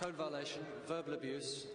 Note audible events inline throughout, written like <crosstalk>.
code violation, verbal abuse.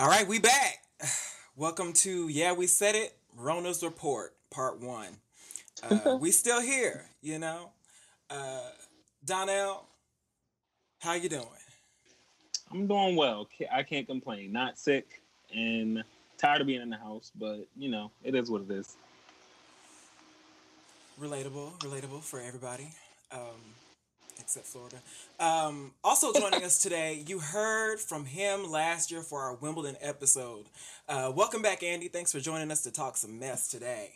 All right, we back. <sighs> Welcome to Yeah, we said it. Rona's report, part one. Uh, <laughs> we still here, you know. Uh, Donnell, how you doing? I'm doing well. I can't complain. Not sick and tired of being in the house, but you know, it is what it is. Relatable, relatable for everybody, um, except Florida. Um, also joining us today, you heard from him last year for our Wimbledon episode. Uh, welcome back, Andy. Thanks for joining us to talk some mess today.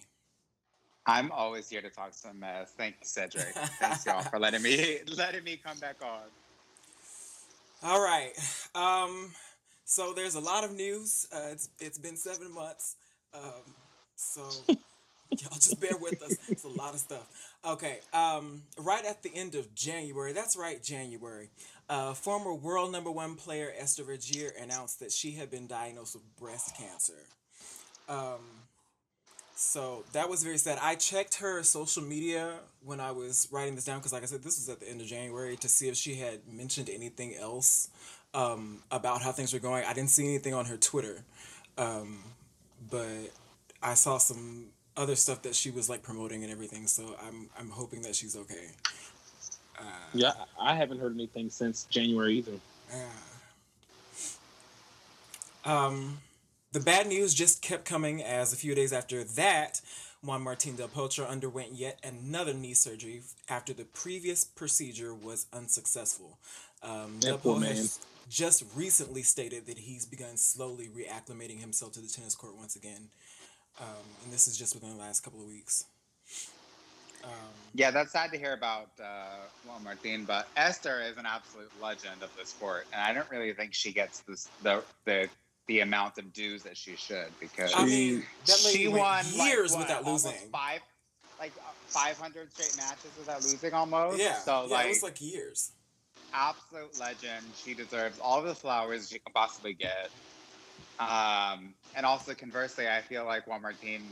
I'm always here to talk some mess. Thank you, Cedric. Thanks y'all for letting me <laughs> letting me come back on. All right. Um, so there's a lot of news. Uh, it's it's been seven months. Um, so <laughs> y'all just bear with us. It's a lot of stuff. Okay. Um, right at the end of January. That's right, January. Uh, former world number one player Esther Vergeer announced that she had been diagnosed with breast cancer. Um, so that was very sad. I checked her social media when I was writing this down because, like I said, this was at the end of January to see if she had mentioned anything else um, about how things were going. I didn't see anything on her Twitter, um, but I saw some other stuff that she was like promoting and everything. So I'm I'm hoping that she's okay. Uh, Yeah, I haven't heard anything since January either. yeah. Um, the bad news just kept coming as a few days after that, Juan Martin Del Potro underwent yet another knee surgery after the previous procedure was unsuccessful. Um, That poor man. just recently stated that he's begun slowly reacclimating himself to the tennis court once again. Um, and this is just within the last couple of weeks. Um, Yeah, that's sad to hear about uh, Juan Martin, but Esther is an absolute legend of the sport, and I don't really think she gets this, the the the amount of dues that she should because I mean, she won like, years what, without losing. five like five hundred straight matches without losing almost. yeah, so yeah, like, it was like years. absolute legend. She deserves all the flowers she can possibly get. Um, and also conversely, I feel like Juan Martin,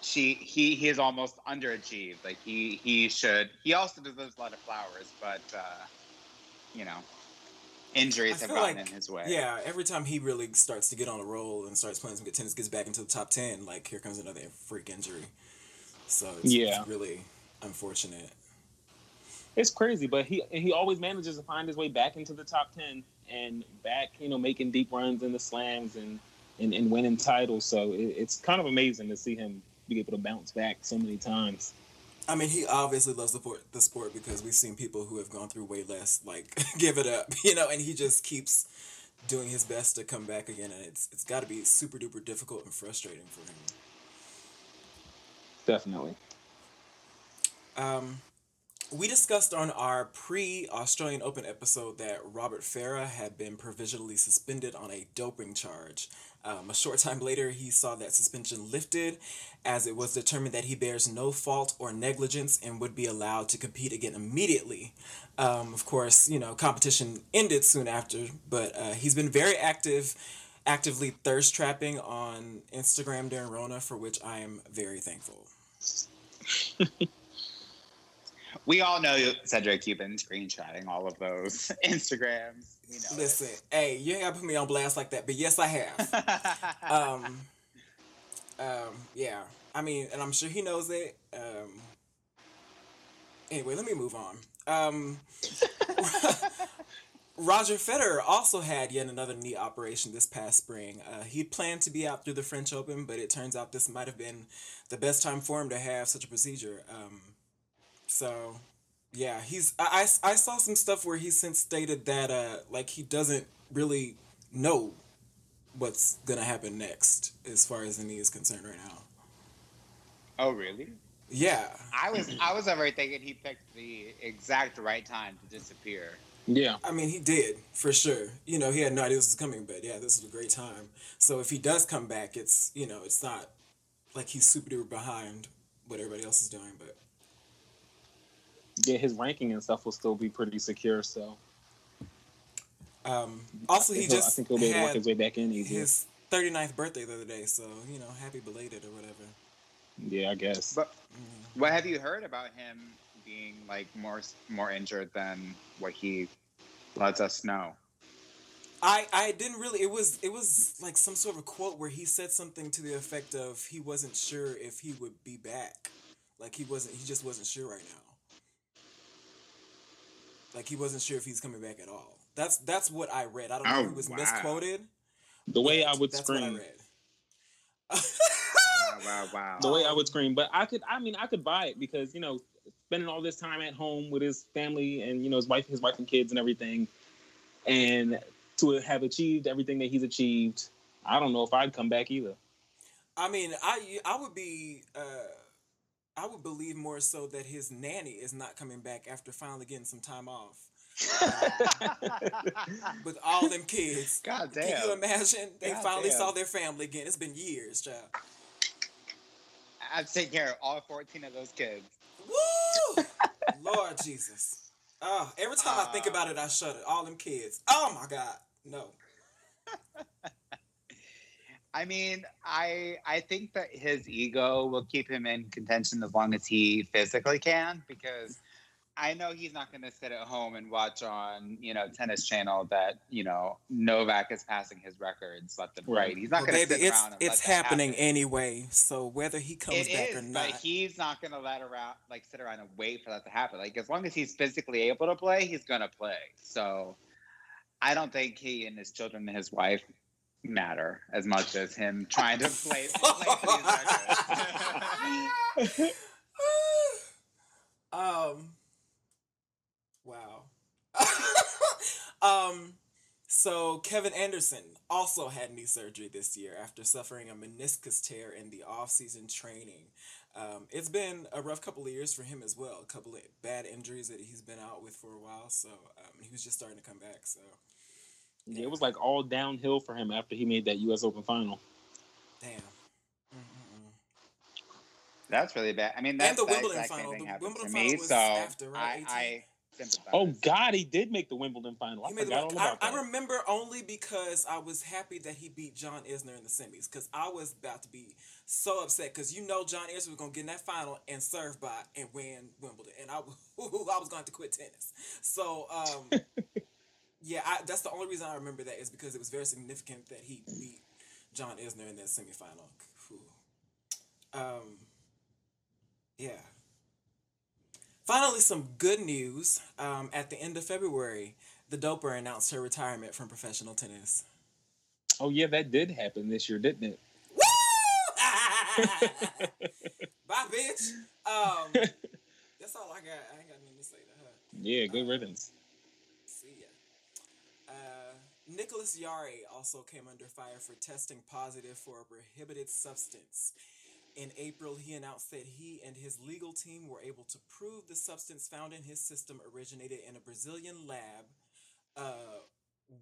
she he he is almost underachieved. Like he he should he also deserves a lot of flowers, but uh, you know, injuries I have gotten like- in his way. Yeah, every time he really starts to get on a roll and starts playing some good tennis, gets back into the top ten, like here comes another freak injury. So it's, Yeah. it's really unfortunate. It's crazy, but he he always manages to find his way back into the top ten and back, you know, making deep runs in the slams and and, and winning titles. So it, it's kind of amazing to see him be able to bounce back so many times. I mean, he obviously loves the sport, the sport because we've seen people who have gone through way less, like <laughs> give it up, you know, and he just keeps doing his best to come back again, and it's it's got to be super duper difficult and frustrating for him. Definitely. Um, we discussed on our pre Australian Open episode that Robert Farah had been provisionally suspended on a doping charge. Um, a short time later, he saw that suspension lifted as it was determined that he bears no fault or negligence and would be allowed to compete again immediately. Um, of course, you know, competition ended soon after, but uh, he's been very active, actively thirst trapping on Instagram during Rona, for which I am very thankful. <laughs> We all know Cedric. You've been screenshotting all of those <laughs> Instagrams. We know. Listen, hey, you ain't gotta put me on blast like that, but yes, I have. <laughs> um, um, yeah. I mean, and I'm sure he knows it. Um, anyway, let me move on. Um, <laughs> Roger Federer also had yet another knee operation this past spring. Uh, he planned to be out through the French Open, but it turns out this might have been the best time for him to have such a procedure. Um, so, yeah, he's. I, I, I saw some stuff where he since stated that uh, like he doesn't really know what's gonna happen next as far as the knee is concerned right now. oh, really? Yeah. I was I was already thinking he picked the exact right time to disappear. Yeah. I mean, he did for sure. You know, he had no idea this was coming, but yeah, this is a great time. So if he does come back, it's you know, it's not like he's super duper behind what everybody else is doing, but Yeah, his ranking and stuff will still be pretty secure. So um, also he think just I think he'll be able to work his way back in easier. his 39th birthday the other day, so you know, happy belated or whatever. Yeah, I guess. But what have you heard about him being like more more injured than what he lets us know? I I didn't really. It was it was like some sort of quote where he said something to the effect of he wasn't sure if he would be back. Like he wasn't. He just wasn't sure right now. Like he wasn't sure if he's coming back at all. That's that's what I read. I don't know Oh, if it was wow. misquoted. the way I would that's what I scream, read. Wow, wow, wow. <laughs> the way I would scream, but I could. I mean, I could buy it because you know, spending all this time at home with his family and you know his wife, his wife and kids and everything, and to have achieved everything that he's achieved, I don't know if I'd come back either. I mean, I I would be. Uh, I would believe more so that his nanny is not coming back after finally getting some time off <laughs> with all them kids. God damn. Can you imagine? They God finally damn. saw their family again. It's been years, child. I've take care of all 14 of those kids. Woo! <laughs> Lord Jesus. Oh, every time I think Uh, about it, I shudder. All them kids. Oh my God. No. <laughs> I mean, I I think that his ego will keep him in contention as long as he physically can, because I know he's not going to sit at home and watch on you know Tennis Channel that you know Novak is passing his records left and right. He's not Well, going to sit it's around and it's happening happen. anyway. So whether he comes It back is, or but not, he's not going to let around like sit around and wait for that to happen. Like as long as he's physically able to play, he's going to play. So I don't think he and his children and his wife matter as much as him trying to play, <laughs> play these records. <laughs> um. Wow. <laughs> um. So Kevin Anderson also had knee surgery this year after suffering a meniscus tear in the off-season training. Um, it's been a rough couple of years for him as well. A couple of bad injuries that he's been out with for a while. So um, he was just starting to come back. So Yeah, it was like all downhill for him after he made that U.S. Open final. damn. Mm-mm-mm. That's really bad. I mean, And that's the the Wimbledon exact final. The Wimbledon final me. was So after, right? I, I. Oh God, he did make the Wimbledon final. I forgot the, all I, about I that. remember only because I was happy that he beat John Isner in the semis because I was about to be so upset because you know John Isner was gonna get in that final and serve by and win Wimbledon and I, <laughs> I was going to quit tennis. So um, <laughs> yeah, I, that's the only reason I remember that is because it was very significant that he beat John Isner in that semifinal. Um, yeah. Finally, some good news. Um, at the end of February, the Doper announced her retirement from professional tennis. Oh yeah, that did happen this year, didn't it? Woo! <laughs> Bye, bitch. Um, <laughs> that's all I got. I ain't got nothing to say to her. Yeah, good riddance. Nicolás Jarry also came under fire for testing positive for a prohibited substance. In April, he announced that he and his legal team were able to prove the substance found in his system originated in a Brazilian lab, uh,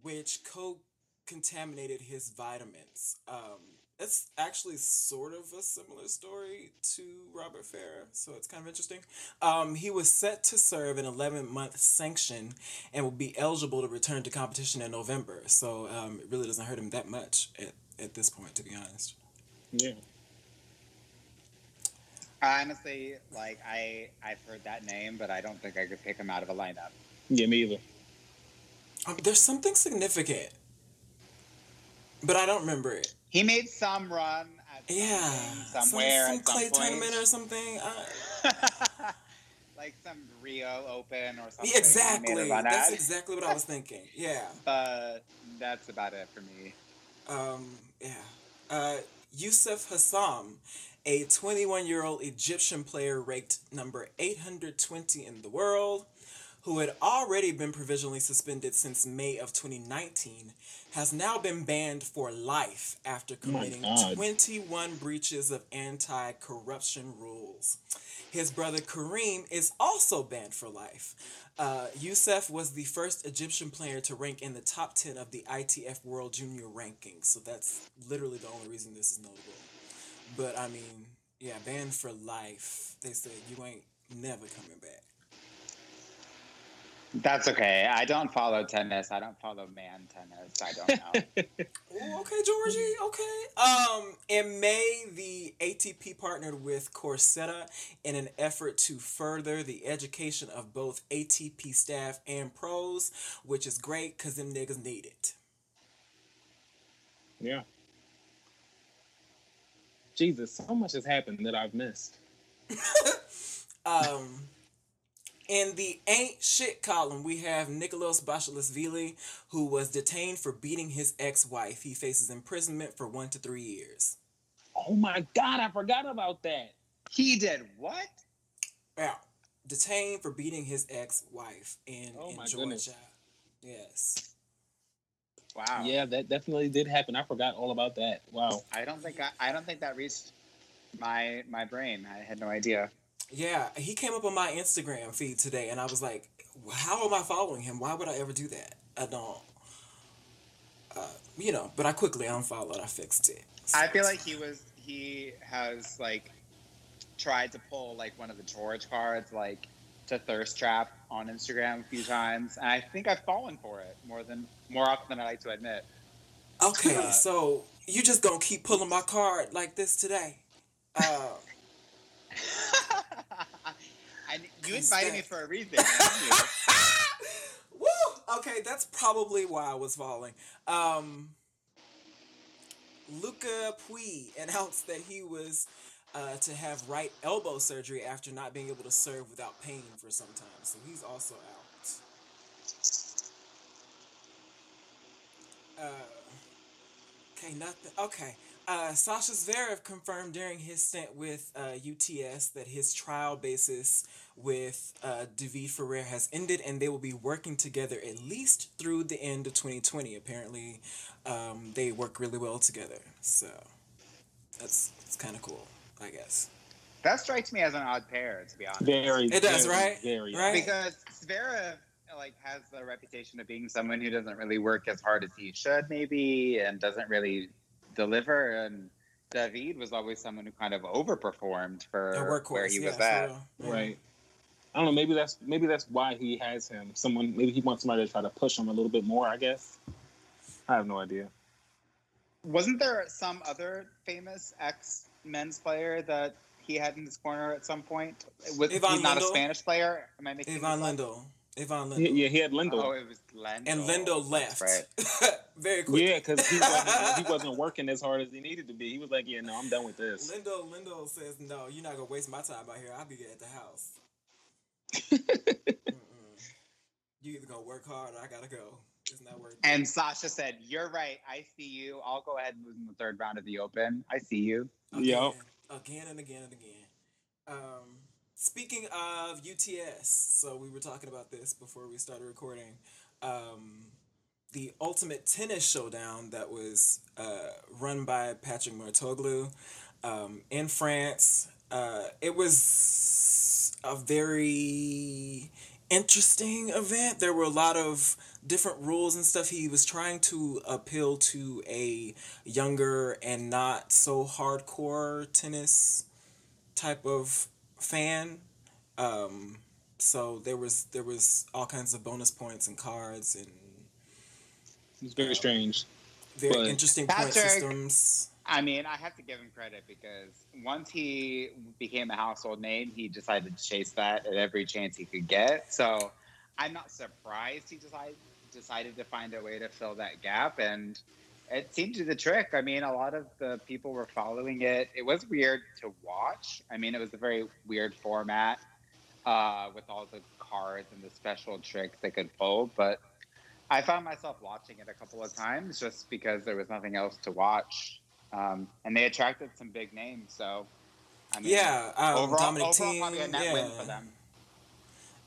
which co contaminated his vitamins. Um, it's actually sort of a similar story to Robert Farah, so it's kind of interesting. Um, he was set to serve an 11 month sanction and will be eligible to return to competition in November. So um, it really doesn't hurt him that much at, at this point, to be honest. Yeah. Honestly, like I, I've heard that name, but I don't think I could pick him out of a lineup. Yeah, me either. Um, there's something significant, but I don't remember it. He made some run at Yeah, some, somewhere some some clay point. tournament or something. Uh, <laughs> like some Rio Open or something. yeah, he made a exactly. That's exactly what I was thinking. <laughs> Yeah. But that's about it for me. Um, yeah. Uh, Youssef Hossam, a 21 year old Egyptian player ranked number 820 in the world, who had already been provisionally suspended since May of 2019, has now been banned for life after Oh committing God. 21 breaches of anti corruption rules. His brother Kareem is also banned for life. Uh, Youssef was the first Egyptian player to rank in the top 10 of the ITF World Junior rankings, so that's literally the only reason this is notable. But I mean, yeah, banned for life. They said you ain't never coming back. That's okay. I don't follow tennis. I don't follow man tennis. I don't know. <laughs> Ooh, okay, Georgie. Okay. Um, in May, the ATP partnered with Coursera in an effort to further the education of both ATP staff and pros, which is great because them niggas need it. Yeah. Jesus, so much has happened that I've missed. <laughs> Um, in the ain't shit column, we have Nicholas Basilashvili, who was detained for beating his ex-wife. He faces imprisonment for one to three years. Oh my God, I forgot about that. he did what? Yeah, detained for beating his ex-wife in, Oh in Georgia. goodness. Yes. Wow. Yeah, that definitely did happen. I forgot all about that. Wow. I don't think I, I don't think that reached my my brain. I had no idea. Yeah, he came up on my Instagram feed today, and I was like, "How am I following him? Why would I ever do that? I don't." Uh, you know, but I quickly unfollowed. I fixed it. I feel like he was he has like tried to pull like one of the George cards like to thirst trap on Instagram a few times, and I think I've fallen for it more than more often than I like to admit. Okay, Uh, so you just gonna keep pulling my card like this today? Uh, <laughs> I, you invited me for a reason. <laughs> woo! Okay, that's probably why I was falling. Um, Luca Pouille announced that he was uh, to have right elbow surgery after not being able to serve without pain for some time, so he's also out. Uh, okay, nothing. Okay. Uh, Sasha Zverev confirmed during his stint with uh, UTS that his trial basis with uh, David Ferrer has ended, and they will be working together at least through the end of 2020. Apparently, um, they work really well together, so that's it's kind of cool, I guess. that strikes me as an odd pair, to be honest. Very. It does, very, right? Very. Right? because Zverev like has the reputation of being someone who doesn't really work as hard as he should, maybe, and doesn't really deliver. And David was always someone who kind of overperformed for A workhorse, where he yeah, was for at. real. Yeah. Right. I don't know. Maybe that's maybe that's why he has him. Someone maybe he wants somebody to try to push him a little bit more. I guess. I have no idea. Wasn't there some other famous ex men's player that he had in his corner at some point? Was Ivan he's not Lendl? a Spanish player? Am I making Ivan this up? Lendl. Ivan Yeah, yeah, he had Lendl. Oh, it was Lendl. And Lendl That's left Right. <laughs> very quickly. yeah, because he wasn't, he <laughs> wasn't working as hard as he needed to be. He was like, "Yeah, no, I'm done with this." Lindo Lindo says, "No, you're not gonna waste my time out here. I'll be at the house. <laughs> You either gonna work hard or I gotta go. It's not worth it." And Sasha said, "You're right. I see you. I'll go ahead and move in the third round of the Open. I see you." again, Yup. again and again and again. Um, speaking of UTS, so we were talking about this before we started recording. Um, the Ultimate Tennis Showdown that was uh, run by Patrick Mouratoglou um, in France. Uh, it was a very interesting event. There were a lot of different rules and stuff. He was trying to appeal to a younger and not so hardcore tennis type of fan. Um, so there was there was all kinds of bonus points and cards and It's very strange. very But- interesting point Patrick- systems. I mean, I have to give him credit because once he became a household name, he decided to chase that at every chance he could get. So I'm not surprised he decided decided to find a way to fill that gap, and it seemed to the trick. I mean, a lot of the people were following it. It was weird to watch. I mean, it was a very weird format uh, with all the cards and the special tricks they could pull, but. I found myself watching it a couple of times just because there was nothing else to watch um, and they attracted some big names. So, I mean, Yeah, um, overall, Dominic overall Thiem, probably a net yeah. win for them.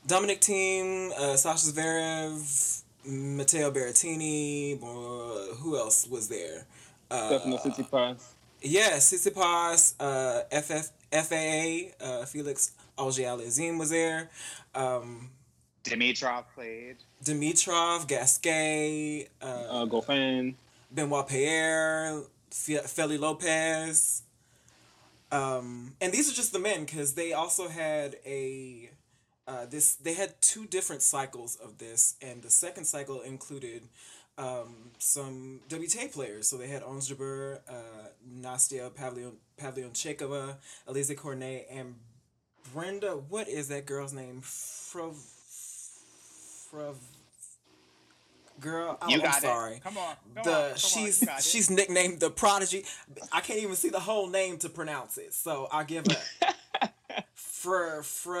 Dominic Thiem, uh, Sasha Zverev, Matteo Berrettini. Uh, who else was there? Uh, Stefano Tsitsipas. Yeah, Tsitsipas, uh, FF, FAA, uh, Felix Auger-Aliassime was there. Um, Dimitrov played. Dimitrov, Gasquet, uh, Uh, Goffin. Benoit Paire, Fe- Feli Lopez. Um, and these are just the men because they also had a uh, this they had two different cycles of this, and the second cycle included um, some WTA players. So they had Ons Jabeur, uh, Nastia Pavlion Pavlyonchekova, Alizé Cornet, and Brenda. What is that girl's name? Frov. Frov. Girl, oh, You I'm got sorry it. Come on. Come the on, come she's on, you got it. she's nicknamed the prodigy. I can't even see the whole name to pronounce it, so I'll give her <laughs> Fr Fr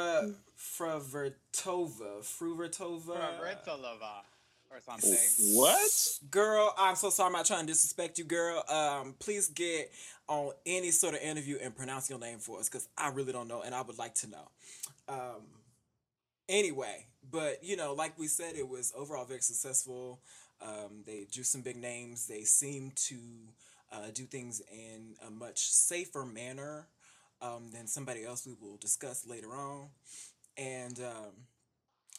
Fravertova Fruvertova. Ritsolova or something. What? Girl, I'm so sorry. I'm not trying to disrespect you, girl. Um, please get on any sort of interview and pronounce your name for us, because I really don't know, and I would like to know. Um, anyway, but you know, like we said, it was overall very successful. Um, they drew some big names. They seem to uh, do things in a much safer manner um, than somebody else we will discuss later on. And um,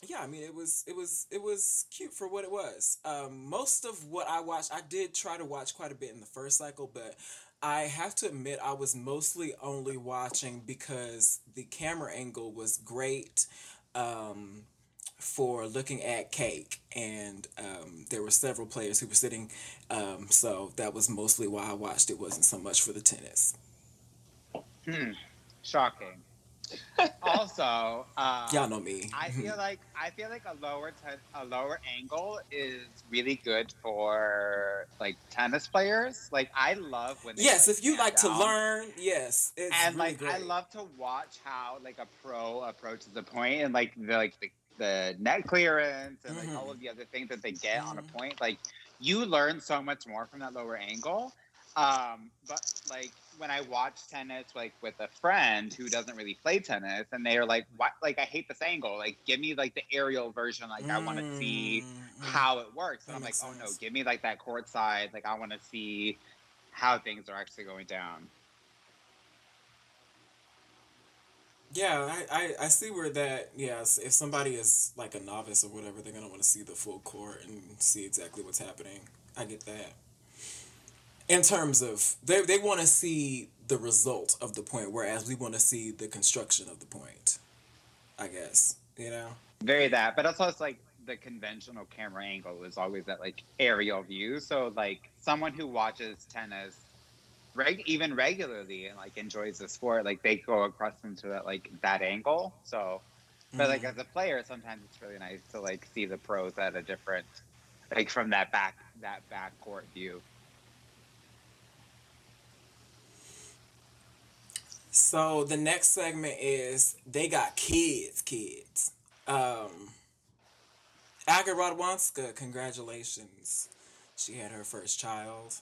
yeah, I mean, it was it was it was cute for what it was. Um, most of what I watched, I did try to watch quite a bit in the first cycle, but I have to admit I was mostly only watching because the camera angle was great um, for looking at cake, and um, there were several players who were sitting, um, so that was mostly why I watched. It wasn't so much for the tennis. Hmm. Shocking. <laughs> also, um, Y'all know me. I <laughs> feel like I feel like a lower te- a lower angle is really good for like tennis players. Like I love when yes, like, if you like to learn, yes, it's and really like great. I love to watch how like a pro approaches the point and like the like the, the net clearance and like Mhm. all of the other things that they get on a Mhm. point. Like you learn so much more from that lower angle. Um, but like when I watch tennis like with a friend who doesn't really play tennis and they're like, What like I hate this angle. Like give me like the aerial version, like I wanna see Mm, mm. how it works. And That I'm like, makes oh no, give me like that court side. Like I want to see how things are actually going down. Yeah, I, I, I see where that, yes, if somebody is like a novice or whatever, they're going to want to see the full court and see exactly what's happening. I get that. In terms of, they, they want to see the result of the point, whereas we want to see the construction of the point, I guess, you know? Very that, but also it's like the conventional camera angle is always that like aerial view. So like someone who watches tennis reg- even regularly and like enjoys the sport, like they go accustomed to that like that angle. So, but like Mhm. as a player, sometimes it's really nice to like see the pros at a different, like from that back that back court view. So the next segment is they got kids, kids. Um, Aga Radwanska, congratulations. She had her first child.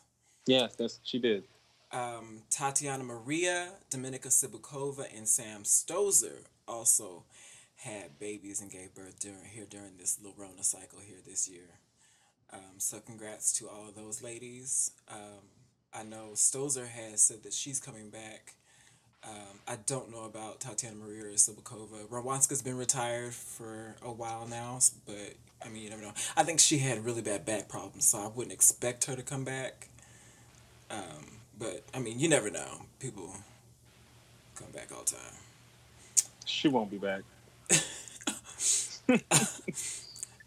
Yes, that's she did. Um, Tatiana Maria, Dominika Cibulkova, and Sam Stosur also had babies and gave birth during here during this little Rona cycle here this year. Um, so congrats to all of those ladies. Um, I know Stosur has said that she's coming back. Um, I don't know about Tatiana Maria or Cibulkova. Radwanska's been retired for a while now, but I mean, you never know. I think she had really bad back problems, so I wouldn't expect her to come back. Um, but I mean, you never know. People come back all the time. She won't be back. <laughs>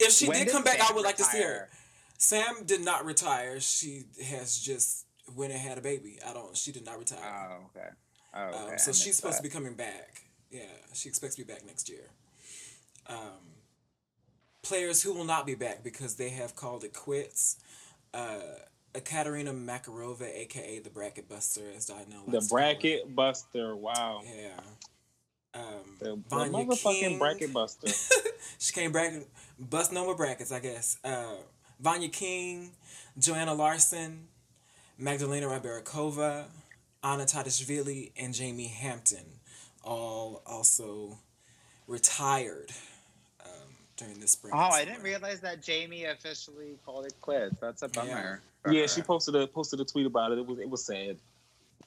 If she When did come back, I would like to see her. Sam did not retire. She has just went and had a baby. I don't. She did not retire. Oh, okay. Oh, okay. Um, I so she's supposed that. to be coming back. Yeah, she expects to be back next year. Um, players who will not be back because they have called it quits. Uh, Katerina Makarova, aka the Bracket Buster, as I know. The likes to her. bracket buster. Wow. Yeah. Um, The, the Vanya motherfucking King. bracket buster. <laughs> she came back bust no more brackets, I guess. Uh, Vanya King, Johanna Larsson, Magdalena Rybarikova, Anna Tatishvili, and Jamie Hampton all also retired um, during this spring. Oh, I didn't realize that Jamie officially called it quits. That's a bummer. for Yeah, she posted a posted a tweet about it. It was it was sad.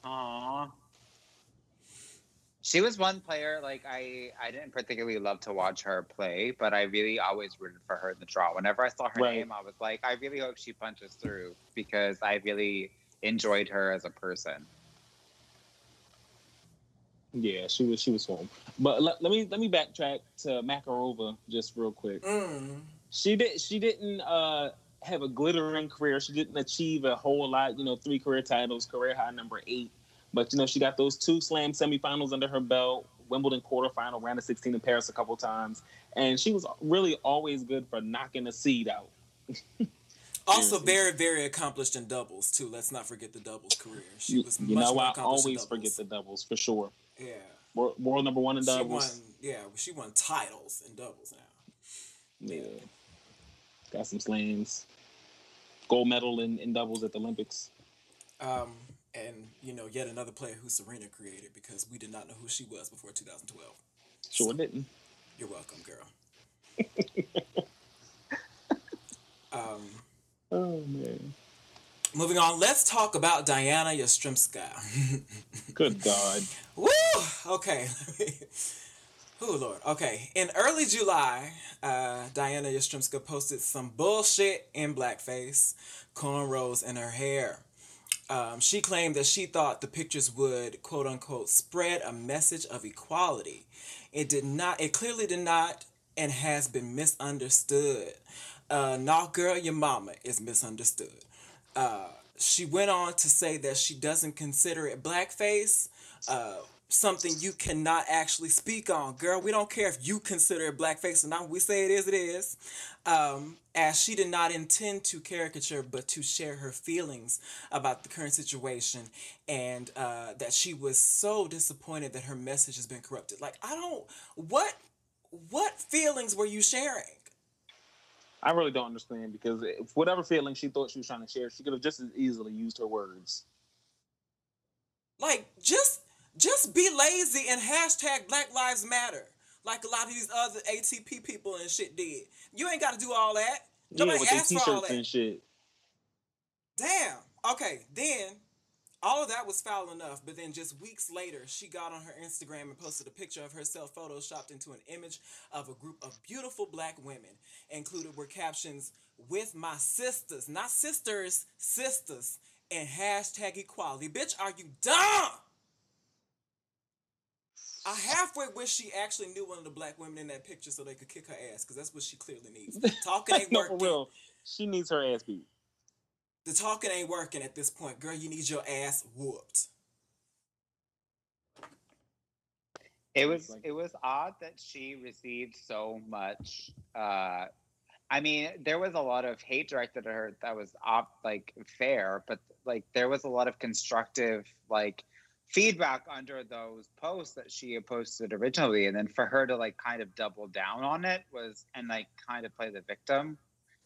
Aw. She was one player like I I didn't particularly love to watch her play, but I really always rooted for her in the draw. Whenever I saw her Right. name, I was like, I really hope she punches through because I really enjoyed her as a person. Yeah, she was she was home. But let, let me let me backtrack to Makarova just real quick. Mm. She did she didn't uh have a glittering career. She didn't achieve a whole lot, you know, three career titles, career high number eight. But you know, she got those two slam semifinals under her belt, Wimbledon quarterfinal, round of 16 in Paris a couple times. And she was really always good for knocking a seed out. <laughs> Also, very, very accomplished in doubles too. Let's not forget the doubles career. She was you much know, more I always forget the doubles for sure. Yeah, World, world number one in she won. doubles. Yeah, she won titles in doubles now. Yeah. Got some slams. Gold medal in, in doubles at the Olympics. Um, and you know, yet another player who Serena created because we did not know who she was before 2012. Sure So, didn't. You're welcome, girl. <laughs> um, Oh man. Moving on, let's talk about Diana Yastremska. <laughs> Good God. Woo! Okay. <laughs> oh Lord. Okay. In early July, uh, Diana Yastremska posted some bullshit in blackface, cornrows in her hair. Um, she claimed that she thought the pictures would quote unquote spread a message of equality. It did not. It clearly did not, and has been misunderstood. Uh, nah, girl, your mama is misunderstood. Uh, she went on to say that she doesn't consider it blackface, uh, something you cannot actually speak on. Girl, we don't care if you consider it blackface or not. We say it is, it is. Um, as she did not intend to caricature, but to share her feelings about the current situation, and uh, that she was so disappointed that her message has been corrupted. Like, I don't. What, what feelings were you sharing? I really don't understand because if whatever feeling she thought she was trying to share, she could have just as easily used her words. Like just just be lazy and hashtag Black Lives Matter. Like a lot of these other ATP people and shit did. You ain't gotta do all that. Yeah, Nobody with their asked for all that. and shit. Damn. Okay, then all of that was foul enough, but then just weeks later, she got on her Instagram and posted a picture of herself photoshopped into an image of a group of beautiful black women. Included were captions with my sisters, not sisters, sisters, and hashtag equality. Bitch, are you dumb? I halfway wish she actually knew one of the black women in that picture so they could kick her ass, because that's what she clearly needs. <laughs> Talking ain't no, working. real. She needs her ass beat. The talking ain't working at this point. Girl, you need your ass whooped. It was it was odd that she received so much. Uh, I mean, there was a lot of hate directed at her that was op like fair, but like there was a lot of constructive like feedback under those posts that she had posted originally, and then for her to like kind of double down on it was and like kind of play the victim,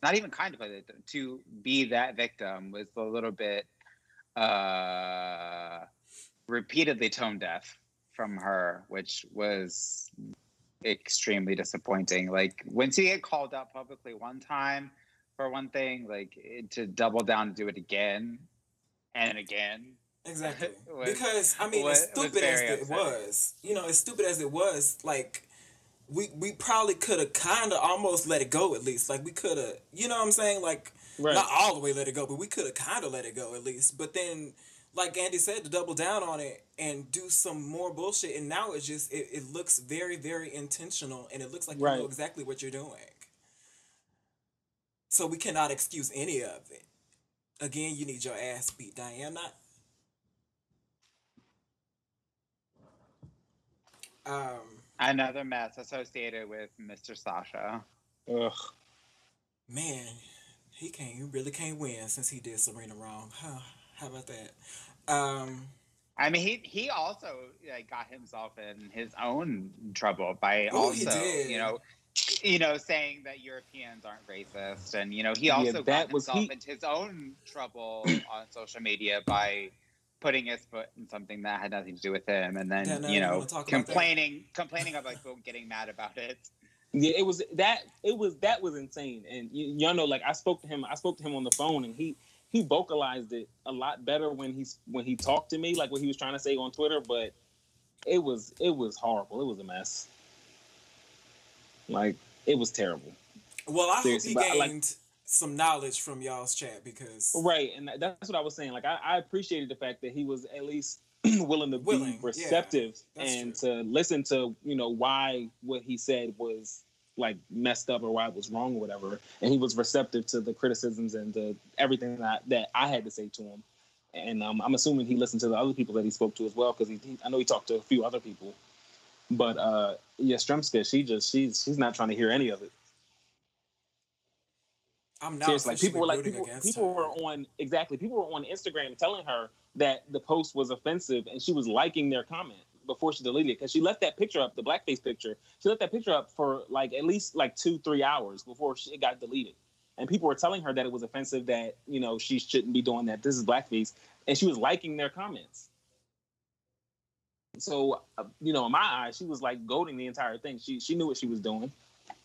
not even kind of to be that victim was a little bit uh repeatedly tone deaf from her, which was extremely disappointing. Like when she get called out publicly one time for one thing, like it- to double down and do it again and again. Exactly. <laughs> Was- because I mean, was- as stupid as it upsetting. was, you know, as stupid as it was, like we we probably could have kind of almost let it go at least. Like we could have, you know what I'm saying? Like Right. not all the way let it go, but we could have kind of let it go at least. But then, like Andy said, to double down on it and do some more bullshit, and now it just it, it looks very very intentional, and it looks like you know exactly what you're doing. So we cannot excuse any of it. Again, you need your ass beat, Diana. Um, Another mess associated with Mr. Sasha. Ugh. man, he can't. He really can't win since he did Serena wrong. Huh? How about that? Um, I mean, he he also like, got himself in his own trouble by Oh, he also, you know, you know, saying that Europeans aren't racist, and you know, he Yeah, also that got was- himself he- into his own trouble on social media by putting his foot in something that had nothing to do with him, and then Yeah, no, you you know, wanna talk about complaining, complaining about people getting mad about it. Yeah, it was that. It was that was insane, and y- y'all know, like I spoke to him. I spoke to him on the phone, and he he vocalized it a lot better when he's when he talked to me, like what he was trying to say on Twitter. But it was it was horrible. It was a mess. Like it was terrible. Well, I Seriously, hope but I he like- gained some knowledge from y'all's chat because Right, and that's what I was saying. Like I, I appreciated the fact that he was at least <clears throat> willing to Willing, be receptive that's and to listen to you know why what he said was like messed up or why it was wrong or whatever. And he was receptive to the criticisms and the everything that that I had to say to him. And um, I'm assuming he listened to the other people that he spoke to as well because he, he I know he talked to a few other people. But uh, yeah, Strumska, she just she's she's not trying to hear any of it. I'm not Seriously, like people were like people, people were on exactly people were on Instagram telling her that the post was offensive and she was liking their comment before she deleted it because she left that picture up the blackface picture she left that picture up for like at least like two three hours before she, it got deleted. And people were telling her that it was offensive that you know she shouldn't be doing that this is blackface and she was liking their comments. So uh, you know in my eyes she was like goading the entire thing. She she knew what she was doing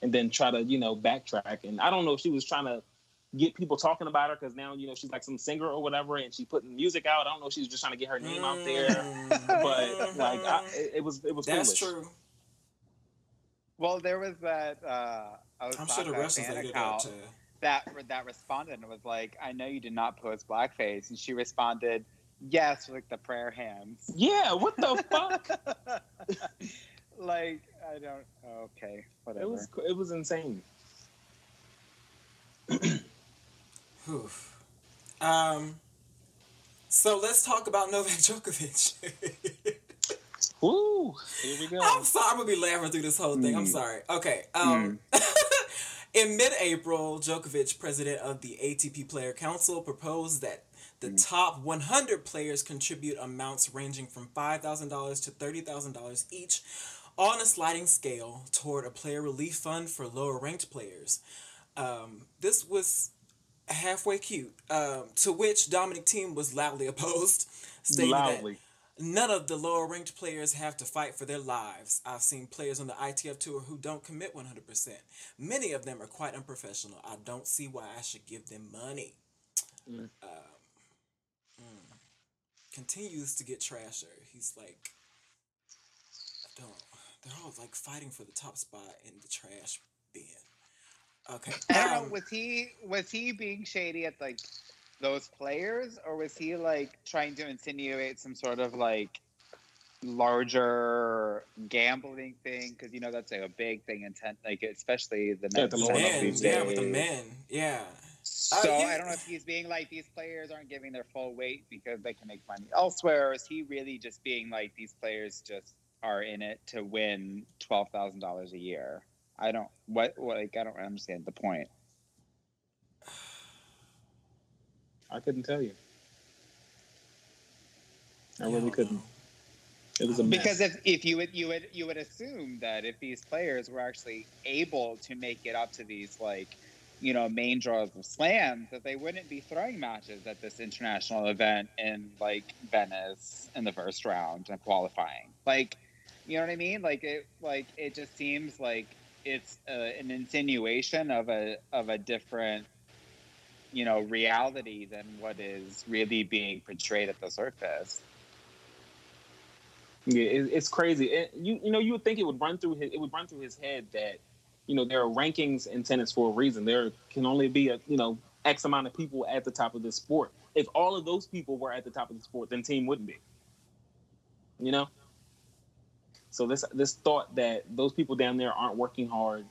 and then try to you know backtrack and i don't know if she was trying to get people talking about her because now you know she's like some singer or whatever and she putting music out i don't know if she was just trying to get her name out there <laughs> but like I, <laughs> it, it was it was Mm. that's foolish. true. Well, there was that. Uh, I'm sure the Osaka wrestlers fan they did account that that that responded and was like, "I know you did not post blackface," and she responded, "Yes," with like the prayer hands. yeah what the fuck <laughs> like I don't. Okay, whatever. it was it was insane <clears throat> Whew. Um. So let's talk about Novak Djokovic. <laughs> Woo! Here we go. I'm sorry, I'm gonna be laughing through this whole thing. I'm Mm. sorry. Okay. Um, <laughs> in mid-April, Djokovic, president of the ATP Player Council, proposed that the top 100 players contribute amounts ranging from $5,000 to $30,000 each on a sliding scale toward a player relief fund for lower-ranked players. Um, this was halfway cute. Um, to which Dominic Thiem was loudly <laughs> opposed, stating that None of the lower ranked players have to fight for their lives. I've seen players on the ITF tour who don't commit 100%. Many of them are quite unprofessional. I don't see why I should give them money. Mm. Um, mm. Continues to get trasher. He's like, I don't, they're all like fighting for the top spot in the trash bin. Okay. <laughs> I don't um, know. Was he was he being shady at like those players, or was he like trying to insinuate some sort of like larger gambling thing? Because you know that's like a big thing in ten, like especially the Yeah, the the lower tournament men, yeah, with the men, yeah. So Uh, he- I don't know if he's being like these players aren't giving their full weight because they can make money elsewhere. Or is he really just being like these players just are in it to win twelve thousand dollars a year? I don't what, what like I don't understand the point. I couldn't tell you. I Yeah, really don't couldn't. It was a mess. Because if, if you would you would you would assume that if these players were actually able to make it up to these like you know main draws of slams that they wouldn't be throwing matches at this international event in like Venice in the first round and qualifying like you know what I mean like it like it just seems like it's uh an insinuation of a of a different you know reality than what is really being portrayed at the surface. Yeah, it, it's crazy. It, you you know you would think it would run through his it would run through his head that you know there are rankings in tennis for a reason. There can only be a you know x amount of people at the top of the sport. If all of those people were at the top of the sport, then Thiem wouldn't be. You know. So this this thought that those people down there aren't working hard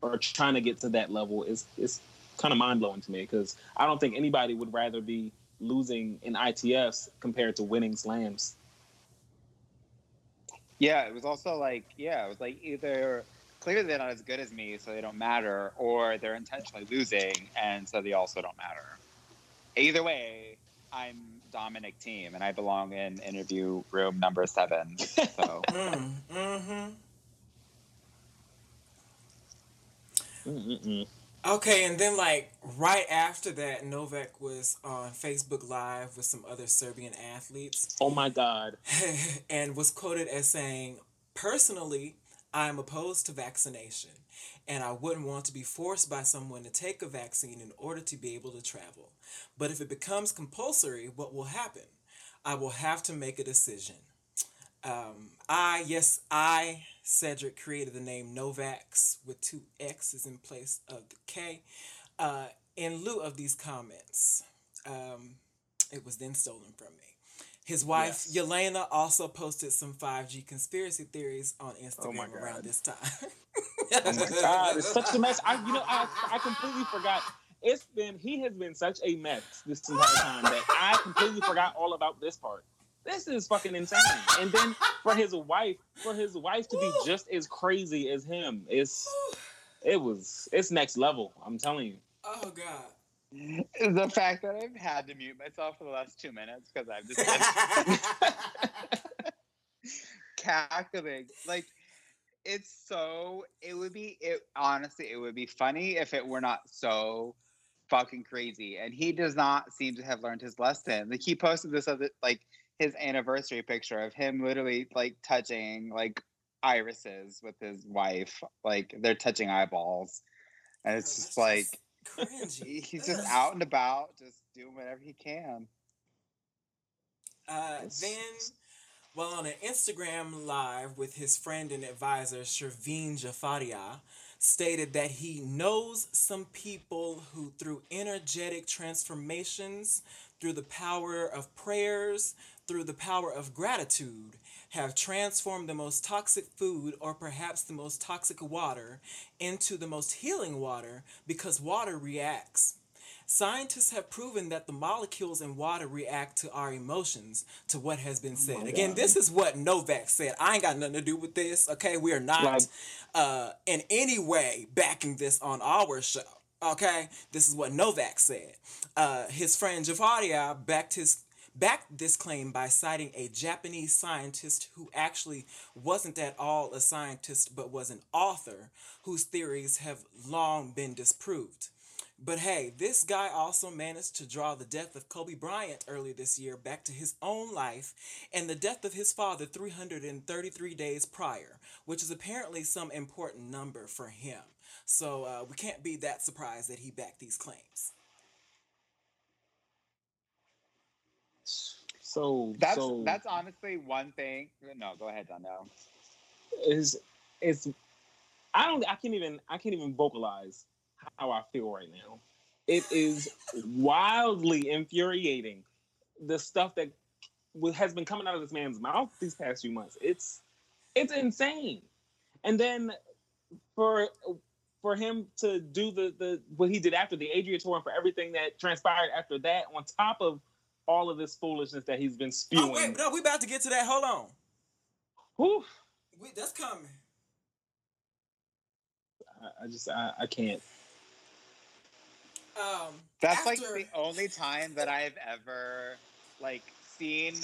or trying to get to that level is is kind of mind blowing to me because I don't think anybody would rather be losing in ITFs compared to winning slams. Yeah, it was also like, yeah, it was like either clearly they're not as good as me, so they don't matter, or they're intentionally losing, and so they also don't matter. Either way, I'm Dominic Thiem, and I belong in interview room number seven. <laughs> So Mm, mm-hmm. Mm-mm-mm. Okay, and then like right after that, Novak was on Facebook Live with some other Serbian athletes Oh my God. <laughs> and was quoted as saying, Personally, I am opposed to vaccination, and I wouldn't want to be forced by someone to take a vaccine in order to be able to travel. But if it becomes compulsory, what will happen? I will have to make a decision. Um, I, yes, I, Cedric, created the name Novax with two X's in place of the K. Uh, in lieu of these comments, um, it was then stolen from me. His wife, Yes. Jelena, also posted some 5G conspiracy theories on oh Instagram Oh around this time. <laughs> Oh my god, it's such a mess. I you know I I completely forgot. It's been he has been such a mess this entire time that I completely forgot all about this part. This is fucking insane. And then for his wife, for his wife to be just as crazy as him, it's it was it's next level. I'm telling you. oh, God. The fact that I've had to mute myself for the last two minutes because I've just been <laughs> cackling. Like it's so it would be it honestly it would be funny if it were not so fucking crazy. And he does not seem to have learned his lesson. Like he posted this other like his anniversary picture of him literally like touching like irises with his wife. Like they're touching eyeballs. And it's Oh, just like cringy. <laughs> he's just out and about, just doing whatever he can. Uh, then, while on an Instagram live with his friend and advisor Chervin Jafarieh, stated that he knows some people who, through energetic transformations, through the power of prayers, through the power of gratitude, have transformed the most toxic food or perhaps the most toxic water into the most healing water because water reacts. Scientists have proven that the molecules in water react to our emotions, to what has been said. Again, God. this is what Novak said. I ain't got nothing to do with this, okay? We are not uh, in any way backing this on our show, okay? This is what Novak said. Uh, his friend Jafarieh backed his backed this claim by citing a Japanese scientist who actually wasn't at all a scientist but was an author whose theories have long been disproved. But hey, this guy also managed to draw the death of Kobe Bryant earlier this year back to his own life and the death of his father 333 days prior, which is apparently some important number for him. So uh, we can't be that surprised that he backed these claims. So That's so that's honestly one thing. No, go ahead, Donnell. is it's I don't I can't even I can't even vocalize how I feel right now. It is wildly infuriating the stuff that has been coming out of this man's mouth these past few months. It's it's insane. And then for for him to do the the what he did after the Adria tour and for everything that transpired after that on top of all of this foolishness that he's been spewing. Oh wait, no, we about to get to that. Hold on. whew, We, that's coming. I, I just I, I can't. Um, That's like the only time that I've ever like seen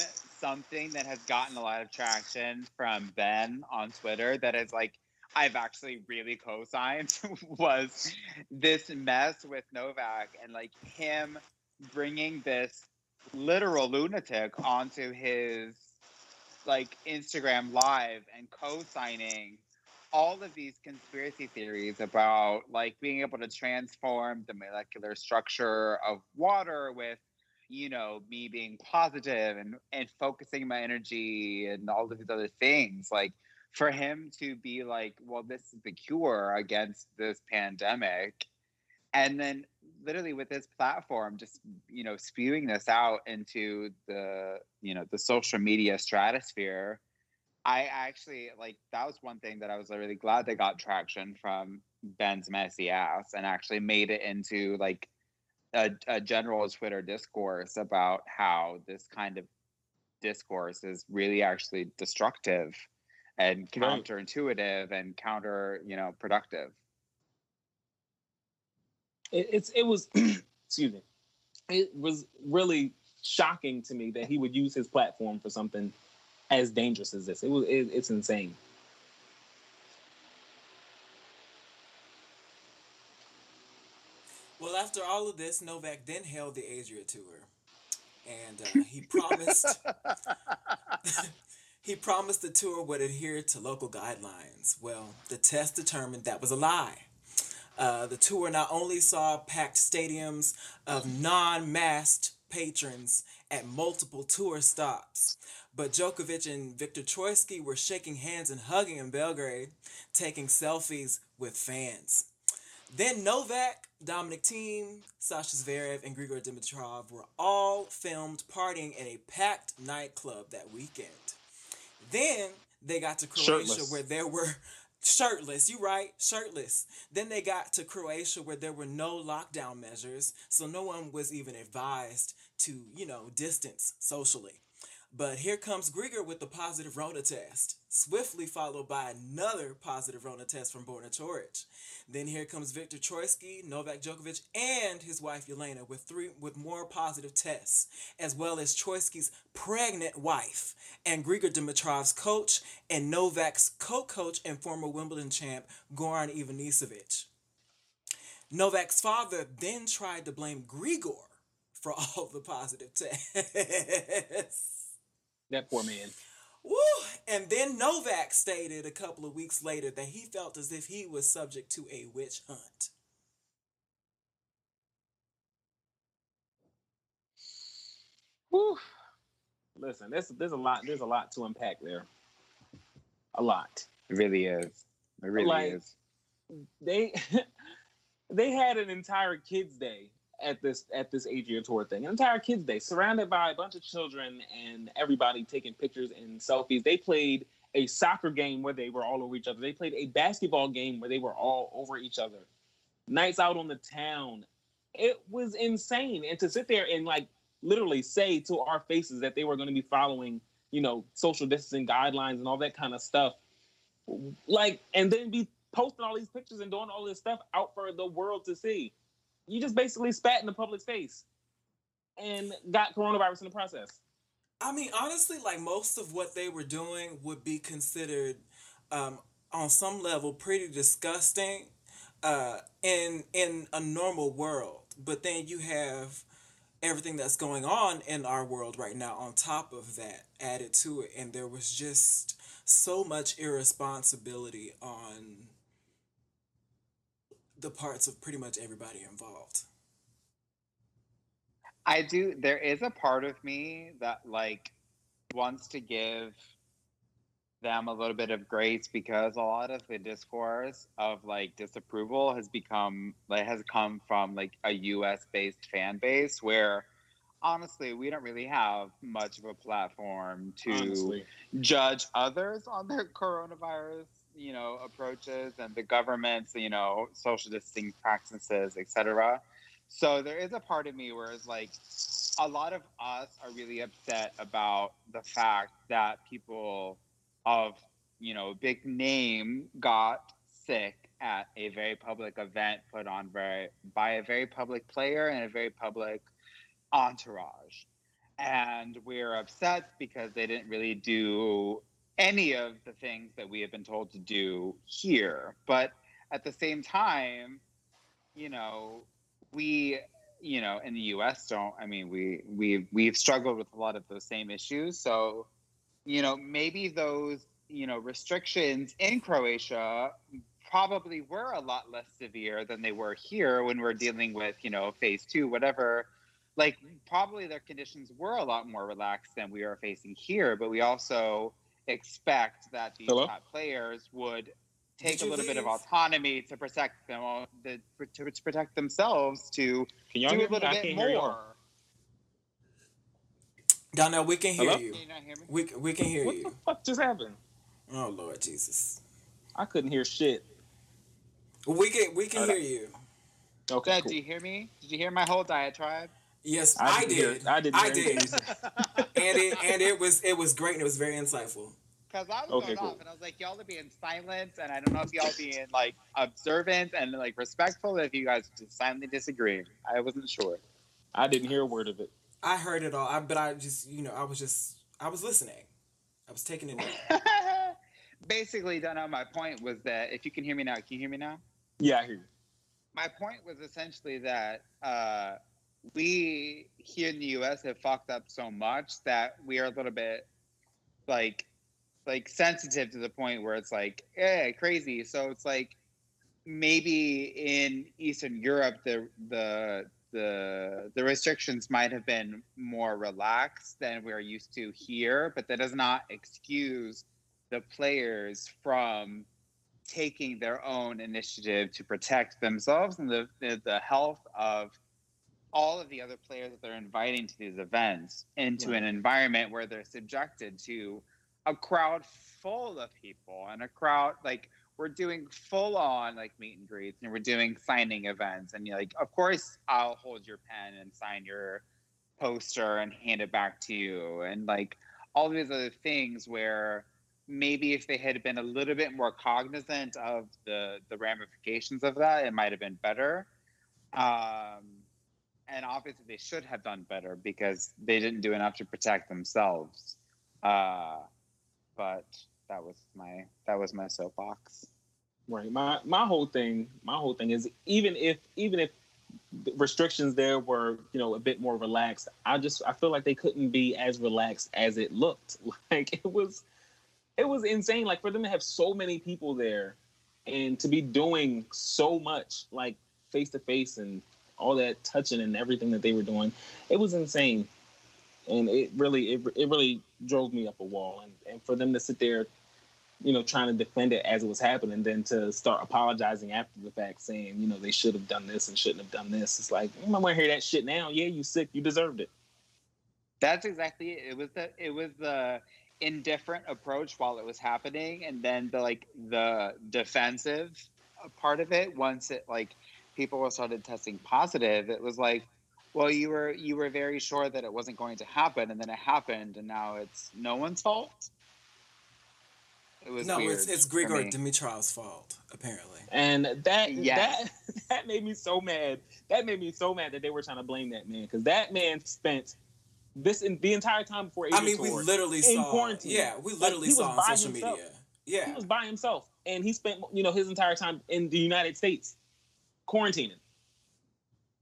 something that has gotten a lot of traction from Ben on Twitter that is like I've actually really co-signed <laughs> was this mess with Novak and like him bringing this literal lunatic onto his like Instagram live and co-signing all of these conspiracy theories about like being able to transform the molecular structure of water with you know me being positive and and focusing my energy and all of these other things. Like for him to be like well this is the cure against this pandemic and then literally with this platform just you know spewing this out into the you know the social media stratosphere I actually like that was one thing that I was really glad they got traction from Ben's messy ass and actually made it into like a, a general Twitter discourse about how this kind of discourse is really actually destructive and counterintuitive and counter, you know, productive. It, it's it was <clears throat> excuse me it was really shocking to me that he would use his platform for something as dangerous as this it was it, it's insane Well, after all of this, Novak then held the Adria tour, and uh, he promised <laughs> He promised the tour would adhere to local guidelines. Well, the test determined that was a lie. Uh, the tour not only saw packed stadiums of non masked patrons at multiple tour stops, but Djokovic and Viktor Troicki were shaking hands and hugging in Belgrade, taking selfies with fans. Then Novak, Dominic Thiem, Sasha Zverev, and Grigor Dimitrov were all filmed partying in a packed nightclub that weekend. Then they got to Croatia Shirtless. where there were shirtless, you right, shirtless. Then they got to Croatia where there were no lockdown measures, so no one was even advised to, you know, distance socially. But here comes Grigor with the positive Rona test, swiftly followed by another positive Rona test from Borna Coric. Then here comes Viktor Troicki, Novak Djokovic, and his wife Jelena with three with more positive tests, as well as Troicki's pregnant wife and Grigor Dimitrov's coach and Novak's co-coach and former Wimbledon champ Goran Ivanisevic. Novak's father then tried to blame Grigor for <laughs> all the positive tests. That poor man. Woo! And then Novak stated a couple of weeks later that he felt as if he was subject to a witch hunt. Whew. Listen, there's there's a lot there's a lot to unpack there. A lot. It really is. It really Like- is. They <laughs> they had an entire kids day at this at this Adria tour thing. An entire kids day surrounded by a bunch of children and everybody taking pictures and selfies. They played a soccer game where they were all over each other. They played a basketball game where they were all over each other. Nights out on the town. It was insane. And to sit there and like literally say to our faces that they were going to be following, you know, social distancing guidelines and all that kind of stuff. Like, and then be posting all these pictures and doing all this stuff out for the world to see. You just basically spat in the public's face and got coronavirus in the process. I mean, honestly, like most of what they were doing would be considered, um, on some level, pretty disgusting, uh, in in a normal world. But then you have everything that's going on in our world right now on top of that added to it, and there was just so much irresponsibility on the parts of pretty much everybody involved. I do. There is a part of me that like wants to give them a little bit of grace because a lot of the discourse of like disapproval has become like has come from like a US based fan base where honestly we don't really have much of a platform to Honestly. judge others on their coronavirus you know approaches and the government's you know social distancing practices etc so there is a part of me where it's like a lot of us are really upset about the fact that people of you know big name got sick at a very public event put on very by a very public player and a very public entourage. And we're upset because they didn't really do any of the things that we have been told to do here but at the same time you know we you know in the us don't i mean we we we've struggled with a lot of those same issues. So you know maybe those you know restrictions in croatia probably were a lot less severe than they were here when we're dealing with you know phase two whatever. Like probably their conditions were a lot more relaxed than we are facing here but we also expect that these Hello? top players would take a you little bit of autonomy to protect them the, to, to protect themselves to Can do a hear me? little bit can't hear y'all. more Donnell, we can hear Hello? you. can you not hear me We, we can hear What you. the fuck just happened? Oh Lord Jesus. I couldn't hear shit. We can we can Hold hear you. Okay, Dad, cool. do you hear me did you hear my whole diatribe Yes, I I, didn't did. I didn't I did. and it and it <laughs> was it was great and it was very insightful. Because I was Okay, going cool. off and I was like, y'all are being silent, and I don't know if y'all being like observant and like respectful. If you guys just silently disagree, I wasn't sure. I didn't hear a word of it. I heard it all. I, but I just you know I was just I was listening. I was taking it in. <laughs> Basically, Donna, my point was that if you can hear me now, can you hear me now? Yeah, I hear you. My point was essentially that uh, we here in the U.S. have fucked up so much that we are a little bit like like sensitive to the point where it's like yeah crazy so it's like maybe in eastern europe the the the the restrictions might have been more relaxed than we're used to here but that does not excuse the players from taking their own initiative to protect themselves and the the, the health of all of the other players that they're inviting to these events into Right. an environment where they're subjected to a crowd full of people and a crowd like we're doing full on like meet and greets and we're doing signing events. And you're like of course I'll hold your pen and sign your poster and hand it back to you. And like all these other things where maybe if they had been a little bit more cognizant of the the ramifications of that it might have been better. Um and obviously they should have done better because they didn't do enough to protect themselves uh but that was my that was my soapbox Right. My my whole thing, my whole thing is even if even if the restrictions there were, you know, a bit more relaxed, I just I feel like they couldn't be as relaxed as it looked. <laughs> Like it was it was insane. Like for them to have so many people there and to be doing so much like face to face and all that touching and everything that they were doing, it was insane. And it really it, it really drove me up a wall. And, and for them to sit there you know, trying to defend it as it was happening, then to start apologizing after the fact, saying, you know, they should have done this and shouldn't have done this. It's like, I'm gonna hear that shit now. Yeah, you sick, you deserved it. that's exactly it it was the it was the indifferent approach while it was happening and then the like the defensive part of it once it like people started testing positive it was like well you were you were very sure that it wasn't going to happen and then it happened and now it's no one's fault it was no, it's it's for Grigor me. Dimitrov's fault apparently. And that Yes. that <laughs> that made me so mad. That made me so mad that they were trying to blame that man because that man spent this in the entire time before. I mean, we toured, literally in saw. quarantine. Yeah, we literally he was saw on social himself. media. Yeah, he was by himself, and he spent you know his entire time in the United States quarantining.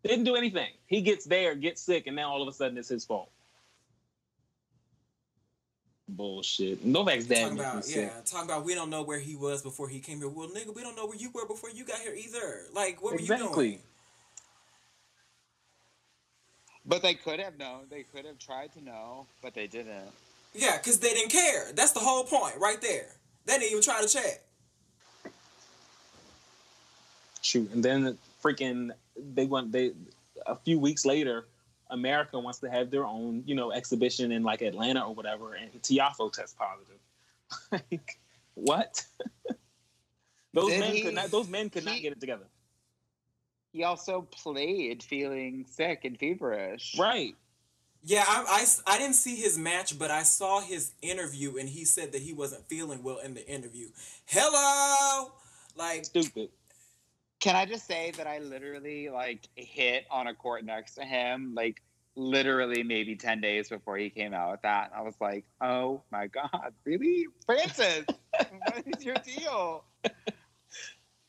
Didn't do anything. He gets there, gets sick, and now all of a sudden it's his fault. Bullshit. Novak's dad talking about sick. yeah, talking about we don't know where he was before he came here. Well, nigga, we don't know where you were before you got here either. Like, what were you Exactly. doing? but they could have known they could have tried to know but they didn't Yeah, because they didn't care. That's the whole point, right there. They didn't even try to check. Shoot, and then freaking they went they a few weeks later, America wants to have their own you know exhibition in like Atlanta or whatever, and Tiafoe tests positive. <laughs> like what? <laughs> those Did men he- could not. Those men could not get it together. he also played feeling sick and feverish Right. Yeah, I, I, I, didn't see his match, but I saw his interview, and he said that he wasn't feeling well in the interview. Hello, like Stupid. Can I just say that I literally like hit on a court next to him, like literally maybe 10 days before he came out with that. I was like, oh my God, really? Francis, what is your deal? <laughs>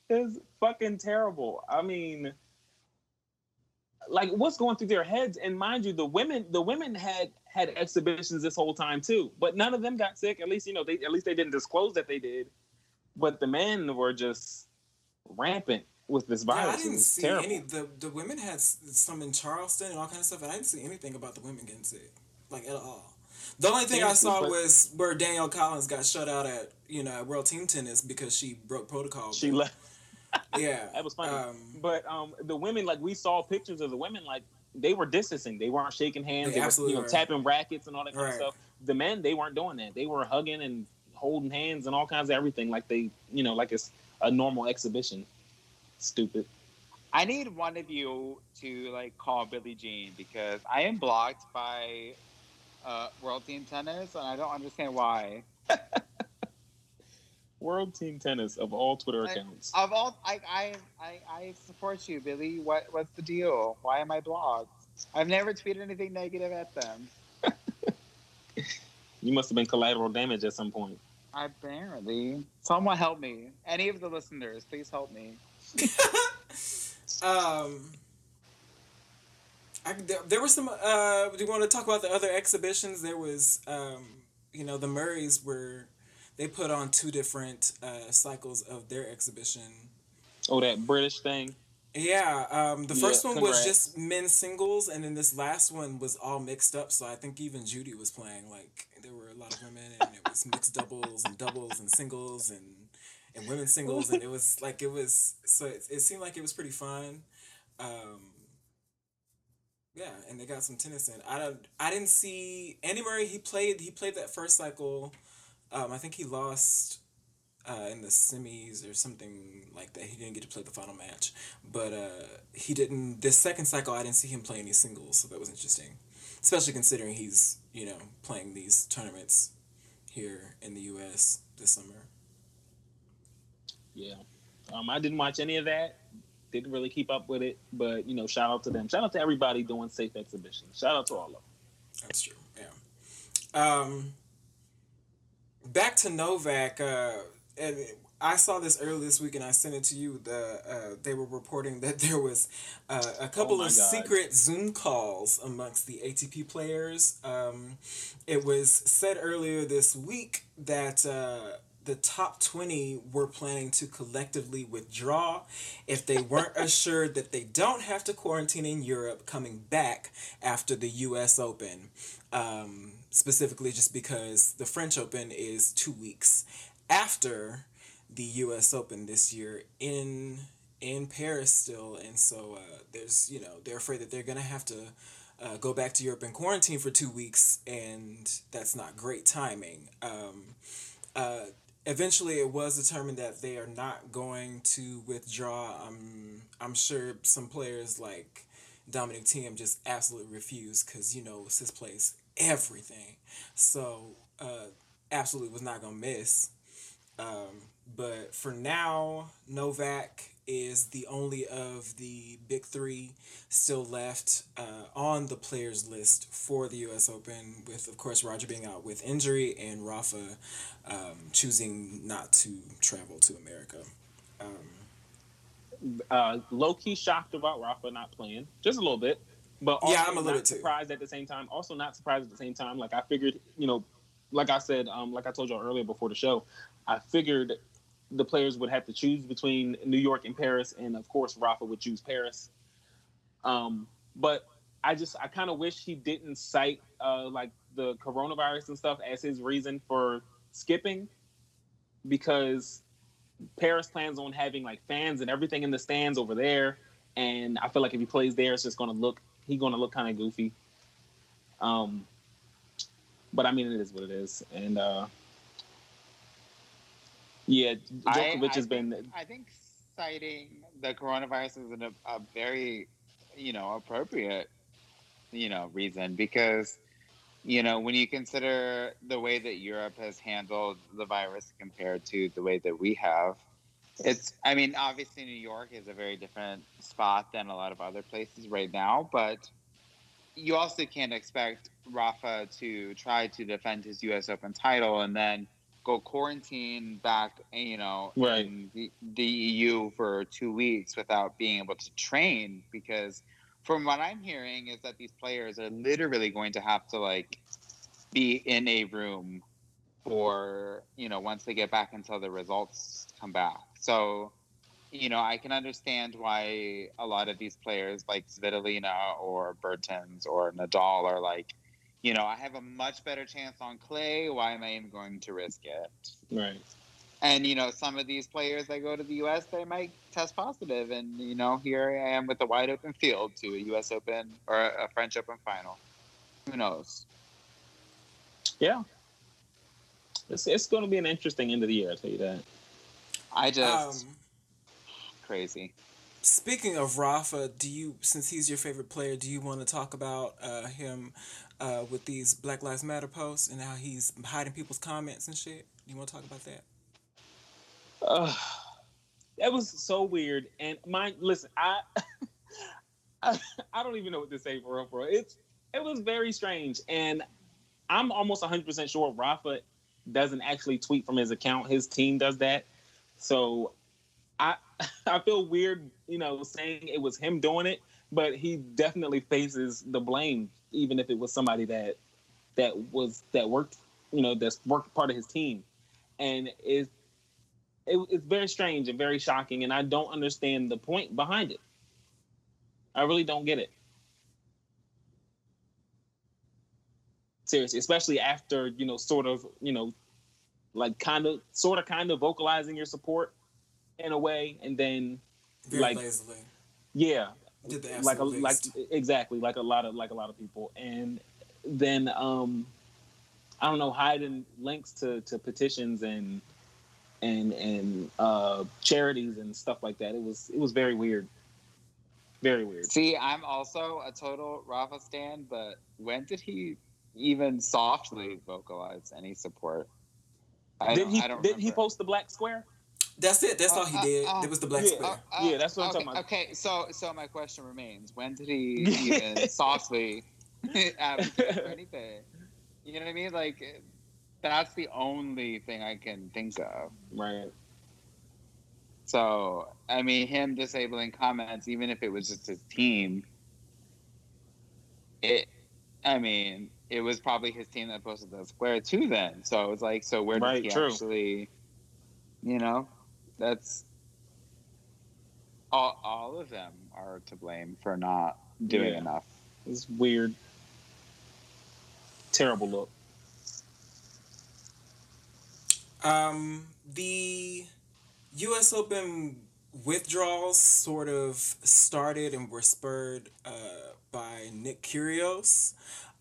It's fucking terrible. I mean, like what's going through their heads? And mind you, the women, the women had had exhibitions this whole time too, but none of them got sick. At least you know they at least they didn't disclose that they did. But the men were just rampant with this yeah. I didn't see terrible. any. The the women had some in Charleston and all kind of stuff, and I didn't see anything about the women getting sick, like at all. The only thing I saw was where Danielle Collins got shut out at you know at World Team Tennis because she broke protocol. She left. <laughs> Yeah, That was funny. Um, but um, the women, like we saw pictures of the women, like they were distancing. They weren't shaking hands. They They, were, absolutely you know, tapping rackets and all that kind Right. of stuff. The men, they weren't doing that. They were hugging and holding hands and all kinds of everything, like they, you know, like it's a normal exhibition. Stupid. I need one of you to like call Billie Jean because I am blocked by uh, World Team Tennis and I don't understand why. <laughs> World Team Tennis of all Twitter I- accounts. Of all, I, I, I, I support you, Billy. What, what's the deal? Why am I blocked? I've never tweeted anything negative at them. <laughs> You must have been collateral damage at some point. I barely. someone help me. Any of the listeners, please help me. <laughs> Um, I, there, there were some. Uh, do you want to talk about the other exhibitions? There was, um, you know, the Murrays were. they put on two different uh, cycles of their exhibition. Oh, that British thing. Yeah, um, the first Yeah, one was just men's singles, and then this last one was all mixed up. So I think even Judy was playing. Like there were a lot of women, and it was mixed doubles and doubles and singles and and women's singles, and it was like it was. So it, it seemed like it was pretty fun. Um, yeah, and they got some tennis in. I don't. I didn't see Andy Murray. He played. He played that first cycle. Um, I think he lost uh, in the semis or something like that. He didn't get to play the final match, but uh, he didn't. This second cycle, I didn't see him play any singles, so that was interesting. Especially considering he's you know playing these tournaments here in the U.S. this summer. Yeah. Um, I didn't watch any of that. Didn't really keep up with it, but you know, shout out to them. Shout out to everybody doing safe exhibition. Shout out to all of them. That's true. Yeah. Um. Back to Novak. Uh, and I saw this earlier this week, and I sent it to you. The uh, they were reporting <laughs> that there was uh, a couple Oh of God. secret Zoom calls amongst the ATP players. Um, it was said earlier this week that. Uh, the top 20 were planning to collectively withdraw if they weren't <laughs> assured that they don't have to quarantine in Europe coming back after the US Open. Um, specifically, just because the French Open is two weeks after the US Open this year in in Paris still, and so uh, there's you know they're afraid that they're gonna have to uh, go back to Europe and quarantine for two weeks, and that's not great timing. Um, uh, eventually, it was determined that they are not going to withdraw. I'm I'm sure some players like Dominic Thiem just absolutely refused because you know Sis plays everything, so uh, absolutely was not gonna miss. Um, but for now, Novak is the only of the big three still left uh, on the players list for the U.S. Open, with of course Roger being out with injury and Rafa um, choosing not to travel to America. Um, Uh, low key shocked about Rafa not playing, just a little bit. But also Yeah, I'm a little bit too. surprised at the same time. Also not surprised at the same time. Like I figured, you know, like I said, um, like I told y'all earlier before the show, I figured the players would have to choose between New York and Paris, and of course Rafa would choose Paris. Um, but I just I kind of wish he didn't cite uh, like the coronavirus and stuff as his reason for skipping, because Paris plans on having like fans and everything in the stands over there, and I feel like if he plays there, it's just gonna look he's gonna look kind of goofy. Um, but I mean, it is what it is, and uh, yeah, Djokovic I has been think- I think citing the coronavirus is an, a very, you know, appropriate, you know, reason because, you know, when you consider the way that Europe has handled the virus compared to the way that we have, it's. I mean, obviously New York is a very different spot than a lot of other places right now, but you also can't expect Rafa to try to defend his U.S. Open title and then go quarantine back, you know, Right. in the, the EU for two weeks without being able to train. Because from what I'm hearing is that these players are literally going to have to like be in a room for you know once they get back until the results come back. So you know, I can understand why a lot of these players like Svitolina or Bertens or Nadal are like, you know, I have a much better chance on clay. Why am I even going to risk it? right. And you know, some of these players that go to the U.S. they might test positive, and you know, here I am with a wide open field to a U.S. Open or a French Open final. Who knows? Yeah. It's, it's going to be an interesting end of the year, I'll tell you that. I just um, crazy. Speaking of Rafa, do you, since he's your favorite player, do you want to talk about uh, him uh, with these Black Lives Matter posts and how he's hiding people's comments and shit? Do you want to talk about that? Uh, that was so weird. And my listen, I, <laughs> I I don't even know what to say for real, real. It's it was very strange, and I'm almost 100 percent sure Rafa doesn't actually tweet from his account. His team does that. So I <laughs> I feel weird, you know, saying it was him doing it, but he definitely faces the blame, even if it was somebody that that was that worked, you know, that's worked part of his team. and it, it it's very strange and very shocking, and I don't understand the point behind it. I really don't get it. Seriously, especially after you know, sort of you know, like kind of, sort of, kind of vocalizing your support in a way, and then Very like lazily. yeah, Did the like a, like exactly like a lot of like a lot of people. And then um i don't know hiding links to to petitions and and and uh charities and stuff like that. It was it was very weird. Very weird. See, I'm also a total Rafa stan, but when did he even softly vocalize any support? I did don't, he I don't did he post the black square That's it. That's Uh, all he uh, did. uh, it was the black yeah, square. Uh, Yeah, that's what I'm okay, talking about. Okay, so so my question remains: When did he <laughs> even softly <laughs> advocate for anything? You know what I mean? Like, that's the only thing I can think of. right So, I mean, him disabling comments, even if it was just his team, it, I mean, it was probably his team that posted the square too. Then, so it's like, so where did Right, he true. actually, you know, that's all. All of them are to blame for not doing Yeah. enough. it's weird terrible look Um, the U.S. Open withdrawals sort of started and were spurred uh, by Nick Kyrgios,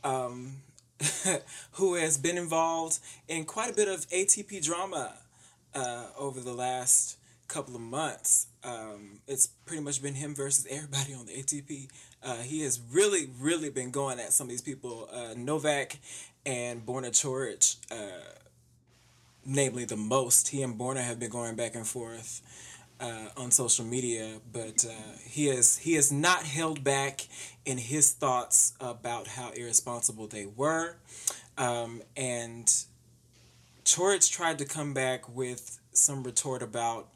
um, <laughs> who has been involved in quite a bit of ATP drama uh, over the last couple of months. Um, it's pretty much been him versus everybody on the ATP. Uh, he has really, really been going at some of these people. Uh, Novak and Borna Coric, uh, namely the most. He and Borna have been going back and forth uh, on social media, but uh, he has he has not held back in his thoughts about how irresponsible they were, um, and Coric tried to come back with some retort about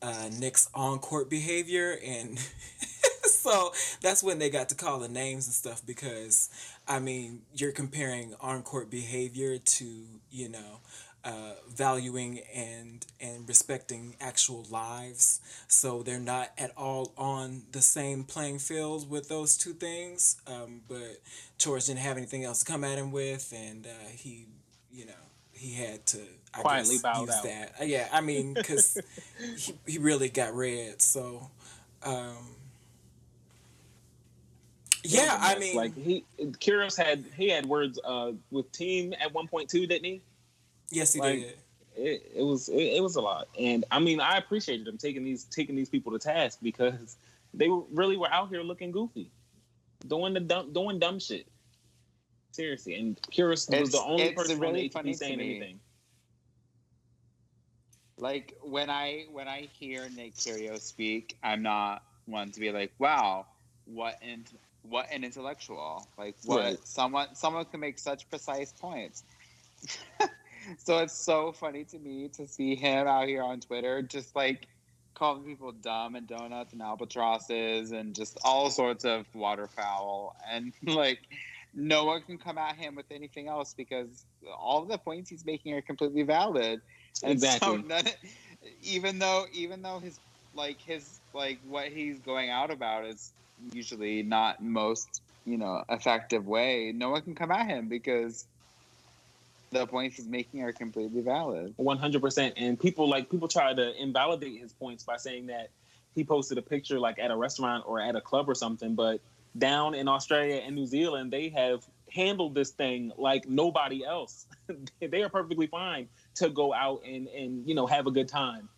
uh, Nick's on court behavior, and <laughs> so that's when they got to call the names and stuff because I mean you're comparing on court behavior to you know uh, valuing and and respecting actual lives. So they're not at all on the same playing field with those two things. Um, but George didn't have anything else to come at him with, and uh, he, you know, he had to I Quietly guess, bowed use out. that. Uh, yeah, I mean, because he he really got red. So. Um, yeah, I mean, like he Kyrgios had he had words uh with Thiem at one point too didn't he yes, he like, did. it, it was it, it was a lot and i mean i appreciated them taking these taking these people to task because they really were out here looking goofy doing the dumb doing dumb shit seriously and Kyrgios was the only person on really the funny ATP to saying anything like when I when I hear Nick Kyrgios speak, I'm not one to be like, "Wow, what in, what an intellectual!" Like what Right. someone someone can make such precise points. <laughs> so it's so funny to me to see him out here on Twitter, just like calling people dumb and donuts and albatrosses and just all sorts of waterfowl, and <laughs> like no one can come at him with anything else because all of the points he's making are completely valid. And Exactly. so <laughs> none, even though even though his like his like what he's going out about is usually not most you know effective way, no one can come at him because the points he's making are completely valid. One hundred percent. And people like people try to invalidate his points by saying that he posted a picture like at a restaurant or at a club or something. But down in Australia and New Zealand, they have handled this thing like nobody else. <laughs> they are perfectly fine to go out and and you know have a good time.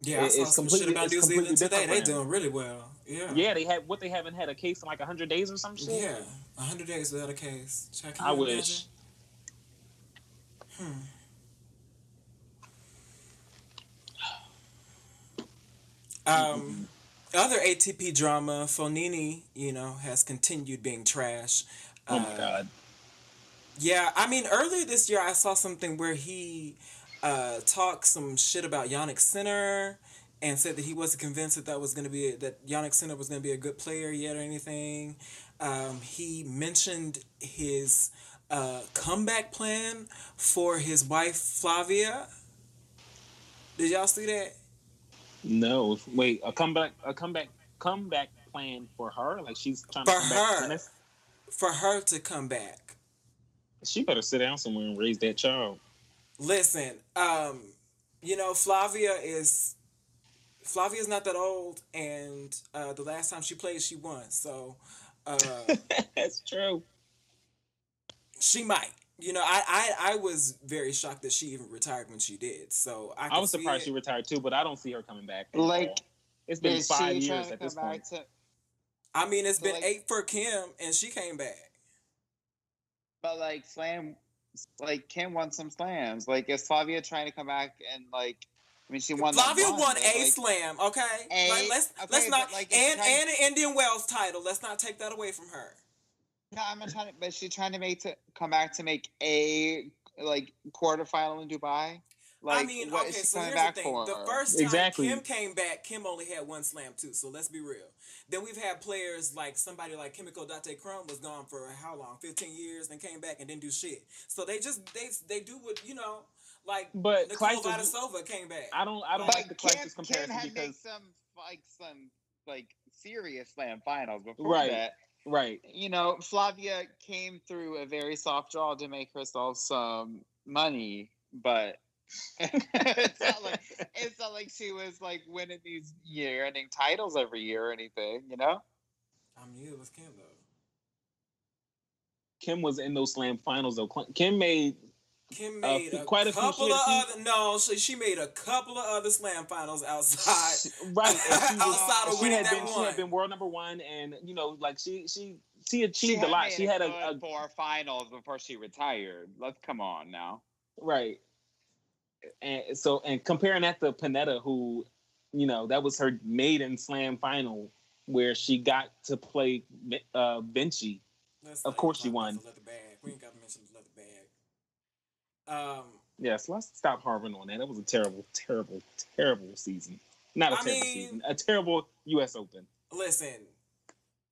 Yeah, I saw it's some shit completely- about New Zealand completely today. They doing really well. Yeah. Yeah, they had what they haven't had a case in like hundred days or some shit. Yeah. A hundred days without a case. Chuck, can I you wish. Hmm. <sighs> Um, other ATP drama, Fognini, you know, has continued being trash. Oh my Uh, god. Yeah, I mean, earlier this year I saw something where he uh, talked some shit about Jannik Sinner and said that he wasn't convinced that that was going to be that Jannik Sinner was going to be a good player yet or anything. Um, he mentioned his uh, comeback plan for his wife Flavia, Did y'all see that? No, wait, a comeback, a comeback, comeback plan for her. Like she's trying For to come back her. tennis. For her to come back. She better sit down somewhere and raise that child. Listen, um, you know, Flavia is Flavia's not that old, and uh, the last time she played, she won. So uh, <laughs> That's true. she might. You know, I, I I was very shocked that she even retired when she did. So I, I was surprised it. she retired too, but I don't see her coming back. Like, all. it's been five years at this point. to- I mean, it's been like- eight for Kim, and she came back. But like slam, like Kim won some slams. Like is Flavia trying to come back and like? I mean, she won. that Flavia one, won but, a like, slam, okay? A- like, let's okay, let's not like, it's and kind- and an Indian Wells title. Let's not take that away from her. No, I'm not trying to. But she's trying to make to come back to make a like quarterfinal in Dubai. Like, I mean, what okay, is she so coming here's the back thing. for? The first time Exactly. Kim came back, Kim only had one slam too. So let's be real. Then we've had players like somebody like Kimiko Date Krumm was gone for how long? 15 years, and came back and didn't do shit. So they just they they do what you know, like But Nicole Clijsters- Vaidisova came back. I don't, I don't But like the Kim, Clijsters Kim comparison had made because some like some like serious slam finals before Right. that. Right, You know, Flavia came through a very soft draw to make herself some money, but <laughs> it's not like it's not like she was like winning these year-ending titles every year or anything. You know. I mean, it was Kim though. Kim was in those slam finals though. Cl- Kim made Kim Uh, made quite a couple she of other no, she, she made a couple of other slam finals outside. right. and she <laughs> was- Outside of she winning had that been, she had been world number one, and you know, like she, she, she She achieved a lot. made She had a, a four finals before she retired. Let's come on now. right, and so and comparing that to Pennetta, who, you know, that was her maiden slam final where she got to play uh, Vinci. Let's Of not course talk she about won. the leather bag. We ain't got to mention the leather bag. Um, Yes, let's stop harping on that. That was a terrible, terrible, terrible season. Not a I terrible mean- season. A terrible U.S. Open. listen,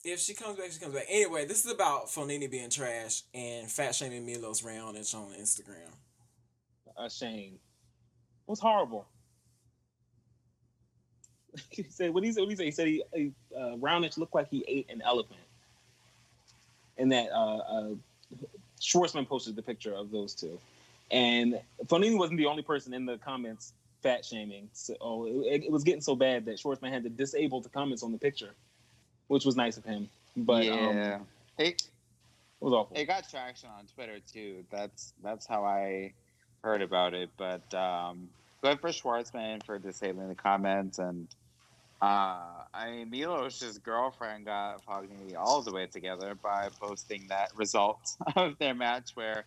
if she comes back, she comes back. Anyway, this is about Fognini being trash and fat shaming Milos Raonic on Instagram. A shame. It was horrible. <laughs> he said, "What he said? What he said? He said he, he uh, Raonic looked like he ate an elephant." And that uh, uh, Schwartzman posted the picture of those two, and Fognini wasn't the only person in the comments fat shaming. So oh, it, it was getting so bad that Schwartzman had to disable the comments on the picture, which was nice of him. But um, yeah, it it was awful. it got traction on Twitter too. That's that's how I heard about it. But um, good for Schwartzman for disabling the comments and. Uh, I mean, Milos' girlfriend got Fognini all the way together by posting that result <laughs> of their match where,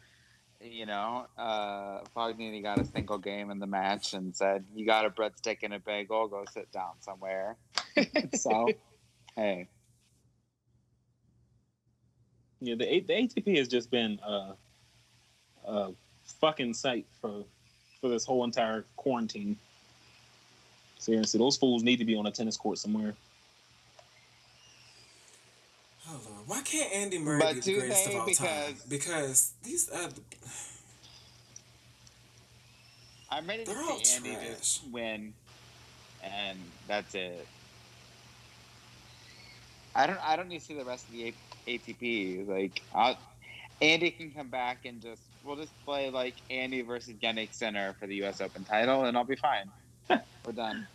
you know, uh, Fognini got a single game in the match and said, You got a breadstick and a bagel, go sit down somewhere. <laughs> so, hey. Yeah, the A- the ATP has just been a, a fucking sight for for this whole entire quarantine. Seriously, those fools need to be on a tennis court somewhere. Oh Lord, why can't Andy Murray But be the greatest of all time? Because- Because these uh, I'm ready to They're all see Andy trash. just win, and that's it. I don't. I don't need to see the rest of the ATP. Like, I'll, Andy can come back and just we'll just play like Andy versus Jannik Sinner for the U.S. Open title, and I'll be fine. <laughs> We're done.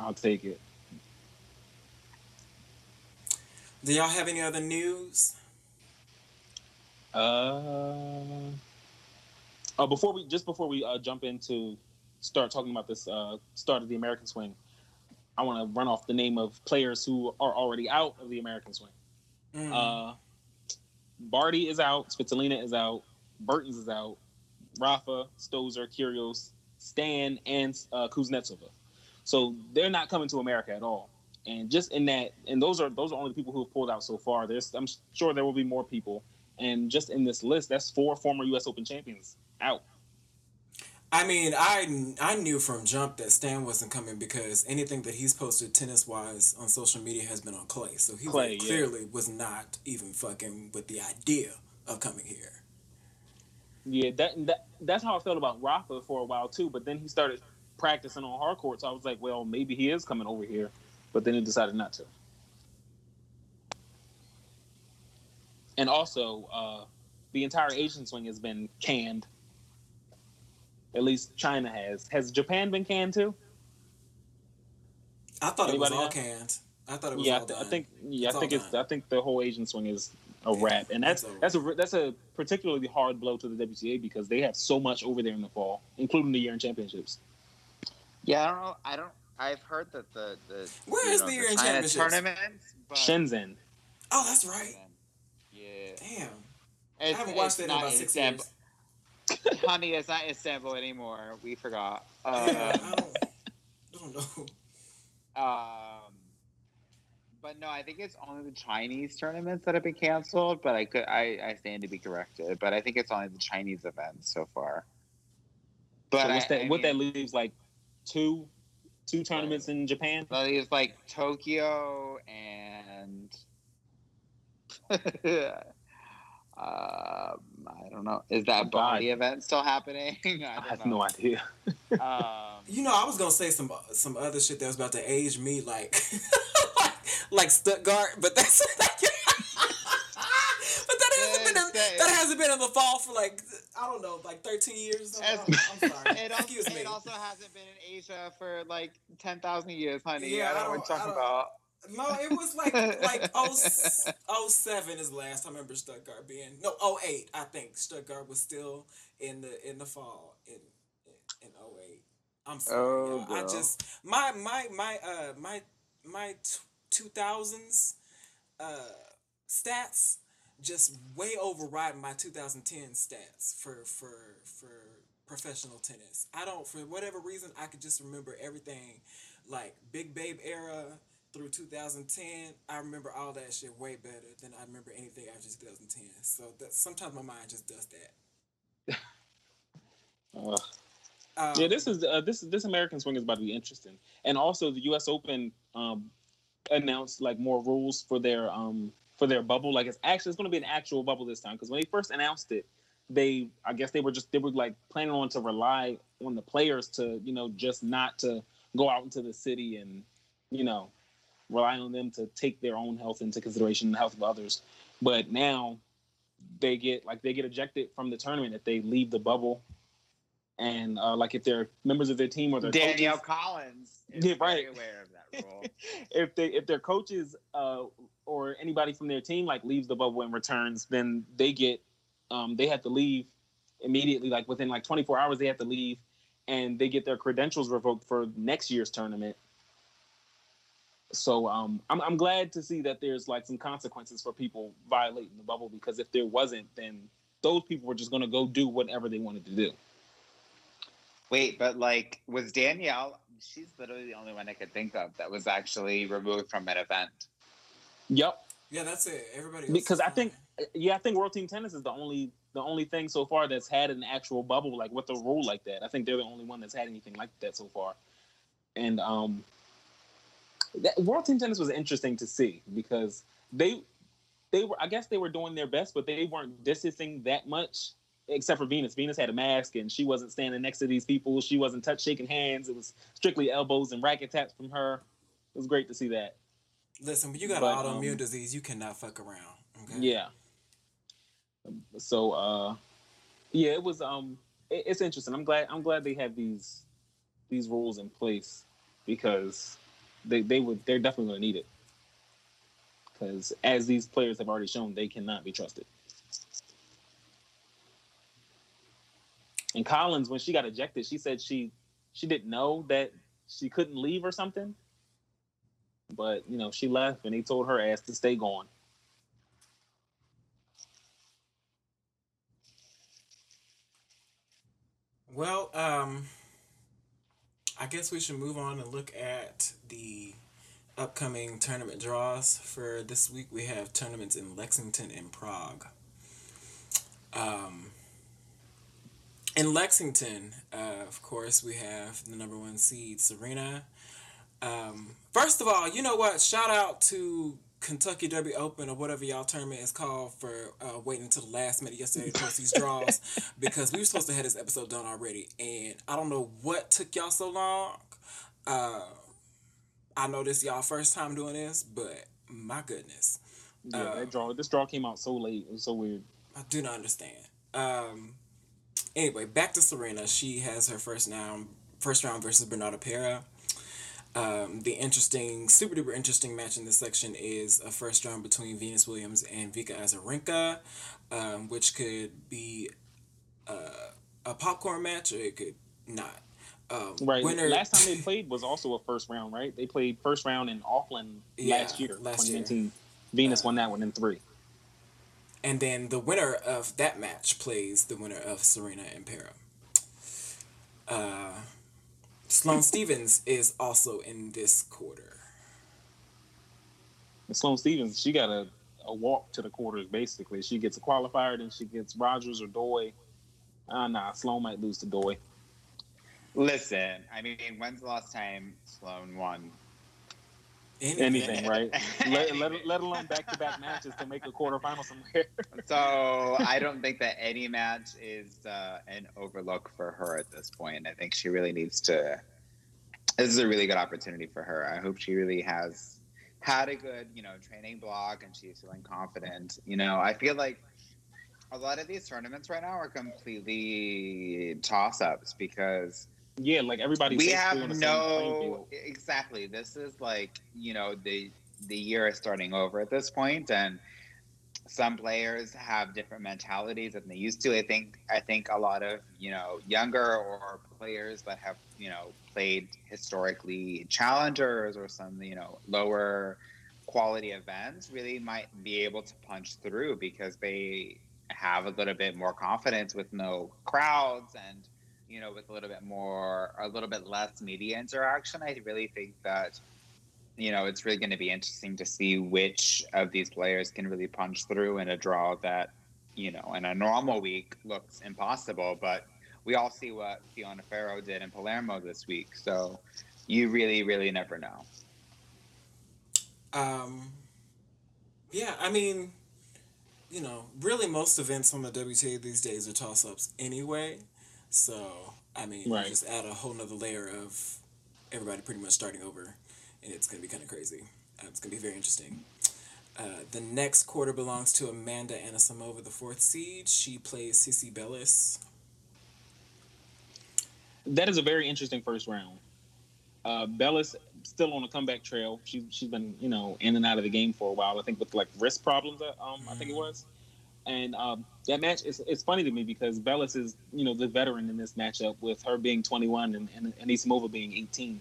I'll take it. Do y'all have any other news? Uh, oh, before we just before we uh, jump into start talking about this uh, start of the American Swing, I want to run off the name of players who are already out of the American Swing. Mm. Uh, Barty is out. Svitolina is out. Bertens is out. Rafa, Stosur, Kyrgios, Stan, and uh, Kuznetsova. So they're not coming to America at all. And just in that, and those are those are only the people who have pulled out so far. There's, I'm sure there will be more people. And just in this list, that's four former U.S. Open champions out. I mean, I I knew from jump that Stan wasn't coming because anything that he's posted tennis wise on social media has been on clay. So he Clay, was- yeah. clearly was not even fucking with the idea of coming here. Yeah, that, that that's how I felt about Rafa for a while too. But then he started practicing on hard court, so I was like, well, maybe he is coming over here. But then he decided not to. And also, uh, the entire Asian swing has been canned. At least China has. Has Japan been canned too? I thought Anybody it was all know? canned. I thought it was Yeah, I, all th- I think. Yeah, It's I think it's. done. I think the whole Asian swing is a Yeah, wrap, and that's that's a that's a particularly hard blow to the WTA because they have so much over there in the fall, including the year-end championships. Yeah, I don't know. I don't. I've heard that the the Where you know, the the year-end China championships? tournaments. But, Shenzhen. Oh, that's right. Yeah, Damn. I It's- haven't watched it's it in not about six Istanbul. years. <laughs> Honey, it's not in Istanbul anymore. We forgot. Yeah, Um, I don't, I don't know. Um, but no, I think it's only the Chinese tournaments that have been canceled. But I could, I, I stand to be corrected. But I think it's only the Chinese events so far. But so I, that? I what that leaves like two, two tournaments in Japan. that leaves like Tokyo and. <laughs> um, I don't know. Is that Oh, God. Event still happening? <laughs> I, I have know. no idea. <laughs> Um, You know, I was gonna say some some other shit that was about to age me, like like Stuttgart, but that's but that hasn't been in, that hasn't been in the fall for like I don't know, like thirteen years. Or. As- I'm sorry. <laughs> It also, Excuse me. it also hasn't been in Asia for like ten thousand years, honey. Yeah, I don't I know what you're talking about. No, it was like like oh, s- 07 is the last time I remember Stuttgart being no 08 I think Stuttgart was still in the in the fall in in 08. I'm sorry, Oh. I just my my my uh my my two thousands uh stats just way overriding my 2010 stats for for for professional tennis. I don't for whatever reason I could just remember everything like Big Babe era through 2010. I remember all that shit way better than I remember anything after 2010. So that sometimes my mind just does that. <laughs> Uh, Um, yeah, this is uh, this this American swing is about to be interesting, and also the U.S. Open um, announced like more rules for their um, for their bubble. Like it's actually it's going to be an actual bubble this time because when they first announced it, they I guess they were just they were like planning on to rely on the players to you know just not to go out into the city and you know rely on them to take their own health into consideration and the health of others. But now they get like they get ejected from the tournament if they leave the bubble and uh, like if they're members of their team or their Danielle coaches, Collins is <laughs> Yeah, right. aware of that rule. <laughs> if they if their coaches uh, or anybody from their team like leaves the bubble and returns, then they get um, they have to leave immediately. Like within like 24 hours, they have to leave, and they get their credentials revoked for next year's tournament. So um, I'm I'm glad to see that there's like some consequences for people violating the bubble because if there wasn't, then those people were just going to go do whatever they wanted to do. Wait, but like, was Danielle? She's literally the only one I could think of that was actually removed from an event. Yep. yeah, that's it. Everybody because I think fine. yeah, I think World Team Tennis is the only the only thing so far that's had an actual bubble like with a rule like that. I think they're the only one that's had anything like that so far. And um that World Team Tennis was interesting to see because they they were I guess they were doing their best, but they weren't distancing that much except for Venus. Venus had a mask and she wasn't standing next to these people. She wasn't touch shaking hands. It was strictly elbows and racket taps from her. It was great to see that. Listen, when you got but, an autoimmune um, disease, you cannot fuck around. Okay. Yeah. So uh yeah, it was um it, it's interesting. I'm glad I'm glad they have these these rules in place because they they would they're definitely going to need it. Cuz as these players have already shown, they cannot be trusted. And Collins when she got ejected, she said she she didn't know that she couldn't leave or something. But, you know, she left and they told her ass to stay gone. Well, um, I guess we should move on and look at the upcoming tournament draws for this week. We have tournaments in Lexington and Prague. Um, in Lexington, uh, of course, we have the number one seed, Serena. Um, first of all, you know what? Shout out to Kentucky Derby Open or whatever y'all tournament is called for uh, waiting until the last minute yesterday to post these draws <laughs> because we were supposed to have this episode done already and I don't know what took y'all so long. Uh, I know this y'all first time doing this, but my goodness. Yeah, Uh, that draw. This draw came out so late. It was so weird. I do not understand. Um, anyway, back to Serena. She has her first round, first round versus Bernarda Pera. Um, the interesting, super duper interesting match in this section is a first round between Venus Williams and Vika Azarenka, um, which could be uh, a popcorn match or it could not. Um, Right. Winner, Last time they <laughs> played was also a first round, right? They played first round in Auckland Yeah, last year, last year. 2019. Venus Uh, won that one in three. And then the winner of that match plays the winner of Serena and Pera. Uh, Sloane Stevens is also in this quarter. And Sloane Stevens, she got a, a walk to the quarters basically. She gets a qualifier, then she gets Rogers or Doi. Ah, nah, Sloane might lose to Doi. Listen, I mean, when's the last time Sloan won? Anything, right? let, <laughs> let, let alone back to back matches to make a quarterfinal somewhere. <laughs> So I don't think that any match is uh, an overlook for her at this point. I think she really needs to. This is a really good opportunity for her. I hope she really has had a good, you know, training block and she's feeling confident. You know, I feel like a lot of these tournaments right now are completely toss ups because yeah, like everybody. we have no exactly this is like you know the the year is starting over at this point and some players have different mentalities than they used to i think i think a lot of you know younger or players that have you know played historically challengers or some you know lower quality events really might be able to punch through because they have a little bit more confidence with no crowds and you know, with a little bit more, a little bit less media interaction, I really think that, you know, it's really going to be interesting to see which of these players can really punch through in a draw that, you know, in a normal week looks impossible. But we all see what Fiona Ferro did in Palermo this week. So you really, really never know. Um, yeah, I mean, you know, really most events on the WTA these days are toss ups anyway. So, I mean, Right. just add a whole nother layer of everybody pretty much starting over, and it's going to be kind of crazy. Uh, it's going to be very interesting. Uh, the next quarter belongs to Amanda Anisimova, the fourth seed. She plays Cici Bellis. that is a very interesting first round. Uh, Bellis still on a comeback trail. She she's been you know in and out of the game for a while. I think with like wrist problems. uh, Um, I think it was. And um, that match is it's funny to me because Bellis is you know the veteran in this matchup with her being 21 and and Anisimova being 18.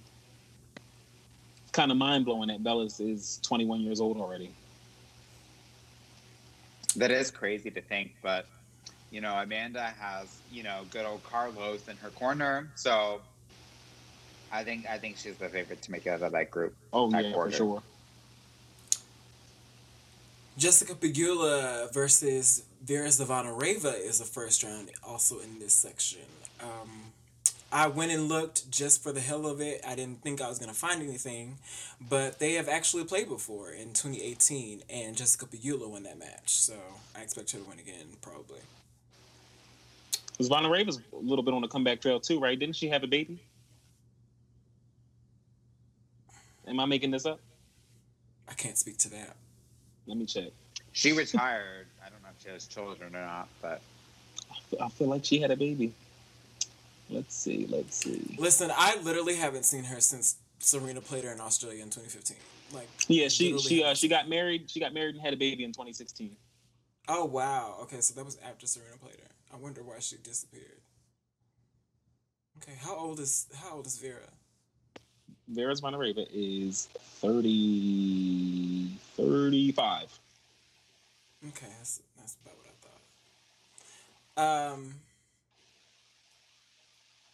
It's kind of mind blowing that Bellis is 21 years old already. That is crazy to think, but you know, Amanda has you know good old Carlos in her corner, so I think I think she's the favorite to make it out of that group. Oh That yeah, quarter. for sure. Jessica Pegula versus Vera Zvonareva is the first round, also in this section. Um, I went and looked just for the hell of it. I didn't think I was going to find anything, but they have actually played before in 2018, and Jessica Pegula won that match. So I expect her to win again, probably. Zvonareva a little bit on the comeback trail too, right? Didn't she have a baby? Am I making this up? I can't speak to that. Let me check. She retired. I don't know if she has children or not, but I feel, I feel like she had a baby. Let's see. Let's see. Listen, I literally haven't seen her since Serena played her in Australia in 2015. Like, Yeah, she she uh, she got married. She got married and had a baby in 2016. Oh wow. Okay, so that was after Serena played her. I wonder why she disappeared. Okay, how old is how old is Vera? Vera Zvonareva is 30, 35. Okay, that's that's about what I thought. Um,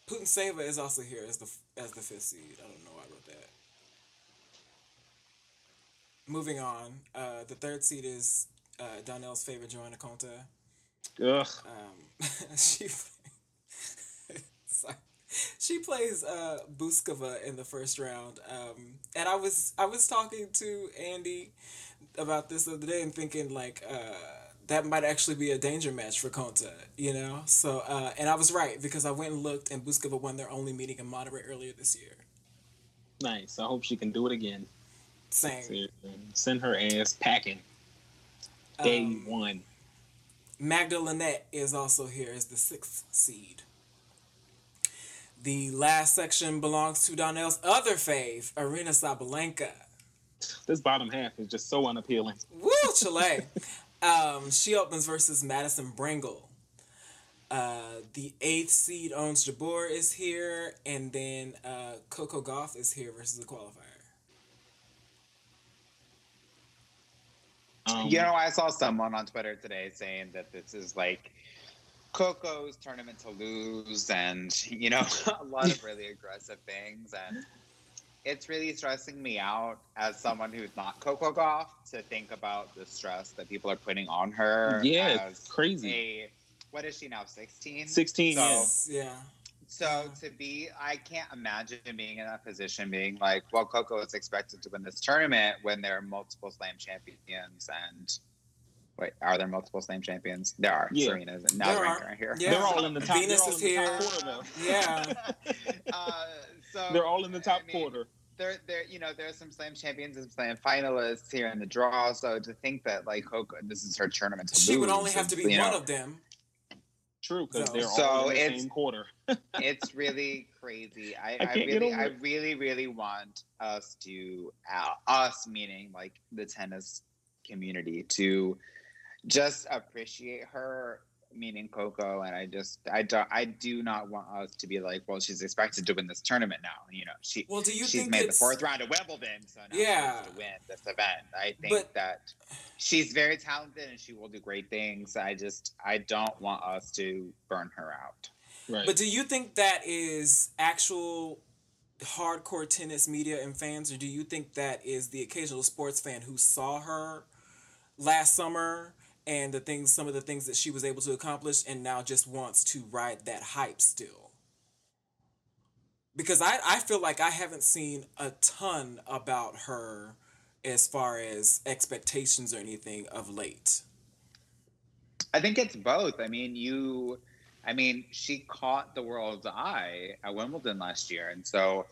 Putintseva is also here as the as the fifth seed. I don't know why I wrote that. Moving on, uh, the third seed is uh, Donnell's favorite Johanna Konta. Ugh. Um, <laughs> she. <laughs> she plays uh Bouzkova in the first round. Um and I was I was talking to Andy about this the other day and thinking like uh that might actually be a danger match for Konta, you know? So uh and I was right because I went and looked and Bouzkova won their only meeting in Monterrey earlier this year. Nice. I hope she can do it again. Same. Send her ass packing. Day Um, one. Magda Linette is also here as the sixth seed. The last section belongs to Donnell's other fave, Aryna Sabalenka. This bottom half is just so unappealing. Woo, Chile. <laughs> um, she opens versus Madison Brengle. Uh, the eighth seed Ons Jabeur is here, and then uh, Coco Gauff is here versus the qualifier. Um, You know, I saw someone on Twitter today saying that this is like Coco's tournament to lose, and you know, <laughs> a lot of really aggressive things, and it's really stressing me out as someone who's not Coco Gauff to think about the stress that people are putting on her. Yeah, it's crazy. A, what is she now? Sixteen. 16, So, yes. Yeah. So to be, I can't imagine being in that position, being like, well, Coco is expected to win this tournament when there are multiple Slam champions, and wait, are there multiple Slam champions? There are. Yeah. Serena's and There Nazarin are. are here. Yeah. They're all in the top. Venus they're all is in the top here. quarter. Yeah. <laughs> uh, so They're all in the top I mean, quarter. There, there, you know, there's some Slam champions and Slam finalists here in the draw. So to think that like Coco, this is her tournament to She would only have to be one know, of them. True, because So- they're So all in the it's- same quarter. <laughs> it's really crazy. I, I I, can't get really, over I really, really want us to, uh, us meaning like the tennis community, to just appreciate her, meaning Coco. And I just, I don't, I do not want us to be like, well, she's expected to win this tournament now. You know, she. Well, do you She's think made the fourth round of Wimbledon, so now Yeah. she has to win this event. I think But- that she's very talented and she will do great things. I just, I don't want us to burn her out. Right. But do you think that is actual hardcore tennis media and fans, or do you think that is the occasional sports fan who saw her last summer and the things, some of the things that she was able to accomplish, and now just wants to ride that hype still? Because I, I feel like I haven't seen a ton about her as far as expectations or anything of late. I think it's both. I mean, you, I mean, she caught the world's eye at Wimbledon last year, and so,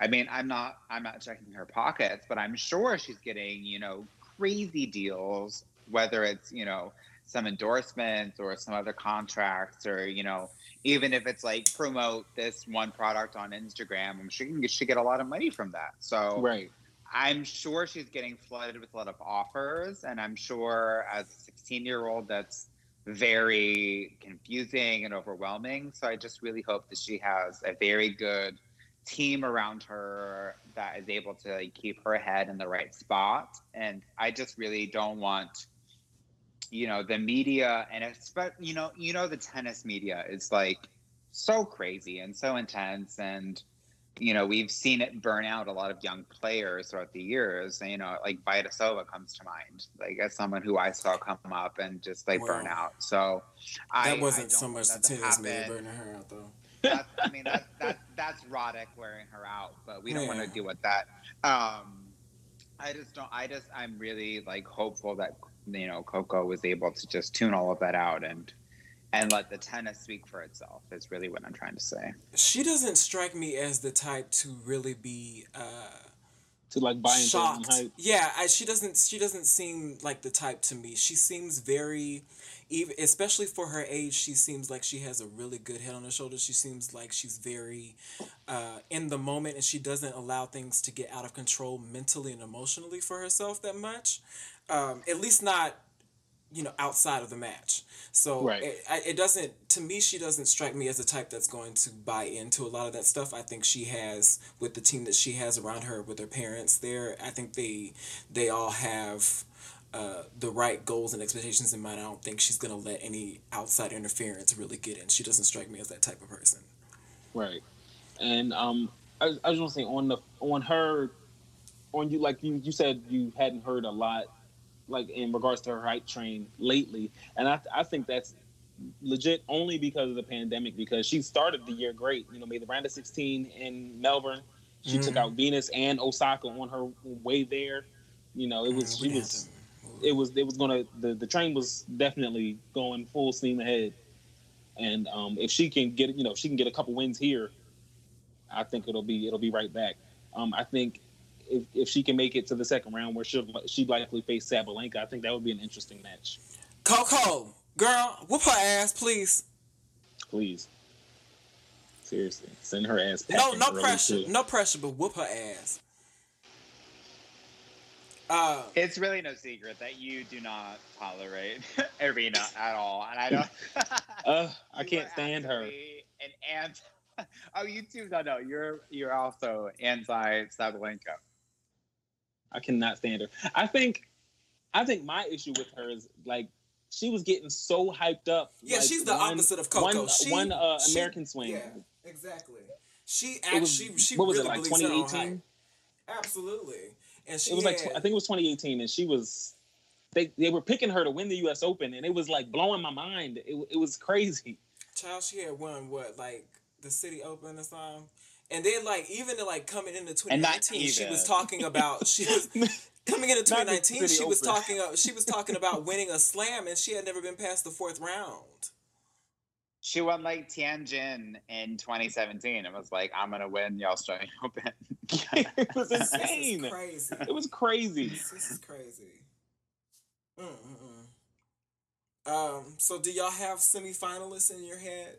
I mean, I'm not, I'm not checking her pockets, but I'm sure she's getting, you know, crazy deals, whether it's, you know, some endorsements or some other contracts, or you know, even if it's like promote this one product on Instagram, I'm sure she should get a lot of money from that. So, right. I'm sure she's getting flooded with a lot of offers, and I'm sure as a 16 year old, that's very confusing and overwhelming. So I just really hope that she has a very good team around her that is able to like, keep her head in the right spot. And I just really don't want, you know, the media and especially, you know, you know, the tennis media is like so crazy and so intense and you know, we've seen it burn out a lot of young players throughout the years. And, you know, like Vaidisova comes to mind, like as someone who I saw come up and just like burn out. So That I wasn't don't so much the tennis media burning her out, though. That's, I mean, that, <laughs> that that's Roddick wearing her out, but we don't want to deal with that. Um, I just don't. I just I'm really like hopeful that you know Coco was able to just tune all of that out and and let the tennis speak for itself. Is really what I'm trying to say. She doesn't strike me as the type to really be uh, To like buy into any shocked. hype. Yeah, I, she doesn't. She doesn't seem like the type to me. She seems very, even especially for her age. She seems like she has a really good head on her shoulders. She seems like she's very uh, in the moment, and she doesn't allow things to get out of control mentally and emotionally for herself that much. Um, at least not you know outside of the match. So Right. it, it doesn't to me she doesn't strike me as the type that's going to buy into a lot of that stuff. I think she has with the team that she has around her with her parents there i think they they all have uh, the right goals and expectations in mind. I don't think she's going to let any outside interference really get in. She doesn't strike me as that type of person. Right. And um, I, I was want to say on the on her, on you like you you said you hadn't heard a lot, like in regards to her hype train lately, and I I think that's legit only because of the pandemic. Because she started the year great. You know, made the round of 16 in Melbourne. She took Mhm. out Venus and Osaka on her way there. You know, it was Mm, she was it was it was gonna the, the train was definitely going full steam ahead. And um, if she can get you know if she can get a couple wins here, I think it'll be it'll be right back. Um, I think if, if she can make it to the second round where she'll she'd likely face Sabalenka, I think that would be an interesting match. Coco, girl, whoop her ass, please. Please, seriously, send her ass. No, no pressure, too. no pressure, but whoop her ass. Uh, It's really no secret that you do not tolerate <laughs> Aryna at all, and I don't. <laughs> Uh, I can't stand her. actively An anti. <laughs> Oh, you too. No, no. You're you're also anti Sabalenka. I cannot stand her. I think, I think my issue with her is like she was getting so hyped up. yeah, like, she's the one- opposite of Coco. One, she, one uh, she- American swing. Yeah, exactly. She was- actually, she what was really it like believes in her own 2018? Absolutely, and she It was like tw- I think it was 2018, and she was. They, they were picking her to win the U.S. Open, and it was like blowing my mind. It, it was crazy. Child, she had won what, like the City Open or something. And then, like, even like coming into 2019, she was talking about <laughs> she was coming into 2019. She was Open. talking. uh, She was talking about <laughs> winning a slam, and she had never been past the fourth round. She won like Tianjin in 2017 and was like, "I'm gonna win the Australian <laughs> Open." it was This insane. is crazy. It was crazy. This is crazy. Mm-mm-mm. Um. So, do y'all have semifinalists in your head?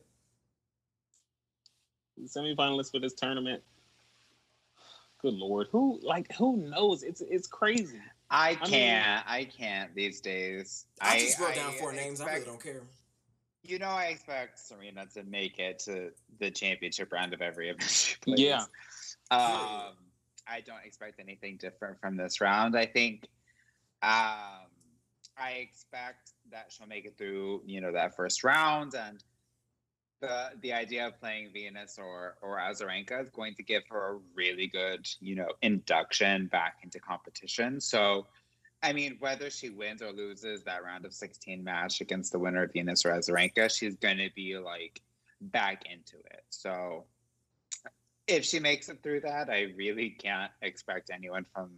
Semifinalists for this tournament. Good lord, who like who knows? It's it's crazy. I mean- can't. I can't these days. I, just wrote down I four names. I really don't care. You know, I expect Serena to make it to the championship round of every event she plays. <laughs> Yeah. Um, I don't expect anything different from this round. I think um, I expect that she'll make it through, you know, that first round, and the the idea of playing Venus or or Azarenka is going to give her a really good, you know, induction back into competition. So. I mean, whether she wins or loses that round of 16 match against the winner of Venus or Azarenka, she's going to be like back into it. So if she makes it through that, I really can't expect anyone from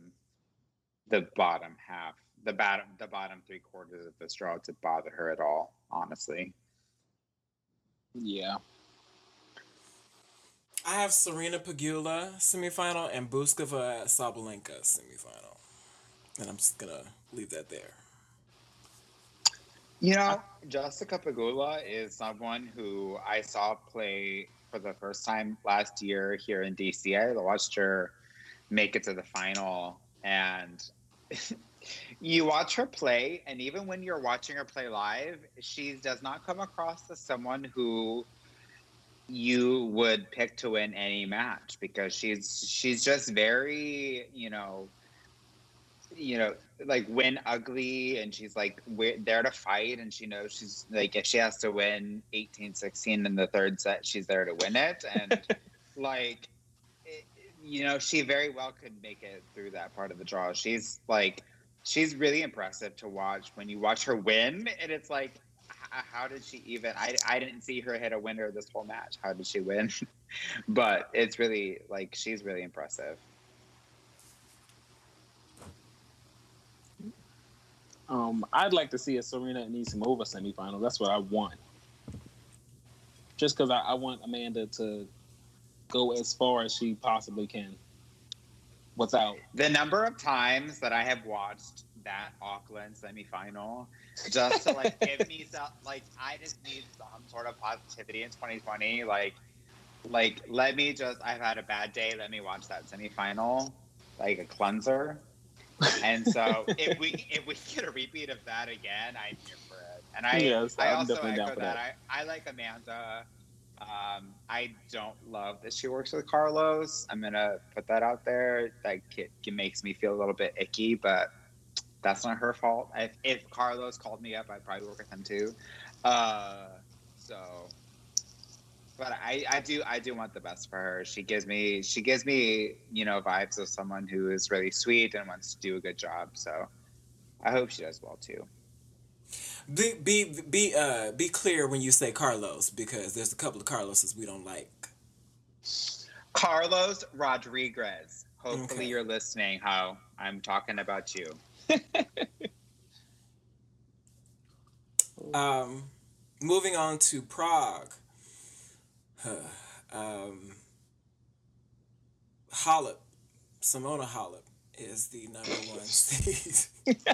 the bottom half, the bottom, the bottom three quarters of this draw to bother her at all. Honestly, Yeah. I have Serena Pegula semifinal and Bouzkova Sabalenka semifinal. And I'm just gonna leave that there. you know, Jessica Pegula is someone who I saw play for the first time last year here in DC. I watched her make it to the final, and <laughs> you watch her play, and even when you're watching her play live, she does not come across as someone who you would pick to win any match because she's she's just very you know you know like win ugly and she's like wi- there to fight and she knows she's like if she has to win 18 16 in the third set she's there to win it. And <laughs> like it, you know she very well could make it through that part of the draw. She's like she's really impressive to watch when you watch her win and it's like how did she even I, I didn't see her hit a winner this whole match how did she win <laughs> but it's really like she's really impressive Um, I'd like to see a Serena and Anisimova semifinal. That's what I want. Just because I, I want Amanda to go as far as she possibly can without. The number of times that I have watched that Auckland semifinal just to like give me <laughs> some like I just need some sort of positivity in 2020. Like like let me just I've had a bad day, let me watch that semifinal like a cleanser. And so <laughs> if we if we get a repeat of that again, I'm here for it. And I Yes, I I'm also definitely down echo for that. that. I, I like Amanda. Um, I don't love that she works with Carlos. I'm gonna put that out there. That it, it makes me feel a little bit icky, but that's not her fault. If, if Carlos called me up, I'd probably work with him too. Uh, so, but I, I do I do want the best for her. She gives me she gives me you know vibes of someone who is really sweet and wants to do a good job. So, I hope she does well too. Be be be uh be clear when you say Carlos because there's a couple of Carloses we don't like. Carlos Rodriguez. Hopefully Okay. you're listening. How I'm talking about you. <laughs> Um, moving on to Prague. um, Halep, Simona Halep is the number one <laughs> seed. <laughs>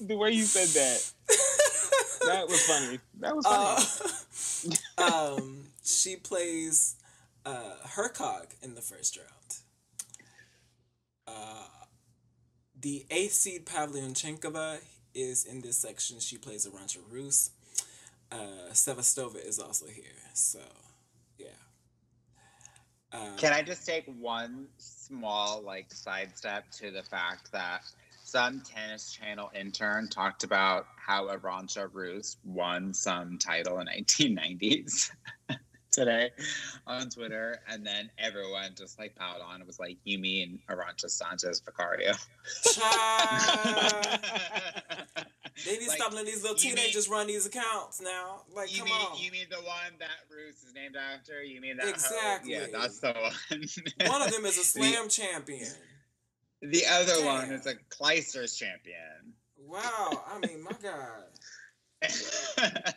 the way you said that, <laughs> that was funny. That was funny. Uh, <laughs> um, she plays uh, Hercog in the first round. Uh, the eighth seed Pavlyuchenkova is in this section. She plays Arantxa Rus. Uh, Sevastova is also here. So, yeah. Uh, Can I just take one small like sidestep to the fact that some tennis channel intern talked about how Arantxa Rus won some title in 1990s <laughs> today on Twitter, and then everyone just like piled on. It was like, "You mean Arantxa Sanchez Vicario?" <laughs> They need to Like, stop letting these little you mean- teenagers run these accounts now. Like, You come mean on. you mean the one that Rus is named after? You mean that? Oh, hoe? Exactly. Yeah, that's the one. One of them is a <laughs> slam champion. The other one is a Kleisters champion. Wow. I mean, my God. <laughs>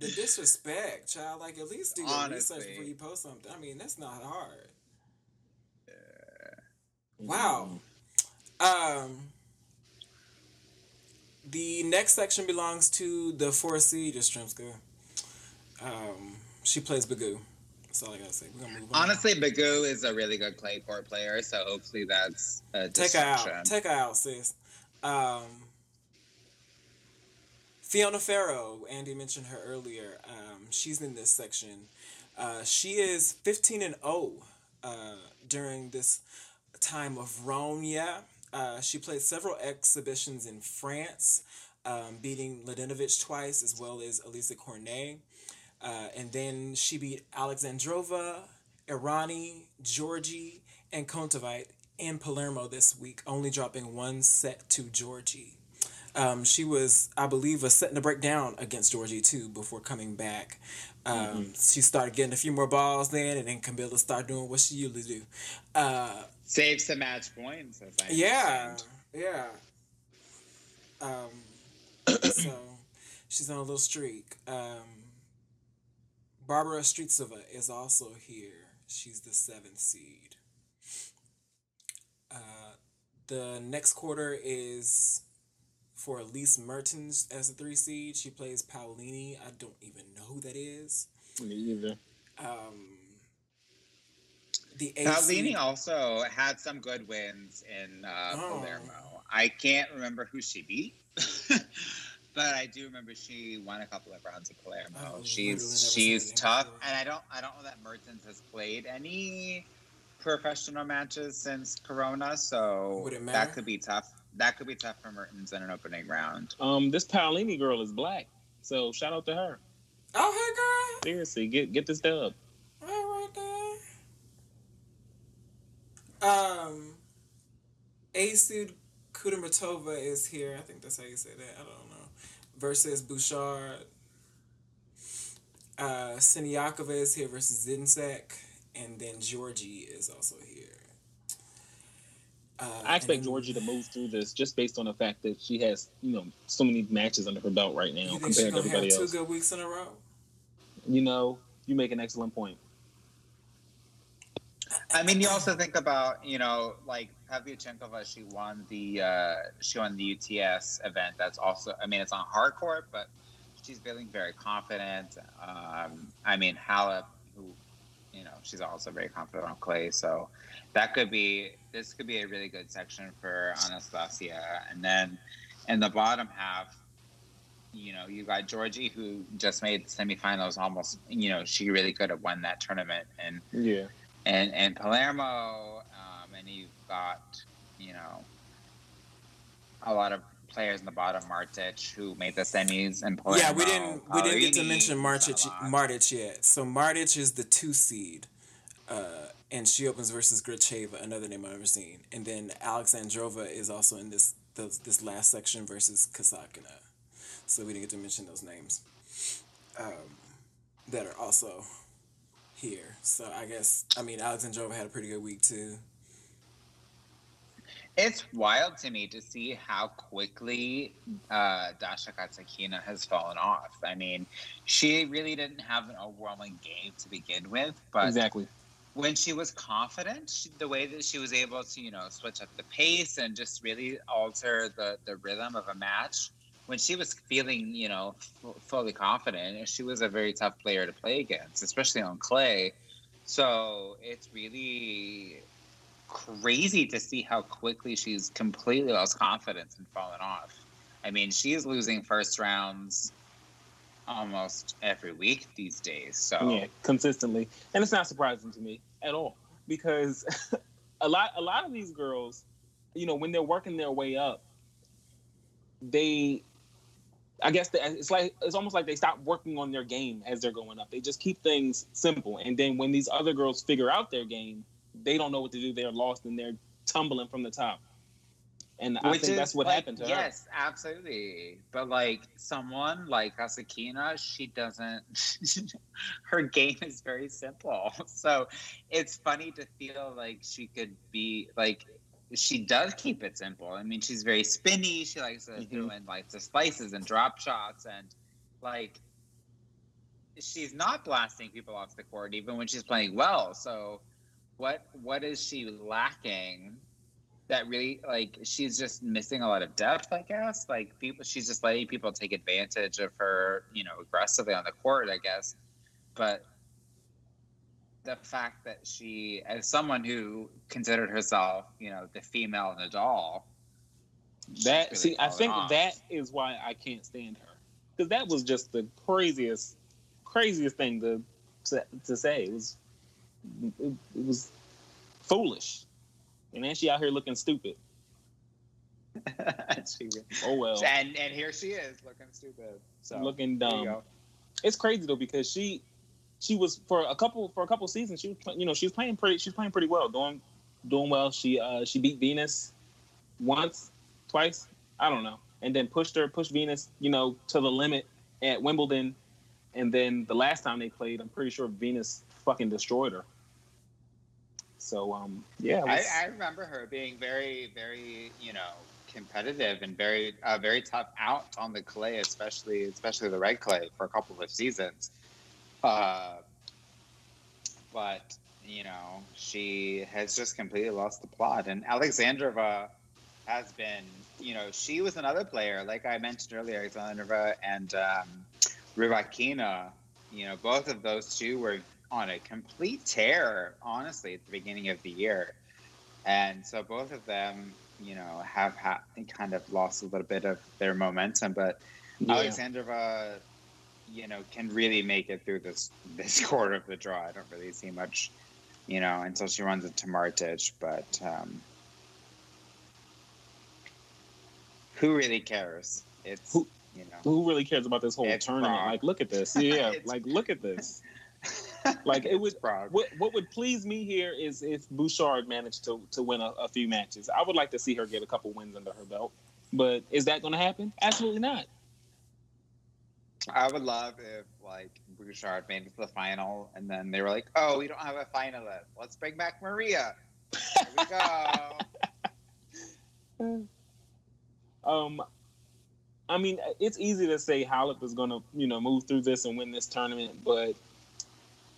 The disrespect, child. Like, at least do your research before you post something. I mean, that's not hard. Yeah. Wow. Um, the next section belongs to the four seed Yastremska. Um, she plays Begu. That's all I gotta say. We're gonna move on. Honestly, Begu is a really good clay court player, so hopefully that's a take her out. Take her out, sis. Um, Fiona Ferro, Andy mentioned her earlier. Um, she's in this section. Uh, she is 15 and 0 uh, during this time of Ronya. Uh, she played several exhibitions in France, um, beating Mladenovic twice as well as Alizé Cornet. Uh, and then she beat Alexandrova, Errani, Giorgi, and Kontaveit in Palermo this week, only dropping one set to Giorgi. Um, she was, I believe, a setting to break down against Giorgi too before coming back. Um, She started getting a few more balls then, and then Camila started doing what she usually do. Uh, Save some match points. Yeah, yeah. Um, <coughs> so she's on a little streak. Um, Barbora Strycova is also here. She's the seventh seed. Uh, the next quarter is for Elise Mertens as a three seed. She plays Paolini. I don't even know who that is. Me either. Um, the eighth Paolini seed. also had some good wins in uh, Oh. Palermo. I can't remember who she beat, <laughs> but I do remember she won a couple of rounds of Palermo. I've literally never she's she's tough, before. and I don't I don't know that Mertens has played any professional matches since Corona, so Would it matter? that could be tough. That could be tough for Mertens in an opening round. Um, this Paolini girl is black, so shout out to her. Oh, hey girl! Seriously, get get this dub. hey girl. Right there. Um, Asud Kudermetova is here. I think that's how you say that. I don't know. Versus Bouchard. Uh, Siniakova is here versus Zidansek. And then Giorgi is also here. Uh, I expect then- Giorgi to move through this just based on the fact that she has, you know, so many matches under her belt right now compared to everybody two else. good weeks in a row? You know, you make an excellent point. I mean, you also think about you know like Pavlyuchenkova. She won the uh, she won the UTS event. That's also I mean it's on hard court, but she's feeling very confident. Um, I mean Halep, who you know she's also very confident on clay. So that could be this could be a really good section for Anastasia. And then in the bottom half, you know you got Giorgi who just made the semifinals. Almost you know she really could have won that tournament and Yeah. And and Palermo, um, and you've got you know a lot of players in the bottom, Martic, who made the semis, and Palermo. yeah, we didn't we didn't get to mention Martic. Martic yet. So Martic is the two seed, uh, and she opens versus Gracheva, another name I've never seen. And then Alexandrova is also in this those this last section versus Kasatkina. So we didn't get to mention those names um, that are also here. So I guess I mean Alexandrova had a pretty good week too. It's wild to me to see how quickly uh, Dasha Kasatkina has fallen off. I mean, she really didn't have an overwhelming game to begin with, but exactly when she was confident, she, the way that she was able to, you know, switch up the pace and just really alter the, the rhythm of a match, when she was feeling, you know, f- fully confident, she was a very tough player to play against, especially on clay. So it's really crazy to see how quickly she's completely lost confidence and fallen off. I mean, she's losing first rounds almost every week these days. So yeah, consistently, and it's not surprising to me at all because <laughs> a lot a lot of these girls, you know, when they're working their way up, they I guess the, it's like it's almost like they stop working on their game as they're going up. They just keep things simple, and then when these other girls figure out their game, they don't know what to do. They're lost and they're tumbling from the top. And I think that's what like, happened to yes, her. Yes, absolutely. But like someone like Asakina, she doesn't. <laughs> her game is very simple. <laughs> So it's funny to feel like she could be like. She does keep it simple. I mean, she's very spinny. She likes to Mhm. do in like the slices and drop shots and like. She's not blasting people off the court even when she's playing well. So, what what is she lacking that really like she's just missing a lot of depth i guess like people she's just letting people take advantage of her you know aggressively on the court i guess but the fact that she as someone who considered herself you know the female nadal she's That really see, I think off. that is why I can't stand her because that was just the craziest, craziest thing to to, to say. It was it, it was foolish, and then she out here looking stupid. <laughs> She- Oh well, and and here she is looking stupid so looking dumb. It's crazy though because she she was for a couple for a couple seasons. She was you know she was playing pretty. She's playing pretty well, doing doing well. She uh she beat Venus once, twice. I don't know, and then pushed her pushed Venus you know to the limit at Wimbledon, and then the last time they played, I'm pretty sure Venus fucking destroyed her. So um yeah, it I, I remember her being very, very, you know, competitive and very, uh, very tough out on the clay, especially, especially the red clay for a couple of seasons. Uh, but you know, she has just completely lost the plot. And Alexandrova has been, you know, she was another player, like I mentioned earlier, Alexandrova and um, Rybakina. You know, both of those two were on a complete tear, honestly, at the beginning of the year. And so both of them, you know, have ha- kind of lost a little bit of their momentum. But yeah. Alexandrova, you know, can really make it through this <laughs> this quarter of the draw. I don't really see much, you know, until she runs into Martic. But um, who really cares? It's Who- you know. who really cares about this whole tournament? Prague. Like, look at this. <laughs> Yeah, like look at this. Like, it would- It's What what would please me here is if Bouchard managed to to win a, a few matches. I would like to see her get a couple wins under her belt. But is that going to happen? Absolutely not. I would love if like Bouchard made it to the final, and then they were like, "Oh, we don't have a finalist. Let's bring back Maria." There we go. <laughs> Um, I mean, it's easy to say Halep is going to you know move through this and win this tournament, but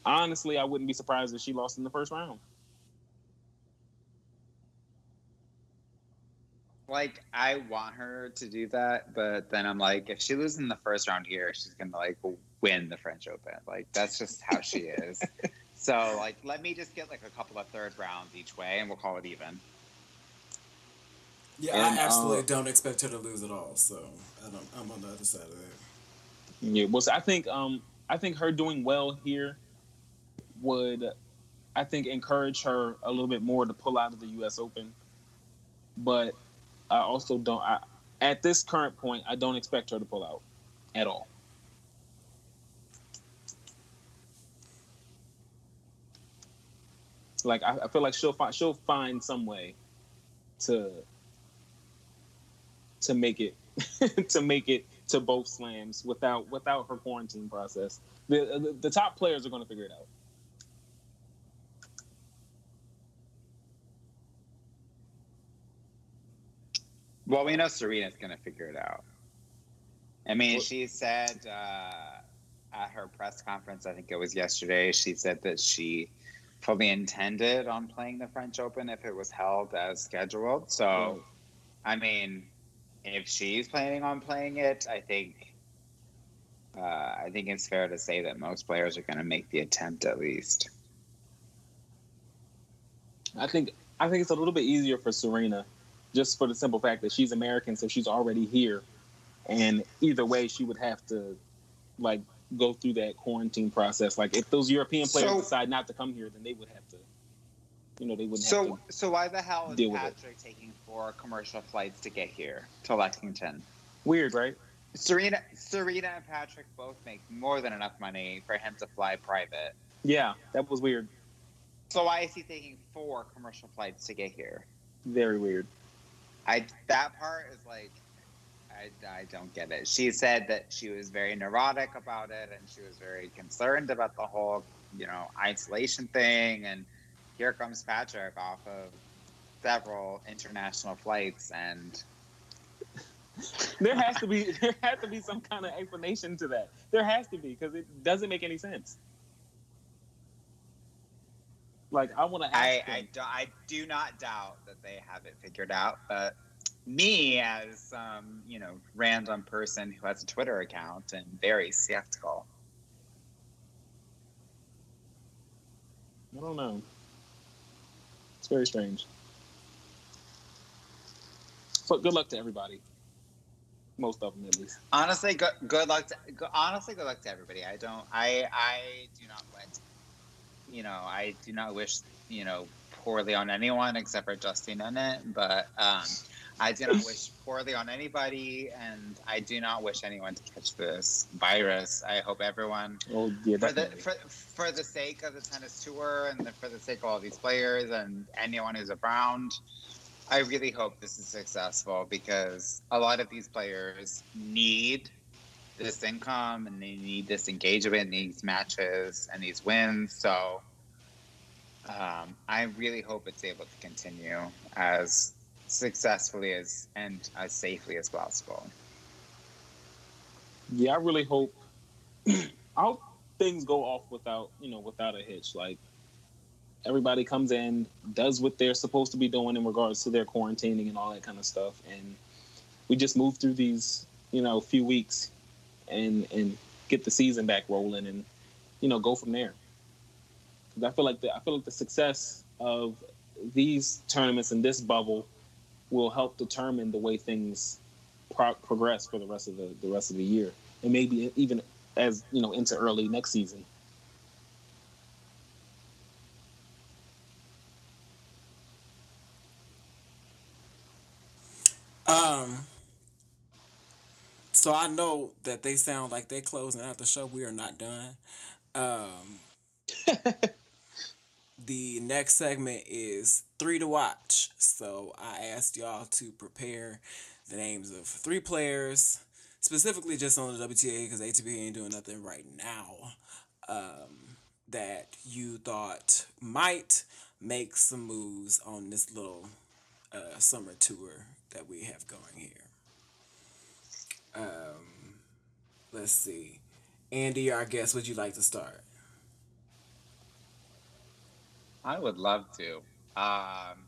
honestly, I wouldn't be surprised if she lost in the first round. Like, I want her to do that, but then I'm like, if she loses in the first round here, she's gonna like win the French Open. Like, that's just how she is. <laughs> so, like, let me just get like a couple of third rounds each way, and we'll call it even. Yeah, And, I absolutely uh, don't expect her to lose at all. So I don't, I'm on the other side of that. Yeah, well, so I think um, I think her doing well here would, I think, encourage her a little bit more to pull out of the U.S. Open. But I also don't. I, at this current point, I don't expect her to pull out at all. Like I, I feel like she'll find she'll find some way to to make it <laughs> to make it to both slams without without her quarantine process. The the, the top players are going to figure it out. Well, we know Serena's going to figure it out. I mean, she said uh, at her press conference, I think it was yesterday, she said that she fully intended on playing the French Open if it was held as scheduled. So, I mean, if she's planning on playing it, I think uh, I think it's fair to say that most players are going to make the attempt at least. I think I think it's a little bit easier for Serena, just for the simple fact that she's American, so she's already here, and either way, she would have to like go through that quarantine process. Like if those European players So- decide not to come here, then they would have to, you know, they wouldn't So, have to. so why the hell is. Patrick taking four commercial flights to get here to Lexington? Weird, right? Serena, Serena, and Patrick both make more than enough money for him to fly private. Yeah, that was weird. So why is he taking four commercial flights to get here? Very weird. I that part is like, I, I don't get it. She said that she was very neurotic about it, and she was very concerned about the whole, you know, isolation thing. And here comes Patrick off of several international flights, and <laughs> There has to be <laughs> there has to be some kind of explanation to that. There has to be because it doesn't make any sense. Like I want to I, I, do, I do not doubt that they have it figured out, but me as some you know random person who has a Twitter account and very skeptical. I don't know. It's very strange. But good luck to everybody. Most of them, at least. Honestly, good, good luck. To, go- honestly, good luck to everybody. I don't. I I do not want. You know, I do not wish you know poorly on anyone except for Justin Justine Nennett, but um, I do not wish <laughs> poorly on anybody, and I do not wish anyone to catch this virus. I hope everyone Oh yeah, for the for, for the sake of the tennis tour and the, for the sake of all these players and anyone who's around i really hope this is successful because a lot of these players need this income and they need this engagement and these matches and these wins so um, i really hope it's able to continue as successfully as and as safely as possible yeah, I really hope. <clears throat> I hope things go off without you know without a hitch. Like everybody comes in, does what they're supposed to be doing in regards to their quarantining and all that kind of stuff, and we just move through these you know few weeks and and get the season back rolling and you know go from there. 'Cause I feel like the I feel like the success of these tournaments in this bubble will help determine the way things pro- progress for the rest of the, the rest of the year, and maybe even as you know into early next season. Um. So I know that they sound like they're closing out the show. We are not done. Um. <laughs> the next segment is three to watch. So I asked y'all to prepare the names of three players, specifically just on the WTA because ATP ain't doing nothing right now. Um, that you thought might make some moves on this little uh, summer tour that we have going here. Um, let's see. Andy, our guest, would you like to start? I would love to. Um,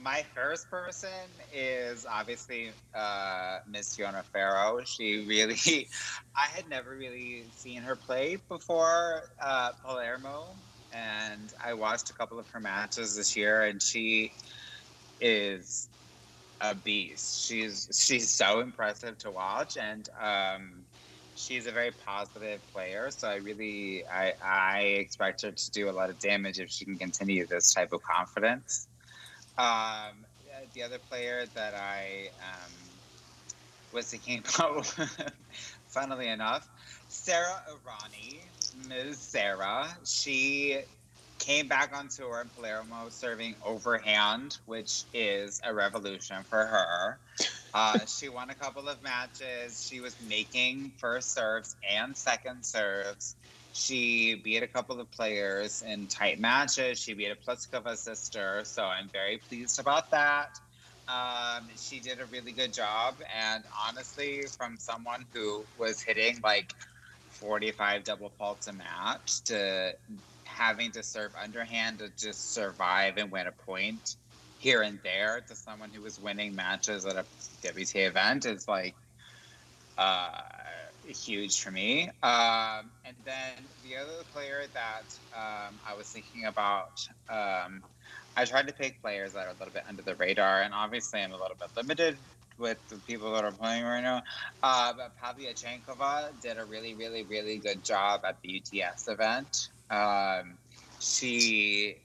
my first person is obviously uh, Miss Fiona Ferro. She really, <laughs> I had never really seen her play before uh, Palermo, and I watched a couple of her matches this year, and she is a beast. She's she's so impressive to watch, and um, she's a very positive player. So I really I I expect her to do a lot of damage if she can continue this type of confidence. Um, the other player that I um, was thinking <laughs> about, funnily enough, Sara Errani, Ms. Sarah. She came back on tour in Palermo serving overhand, which is a revolution for her. Uh, <laughs> she won a couple of matches. She was making first serves and second serves. She beat a couple of players in tight matches. She beat a Pliskova sister, so I'm very pleased about that. Um, she did a really good job, and honestly, from someone who was hitting like 45 double faults a match to having to serve underhand to just survive and win a point here and there to someone who was winning matches at a WTA event is like uh, huge for me. Um, and then the other player that um, I was thinking about, um, I tried to pick players that are a little bit under the radar, and obviously I'm a little bit limited with the people that are playing right now. Uh, but Pavlyuchenkova did a really, really, really good job at the UTS event. Um, she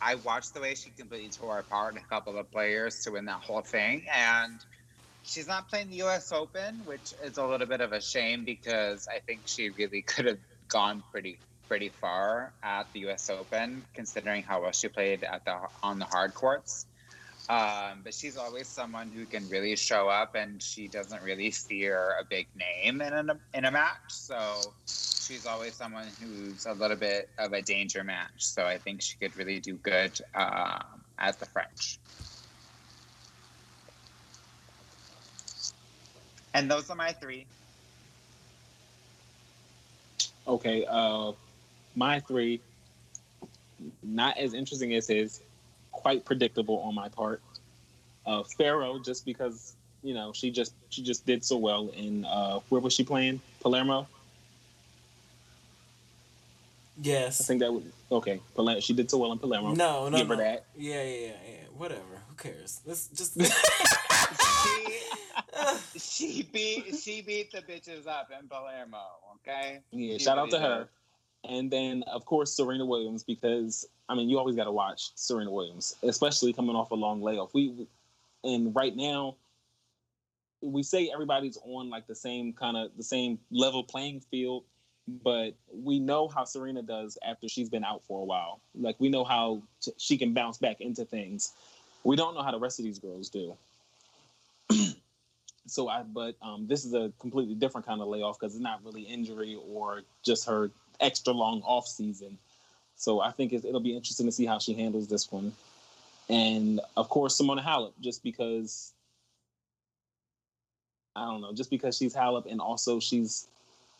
I watched the way she completely tore apart a couple of players to win that whole thing, and she's not playing the U.S. Open, which is a little bit of a shame because I think she really <laughs> could have gone pretty pretty far at the U.S. Open, considering how well she played at the on the hard courts. Um, but she's always someone who can really show up, and she doesn't really fear a big name in a in a match. So she's always someone who's a little bit of a danger match. So I think she could really do good um, as the French. And those are my three. Okay, uh, my three, not as interesting as his, quite predictable on my part. Uh, Ferro, just because you know she just she just did so well in uh, where was she playing? Palermo. Yes. I think that was okay. Palermo. She did so well in Palermo. No, no, Give her no. that. Yeah, yeah, yeah, yeah. Whatever. Who cares? Let's just. she, <laughs> she beat she beat the bitches up in Palermo. Okay. Yeah, She shout out really to her. And then, of course, Serena Williams, because I mean, you always got to watch Serena Williams, especially coming off a long layoff. We and right now, we say everybody's on like the same kind of the same level playing field, but we know how Serena does after she's been out for a while. Like we know how t- she can bounce back into things. We don't know how the rest of these girls do. <clears throat> so I, but um, this is a completely different kind of layoff because it's not really injury or just her extra long off season. So I think it'll be interesting to see how she handles this one. And of course, Simona Halep, just because I don't know, just because she's Halep and also she's,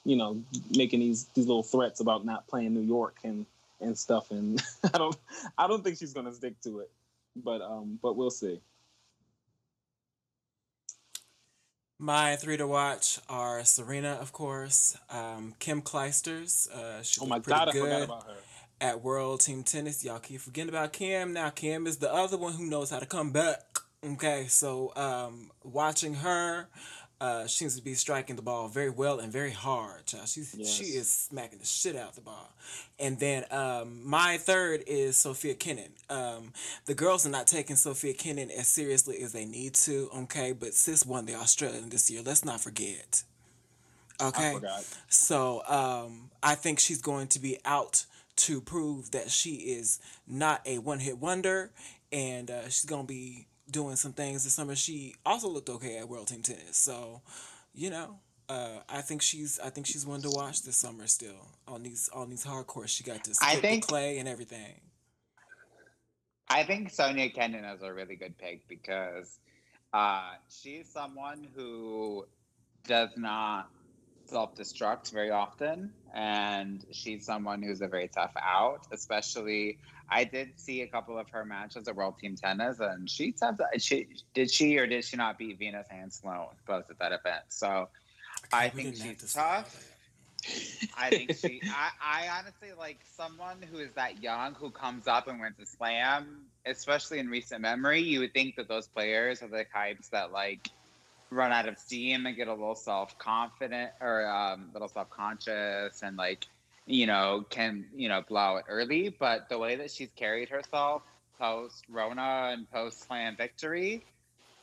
you know, making these these little threats about not playing New York and and stuff. And <laughs> I don't I don't think she's gonna stick to it. But um, but we'll see. My three to watch are Serena, of course, um, Kim Clijsters. Uh, she Oh my pretty god, I good forgot about her. at World Team Tennis. Y'all keep forgetting about Kim. Now Kim is the other one who knows how to come back. Okay, so um, watching her, uh, she seems to be striking the ball very well and very hard. Child. She's she is smacking the shit out of the ball. And then um, my third is Sofia Kenin. Um, the girls are not taking Sofia Kenin as seriously as they need to. Okay, but sis won the Australian this year. Let's not forget. Okay. forgot. So um, I think she's going to be out to prove that she is not a one hit wonder, and uh, she's going to be doing some things this summer. She also looked okay at World Team Tennis, so you know. Uh, I think she's I think she's one to watch this summer still on these on these hard courts. She got to I think- the clay and everything. I think Sofia Kenin is a really good pick because uh, she's someone who does not self destruct very often, and she's someone who's a very tough out. Especially, I did see a couple of her matches at World Team Tennis, and she she did she or did she not beat Venus and Sloane both at that event. So I We think she's tough. I think she. I, I honestly like someone who is that young who comes up and wins a slam, especially in recent memory. You would think that those players are the types that like run out of steam and get a little self confident or um, a little self conscious and like you know can you know blow it early. But the way that she's carried herself post Rona and post slam victory,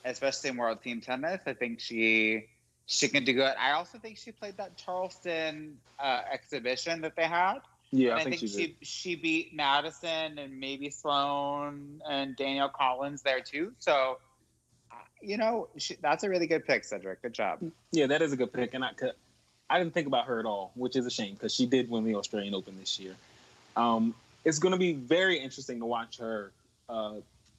especially in World Team Tennis, I think she she can do good. I also think she played that Charleston uh, exhibition that they had. Yeah, and I think, she, she she beat Madison and maybe Sloane and Danielle Collins there too. So, you know, she, that's a really good pick, Cedric. Good job. Yeah, that is a good pick, and I could, I didn't think about her at all, which is a shame because she did win the Australian Open this year. Um, it's going to be very interesting to watch her uh,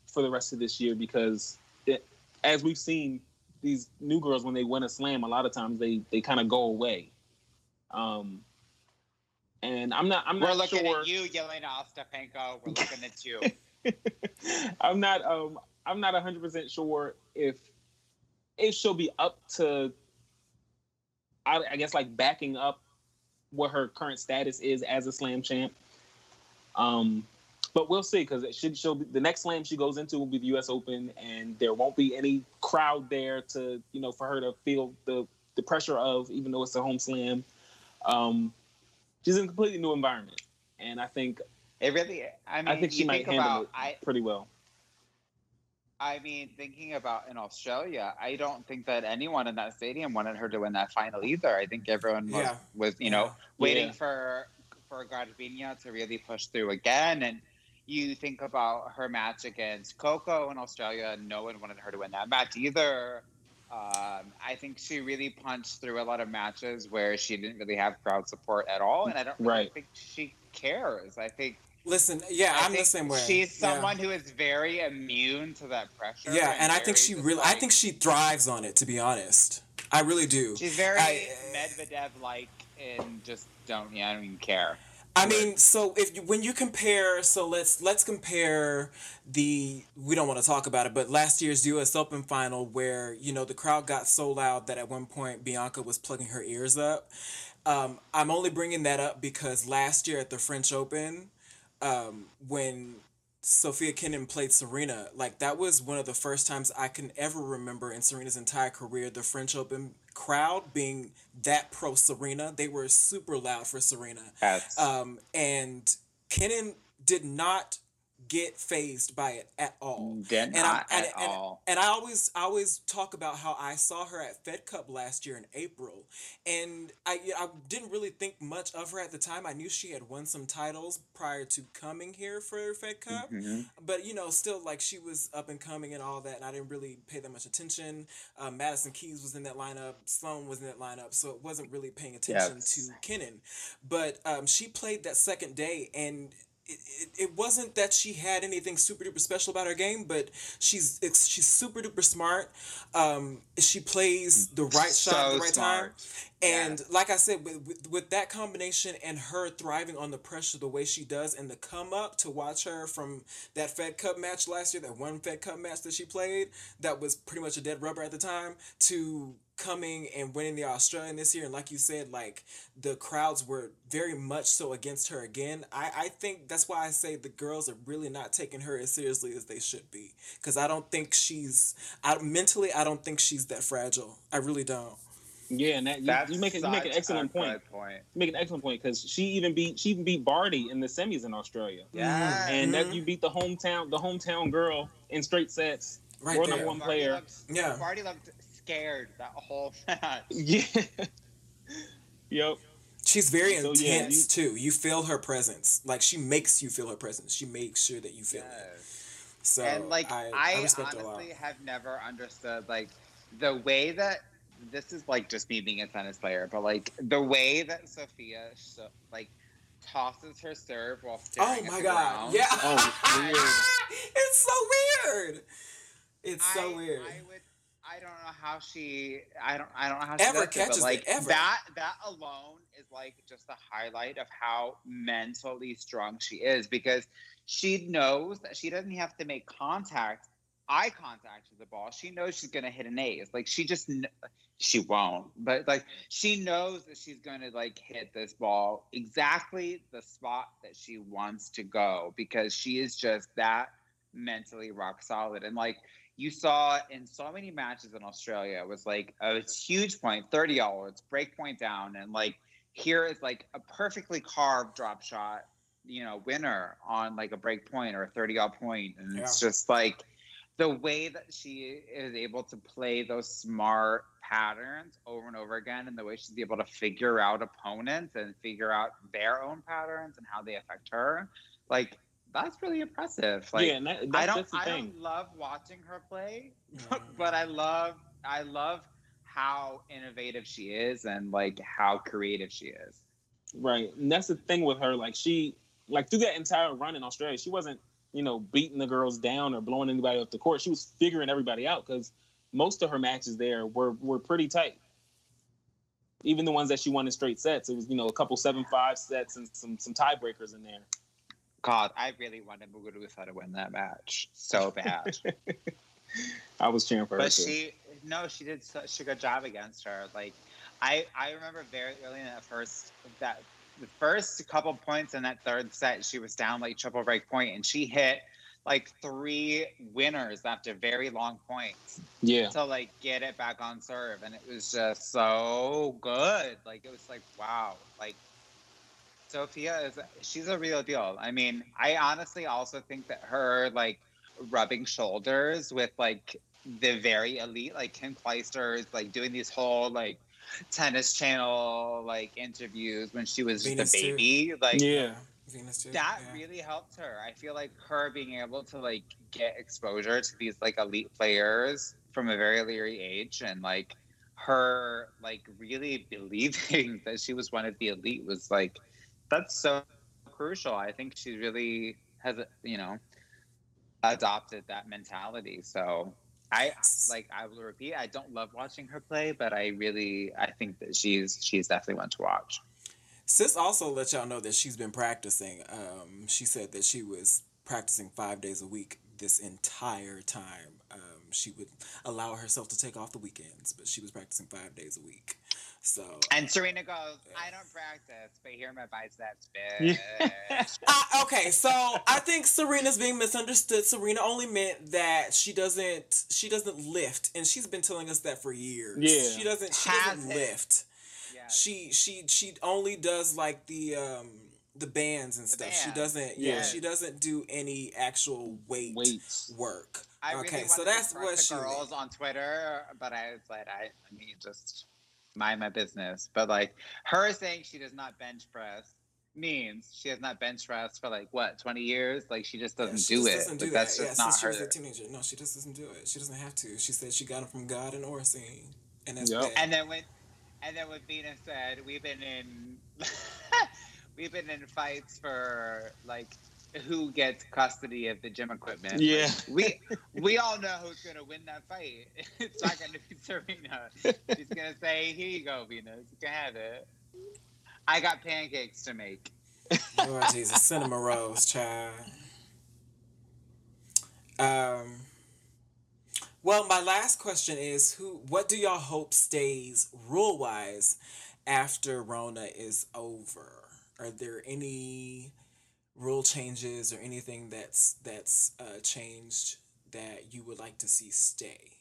for the rest of this year because, it, as we've seen, these new girls when they win a slam, a lot of times they they kind of go away. Um, and I'm not. I'm We're not looking sure. at you, Jelena Ostapenko. We're looking at you. <laughs> I'm not um I'm not 100% sure if if she'll be up to I, I guess like backing up what her current status is as a slam champ. Um but we'll see because she, she'll be, the next slam she goes into will be the U.S. Open, and there won't be any crowd there to you know for her to feel the the pressure of, even though it's a home slam. Um, she's in a completely new environment, and I think It really. I mean, I think she might think handle about. it I. pretty well. I mean, thinking about in Australia, I don't think that anyone in that stadium wanted her to win that final either. I think everyone was, Yeah. was you know, Yeah. waiting Yeah. for for Garbiñe to really push through again. And you think about her match against Coco in Australia, no one wanted her to win that match either. Um, I think she really punched through a lot of matches where she didn't really have crowd support at all, and I don't really Right. think she cares. I think Listen, yeah, I I'm the same way. She's Yeah. someone who is very immune to that pressure. Yeah, and I think she really, I think she thrives on it. To be honest, I really do. she's very I- Medvedev like and just don't. Yeah, I don't even care. I mean, so if you, when you compare, so let's let's compare the we don't want to talk about it, but last year's U.S. Open final where you know the crowd got so loud that at one point Bianca was plugging her ears up. Um, I'm only bringing that up because last year at the French Open, um, when Sofia Kenin played Serena, like that was one of the first times I can ever remember in Serena's entire career the French Open crowd being that pro Serena. They were super loud for Serena. Yes. Um, and Kenin did not get phased by it at all. Did And not and- at and- all. And I always I always talk about how I saw her at Fed Cup last year in April, and I I didn't really think much of her at the time. I knew she had won some titles prior to coming here for Fed Cup, Mhm. but you know, still like she was up and coming and all that, and I didn't really pay that much attention. Um, Madison Keys was in that lineup, Sloane was in that lineup, so it wasn't really paying attention Yes. to Kenin. But um, she played that second day, and it, it, wasn't that she had anything super duper special about her game, but she's it's, she's super duper smart. Um, she plays the right shot at the right smart. time. And like I said, with, with, with that combination and her thriving on the pressure the way she does, and the come up to watch her from that Fed Cup match last year, that one Fed Cup match that she played, that was pretty much a dead rubber at the time, to coming and winning the Australian this year. And like you said, like the crowds were very much so against her again. I, I think that's why I say the girls are really not taking her as seriously as they should be. Because I don't think she's, I, mentally, I don't think she's that fragile. I really don't. Yeah, and that, you, you make it, you make an excellent point. point. You make an excellent point because she even beat she even beat Barty in the semis in Australia, Yeah. and that Mhm. you beat the hometown the hometown girl in straight sets. Right World there. number one Barty player. looked- Yeah. Barty looked scared that whole <laughs> match. Yeah. <laughs> yep. She's very So, yeah, intense too. You feel her presence. Like she makes you feel her presence. She makes sure that you feel it. So and like I, I, I respect her a lot. honestly have never understood like the way that this is like just me being a tennis player, but like the way that Sofia so, like tosses her serve while oh staring Oh at my the god! ground. Yeah. Oh, it's weird. <laughs> it's so weird. It's so I, weird. I would. I don't know how she. I don't. I don't know how she Ever does it, but, catches it, like ever. that. That alone is like just the highlight of how mentally strong she is because she knows that she doesn't have to make contact, eye contact with the ball. She knows she's gonna hit an ace. Like she just. kn- She won't, but like she knows that she's going to like hit this ball exactly the spot that she wants to go because she is just that mentally rock solid. And like you saw in so many matches in Australia, it was like a huge point, 30 yards, break point down. And like here is like a perfectly carved drop shot, you know, winner on like a break point or a 30 yard point. And it's just like the way that she is able to play those smart patterns over and over again and the way she's able to figure out opponents and figure out their own patterns and how they affect her like that's really impressive. Like yeah, and that, I don't that's the I thing. don't love watching her play, <laughs> Mhm. but I love I love how innovative she is and like how creative she is. Right. And that's the thing with her. Like she like through that entire run in Australia, she wasn't, you know, beating the girls down or blowing anybody off the court. She was figuring everybody out because most of her matches there were were pretty tight. Even the ones that she won in straight sets, it was, you know, a couple seven five sets and some some tiebreakers in there. God, I really wanted Muguruza to win that match so bad. <laughs> I was cheering for her. but she no, she did such a good job against her. Like I I remember very early in that first that the first couple points in that third set, she was down like triple break point, and she hit like three winners after very long points yeah. to like get it back on serve, and it was just so good. Like it was like wow, like Sofia is she's a real deal. I mean, I honestly also think that her like rubbing shoulders with like the very elite, like Kim is like doing these whole like tennis channel like interviews when she was Venus just a too. baby, like yeah. Venus too. that yeah. really helped her. I feel like her being able to like get exposure to these like elite players from a very early age and like her like really believing <laughs> that she was one of the elite was like that's so crucial. I think she really has you know adopted that mentality. So I like I will repeat I don't love watching her play, but I really I think that she's she's definitely one to watch. Sis also let y'all know that she's been practicing. Um, she said that she was practicing five days a week this entire time. She would allow herself to take off the weekends, but she was practicing five days a week. So, And Serena goes, I don't practice, but here my biceps, bitch. <laughs> uh, okay, so I think Serena's being misunderstood. Serena only meant that she doesn't she doesn't lift, and she's been telling us that for years. Yeah. she doesn't she Has doesn't it. lift. Yes. she she she only does like the um the bands and The stuff. She doesn't yeah, yes. she doesn't do any actual weight Weights. work. I really okay, so that's what the she girls on Twitter, but I was like, I, I mean, just mind my business. But like her saying she does not bench press means she has not bench pressed for like what twenty years. Like she just doesn't Yeah, she do just it. Doesn't Like, do that's that. just yeah, not since her. she was a teenager. No, she just doesn't do it. She doesn't have to. She said she got it from God and Oracene, and that's Yep. bad. And then when, and then when Venus said, we've been in, <laughs> we've been in fights for like who gets custody of the gym equipment. Yeah. we we all know who's gonna win that fight. <laughs> It's not gonna be Serena. She's gonna say, "Here you go, Venus. You can have it." I got pancakes to make. Lord Jesus, cinnamon rolls, child. Um. Well, my last question is who what do y'all hope stays rule wise after Rona is over? Are there any rule changes or anything that's that's uh, changed that you would like to see stay?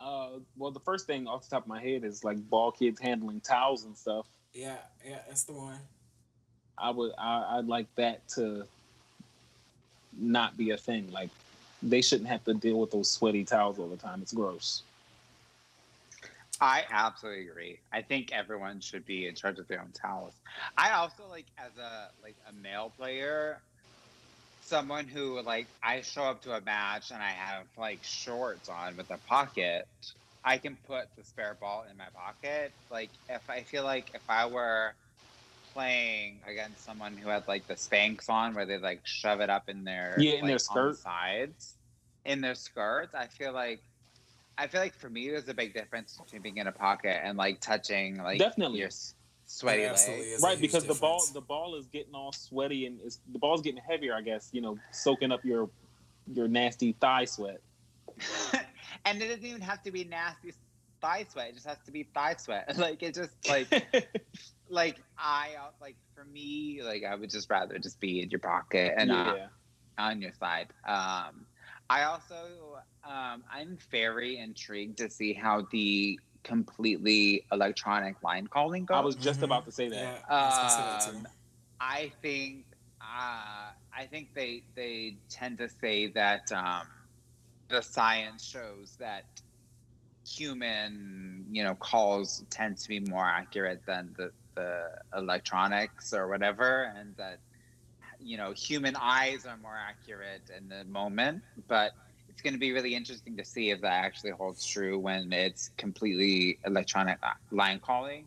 Uh, well, the first thing off the top of my head is like ball kids handling towels and stuff. Yeah, yeah, that's the one. I would, I, I'd like that to not be a thing. Like they shouldn't have to deal with those sweaty towels all the time. It's gross. I absolutely agree. I think everyone should be in charge of their own towels. I also like as a like a male player, someone who like I show up to a match and I have like shorts on with a pocket. I can put the spare ball in my pocket. Like if I feel like if I were playing against someone who had like the spanks on where they like shove it up in their Yeah, in like, their skirt. sides in their skirts, I feel like I feel like for me, there's a big difference between being in a pocket and like touching like Definitely. your sweaty There leg. absolutely is a right, huge because the ball, the ball is getting all sweaty and it's, the ball's getting heavier. I guess you know, soaking up your your nasty thigh sweat. <laughs> and it doesn't even have to be nasty thigh sweat. It just has to be thigh sweat. <laughs> Like it just like <laughs> like I like for me like I would just rather just be in your pocket and not yeah, on your side. Um, I also um, I'm very intrigued to see how the completely electronic line calling goes. I was just Mhm. about to say that. Yeah, I was say that. Um, I think uh, I think they they tend to say that um, the science shows that human you know calls tend to be more accurate than the the electronics or whatever, and that you know human eyes are more accurate in the moment. But it's going to be really interesting to see if that actually holds true when it's completely electronic line calling.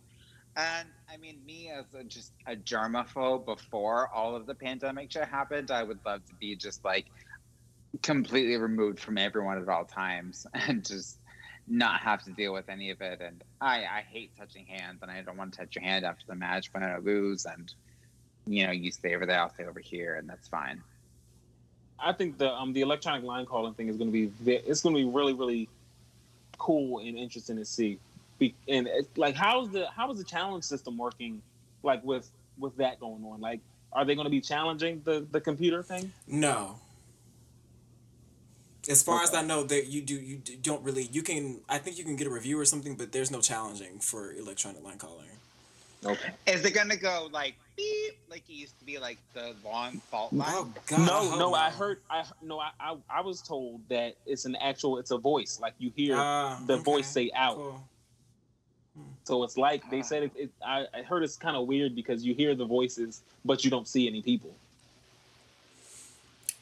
And I mean, me as a, just a germaphobe before all of the pandemic shit happened, I would love to be just like completely removed from everyone at all times <laughs> and just not have to deal with any of it. And I, I hate touching hands, and I don't want to touch your hand after the match when I lose. And you know, you stay over there, I'll stay over here, and that's fine. I think the um the electronic line calling thing is going to be it's going to be really really cool and interesting to see. Be, and it's like how's the how is the challenge system working? Like with with that going on, like are they going to be challenging the the computer thing? No. As far as I know, that you do you don't really you can I think you can get a review or something, but there's no challenging for electronic line calling. Okay. Is it gonna go like beep like it used to be like the long fault line? Oh God! no, hope no, I heard. I no, I, I I was told that it's an actual. It's a voice. Like you hear Ah, the okay, voice say out. cool. So it's like they said. It, it, I, I heard it's kind of weird because you hear the voices, but you don't see any people.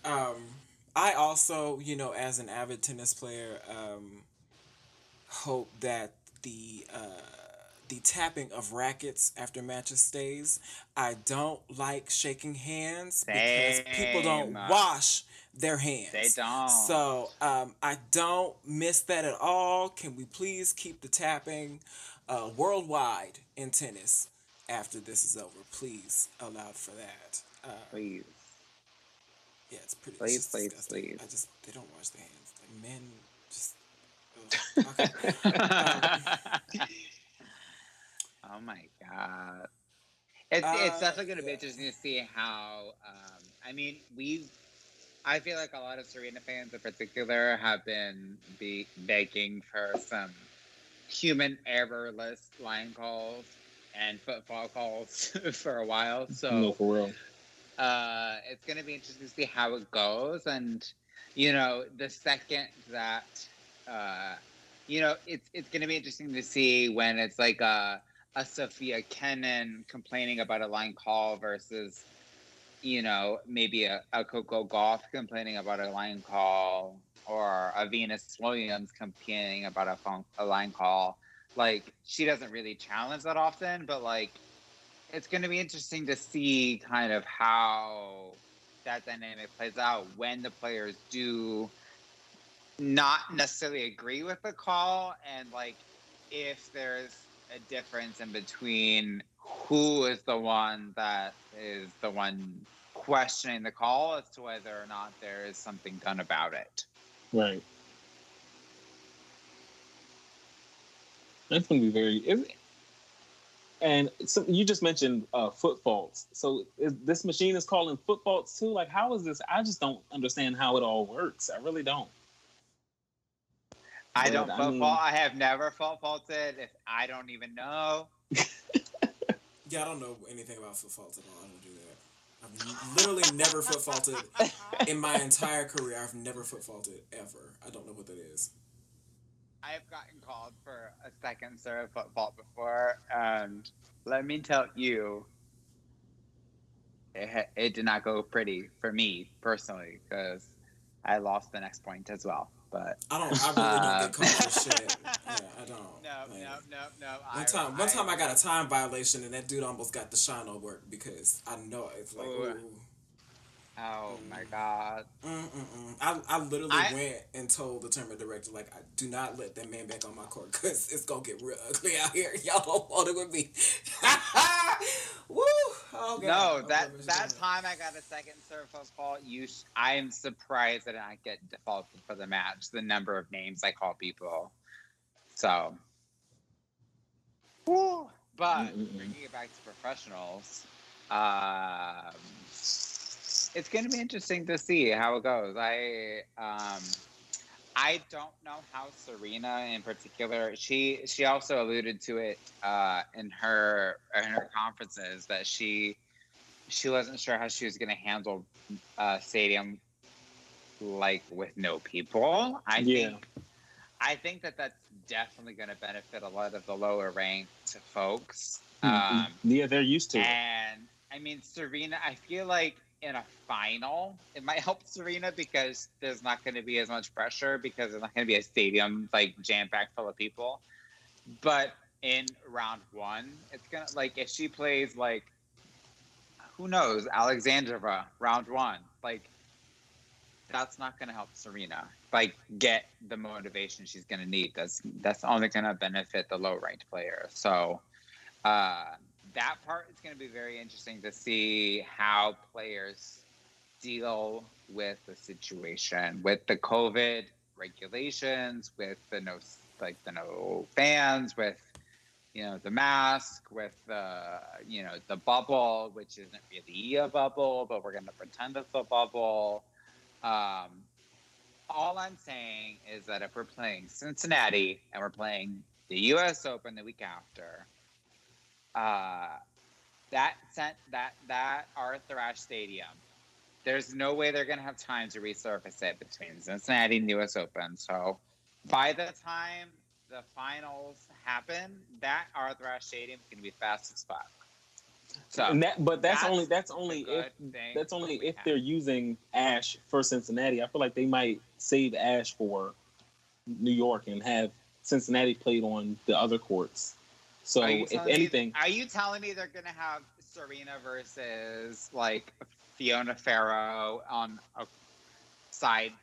Um, I also, you know, as an avid tennis player, um, hope that the uh, the tapping of rackets after matches stays. I don't like shaking hands because people don't wash their hands. They don't. So um, I don't miss that at all. Can we please keep the tapping uh, worldwide in tennis after this is over? Please allow for that. Uh, Please. yeah, it's pretty. Please, it's please, disgusting. please. I just they don't wash their hands. Like men, just. <laughs> Okay. Um, <laughs> oh my god. It's it's Uh, definitely going to be yeah. interesting to see how. Um, I mean, we've. I feel like a lot of Serena fans, in particular, have been be begging for some human errorless line calls and football calls <laughs> for a while. So no, for real. uh, it's going to be interesting to see how it goes. And, you know, the second that, uh, you know, it's, it's going to be interesting to see when it's like a, a Sofia Kenin complaining about a line call versus, you know, maybe a, a Coco Gauff complaining about a line call or a Venus Williams complaining about a, phone, a line call. Like, she doesn't really challenge that often, but like, it's going to be interesting to see kind of how that dynamic plays out when the players do not necessarily agree with the call and like if there's a difference in between who is the one that is the one questioning the call as to whether or not there is something done about it. Right. That's going to be very. Is, and so you just mentioned uh, foot faults. So is, this machine is calling foot faults too. Like, how is this? I just don't understand how it all works. I really don't. I don't I fault mean- fault. I have never fault faulted if I don't even know. <laughs> yeah, I don't know anything about foot faults at all. I don't do that. I've literally never foot faulted in my entire career. I've never foot faulted ever. I don't know what that is. I have gotten called for a second serve foot fault before, and let me tell you, it, it did not go pretty for me personally because I lost the next point as well. But I don't. I really don't Uh, get caught for <laughs> shit. Yeah, I don't. no, <laughs> Like, no, no, no. One time, one time I got a time violation, and that dude almost got the shine on work because I know it's like, Ooh. ooh, Oh my god! Mm-mm-mm. I, I literally I- went and told the tournament director, like, I do not let that man back on my court because it's going to get real ugly out here. <laughs> Y'all don't want it with me. <laughs> Woo! Oh, God. No, Oh, that that time I got a second serve fault. You, sh- I am surprised that I get defaulted for the match. The number of names I call people. So, Woo. but Mm-mm-mm. bringing it back to professionals, um, it's going to be interesting to see how it goes. I um, I don't know how Serena in particular. She she also alluded to it uh, in her in her conferences that she she wasn't sure how she was going to handle uh, stadium like with no people. I Yeah. think I think that that's definitely going to benefit a lot of the lower ranked folks. Mm-hmm. Um, yeah, they're used to it. and I mean, Serena, I feel like in a final, it might help Serena because there's not going to be as much pressure because there's not going to be a stadium like jam packed full of people. But in round one, it's gonna like if she plays like who knows Alexandra round one, like that's not going to help Serena like get the motivation she's going to need. That's that's only going to benefit the low ranked player. So uh, that part is going to be very interesting to see how players deal with the situation with the COVID regulations, with the no like the no fans, with you know the mask, with the you know the bubble, which isn't really a bubble, but we're going to pretend it's a bubble. Um, all I'm saying is that if we're playing Cincinnati and we're playing the U.S. Open the week after, uh, that sent that that Arthur Ashe Stadium, there's no way they're gonna have time to resurface it between Cincinnati and U.S. Open. So by the time the finals happen, that Arthur Ashe Stadium is gonna be fast as fuck. So that, but that's, that's only that's only if that's only if have. they're using Ashe for Cincinnati. I feel like they might save Ashe for New York and have Cincinnati played on the other courts. So if telling me- anything, are you telling me they're gonna have Serena versus like Fiona Ferro on a side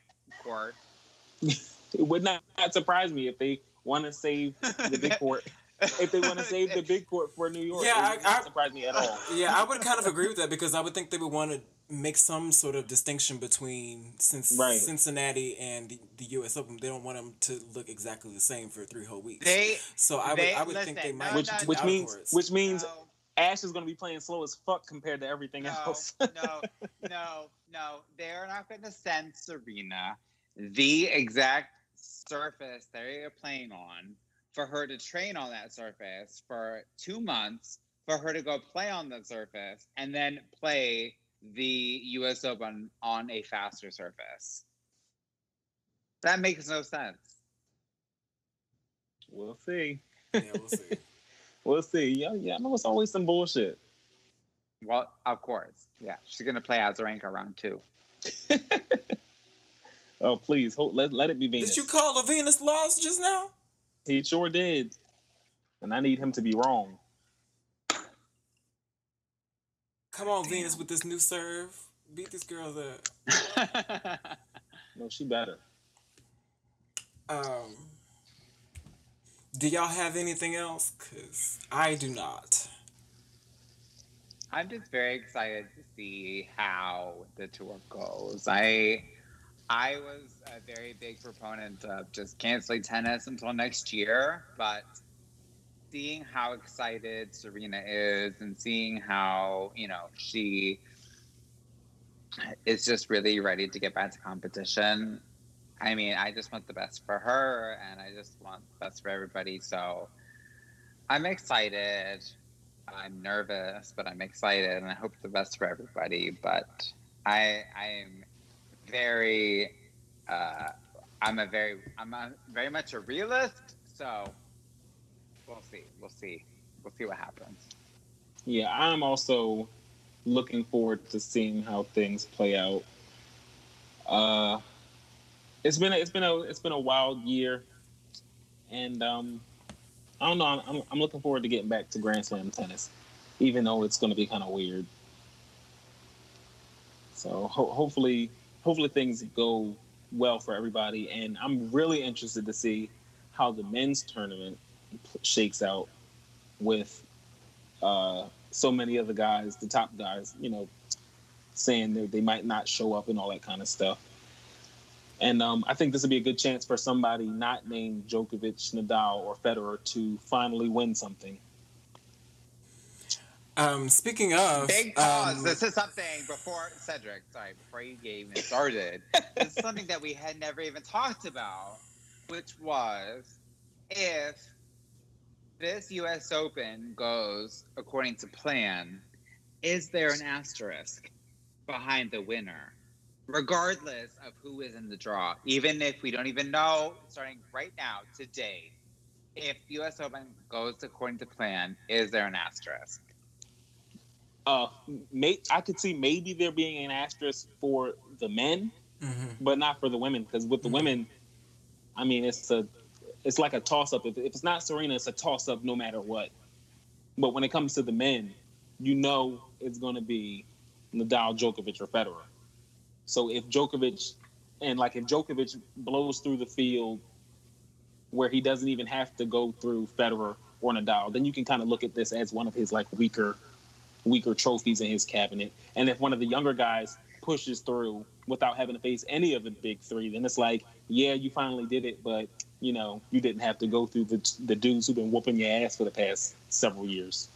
court? <laughs> it would not, not surprise me if they want to save the big court. <laughs> If they want to save the big court for New York, Yeah, it would I- not I- surprise me at all. Yeah, I would kind of agree with that because I would think they would want to make some sort of distinction between since Right. Cincinnati and the, the U.S. Open. They don't want them to look exactly the same for three whole weeks. They <laughs> so I would I would think they might no, Which which out means which means no, Ashe is going to be playing slow as fuck compared to everything no, else. no, <laughs> no, no. They're not going to send Serena the exact surface they're playing on for her to train on that surface for two months, for her to go play on the surface, and then play the U.S. Open on a faster surface. That makes no sense. we'll see. yeah, we'll see. <laughs> We'll see. Yeah, yeah. I know it's always some bullshit. Well, of course, yeah, she's going to play Azarenka round two. <laughs> Oh, please, hold, let let it be Venus. Did you call a Venus loss just now? He sure did, and I need him to be wrong. Come on, Venus, with this new serve. Beat these girls up. No, she better. Um, do y'all have anything else? Cause I do not. I'm just very excited to see how the tour goes. I I was a very big proponent of just canceling tennis until next year, but seeing how excited Serena is and seeing how, you know, she is just really ready to get back to competition. I mean, I just want the best for her and I just want the best for everybody. So I'm excited. I'm nervous, but I'm excited, and I hope the best for everybody. But I, I am very, uh, I'm a very, I'm a, very much a realist. So we'll see, we'll see, we'll see what happens. Yeah, I'm also looking forward to seeing how things play out. Uh, it's been a, it's been a it's been a wild year, and um, I don't know. I'm, I'm looking forward to getting back to Grand Slam tennis, even though it's going to be kind of weird. So ho- hopefully, hopefully things go well for everybody, and I'm really interested to see how the men's tournament shakes out with uh, so many of the guys, the top guys, you know, saying that they might not show up and all that kind of stuff. And um, I think this would be a good chance for somebody not named Djokovic, Nadal, or Federer to finally win something. Um, speaking of Big pause. um, this is something before Cedric. Sorry, before you even started. this is something that we had never even talked about, which was if this U.S. Open goes according to plan, is there an asterisk behind the winner? regardless of who is in the draw, even if we don't even know, starting right now, today, if US Open goes according to plan, is there an asterisk? Uh, may, I could see maybe there being an asterisk for the men, Mm-hmm. but not for the women. Because with the Mhm. women, I mean, it's a, it's like a toss up. If, if it's not Serena, it's a toss up no matter what. But when it comes to the men, you know it's going to be Nadal, Djokovic, or Federer. So if Djokovic, and like if Djokovic blows through the field where he doesn't even have to go through Federer or Nadal, then you can kind of look at this as one of his like weaker, weaker trophies in his cabinet. And if one of the younger guys pushes through without having to face any of the big three, then it's like, yeah, you finally did it, but you know, you didn't have to go through the the dudes who've been whooping your ass for the past several years.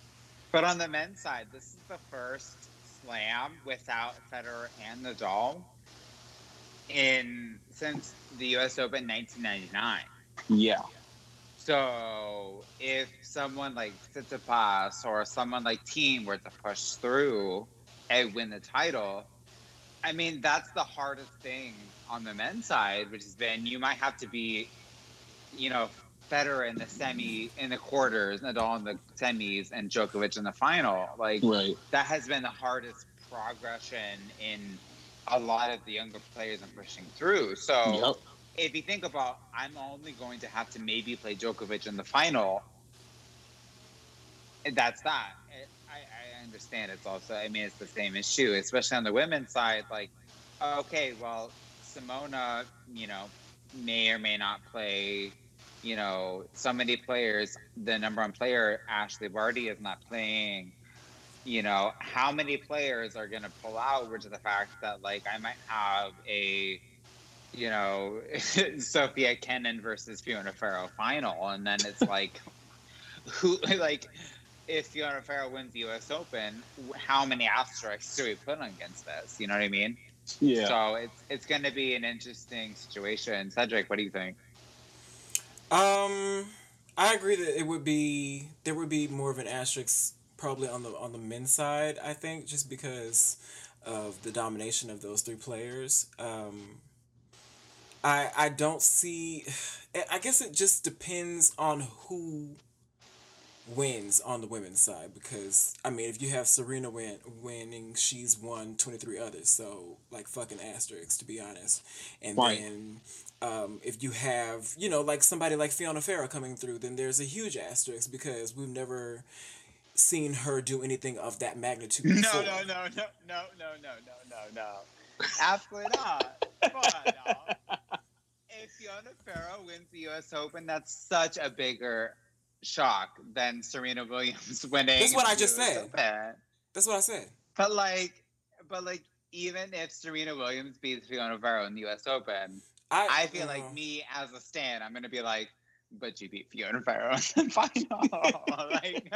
But on the men's side, this is the first slam without Federer and Nadal in since the US Open 1999. Yeah, So if someone like Tsitsipas or someone like Thiem were to push through and win the title, I mean that's the hardest thing on the men's side, which has been you might have to be, you know, Federer in the semi in the quarters, Nadal in the semis, and Djokovic in the final. Like right. that has been the hardest progression in a lot of the younger players and pushing through. So Yep. if you think about, I'm only going to have to maybe play Djokovic in the final. That's that. It- I, I understand. It's also, I mean, it's the same issue, especially on the women's side. Like, okay, well, Simona, you know, may or may not play. You know, so many players. The number one player, Ashleigh Barty, is not playing. You know, how many players are going to pull out? Which is the fact that, like, I might have a you know, <laughs> Sofia Kenin versus Fiona Ferro final, and then it's <laughs> like, who like, if Fiona Ferro wins the U.S. Open, how many asterisks do we put on against this? You know what I mean? Yeah. So it's it's going to be an interesting situation. Cedric, what do you think? Um, I agree that it would be there would be more of an asterisk probably on the on the men's side. I think just because of the domination of those three players. Um, I I don't see. <sighs> I guess it just depends on who wins on the women's side because I mean if you have Serena win winning she's won 23 others so like fucking asterisks to be honest and Right. then um, if you have you know like somebody like Fiona Ferro coming through then there's a huge asterisk because we've never seen her do anything of that magnitude No, before. no, no, no, no, no, no, no, no, no. Absolutely not. Come on, now. If Fiona Ferro wins the U.S. Open, that's such a bigger shock than Serena Williams <laughs> winning. That's what I just said. Open. that's what I said But like, but like, even if Serena Williams beats Fiona Ferro in the U.S. Open, I I feel like uh, me as a stan, I'm gonna be like, but you beat Fiona Ferro in the <laughs> final. <laughs> like,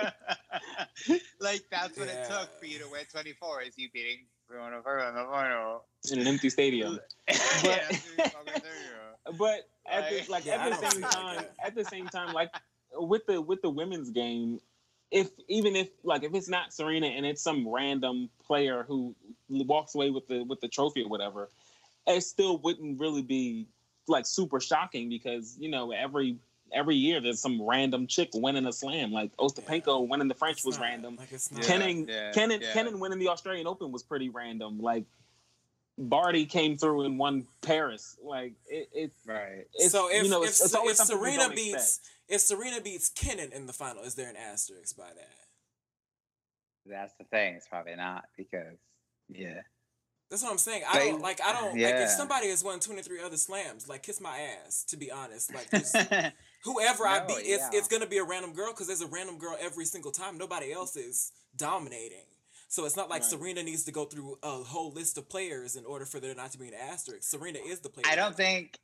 like that's what it took for you to win 24 is you beating Fiona Ferro in the final. in an empty stadium. But- that's what you're fucking doing. But at the, Like- like Yeah, at the same see it like time, at the same time, like with the with the women's game, if even if like if it's not Serena and it's some random player who walks away with the with the trophy or whatever, it still wouldn't really be like super shocking because you know every every year there's some random chick winning a slam like Ostapenko winning the French it's was not- random. like it's not Yeah. Kenin, yeah, Kenin, yeah. Kenin winning the Australian Open was pretty random. Like Barty came through and won Paris. Like it, it Right. it's, so if you know, if, it's, it's if Serena beats expect. if Serena beats Kenin in the final is there an asterisk by that That's the thing. It's probably not because yeah. That's what I'm saying. I don't like. I don't like. If somebody has won 23 other slams, like kiss my ass. To be honest, like just, <laughs> whoever I No, beat, it's it's gonna be a random girl because there's a random girl every single time. Nobody else is dominating. So it's not like Right. Serena needs to go through a whole list of players in order for there not to be an asterisk. Serena is the player. I don't think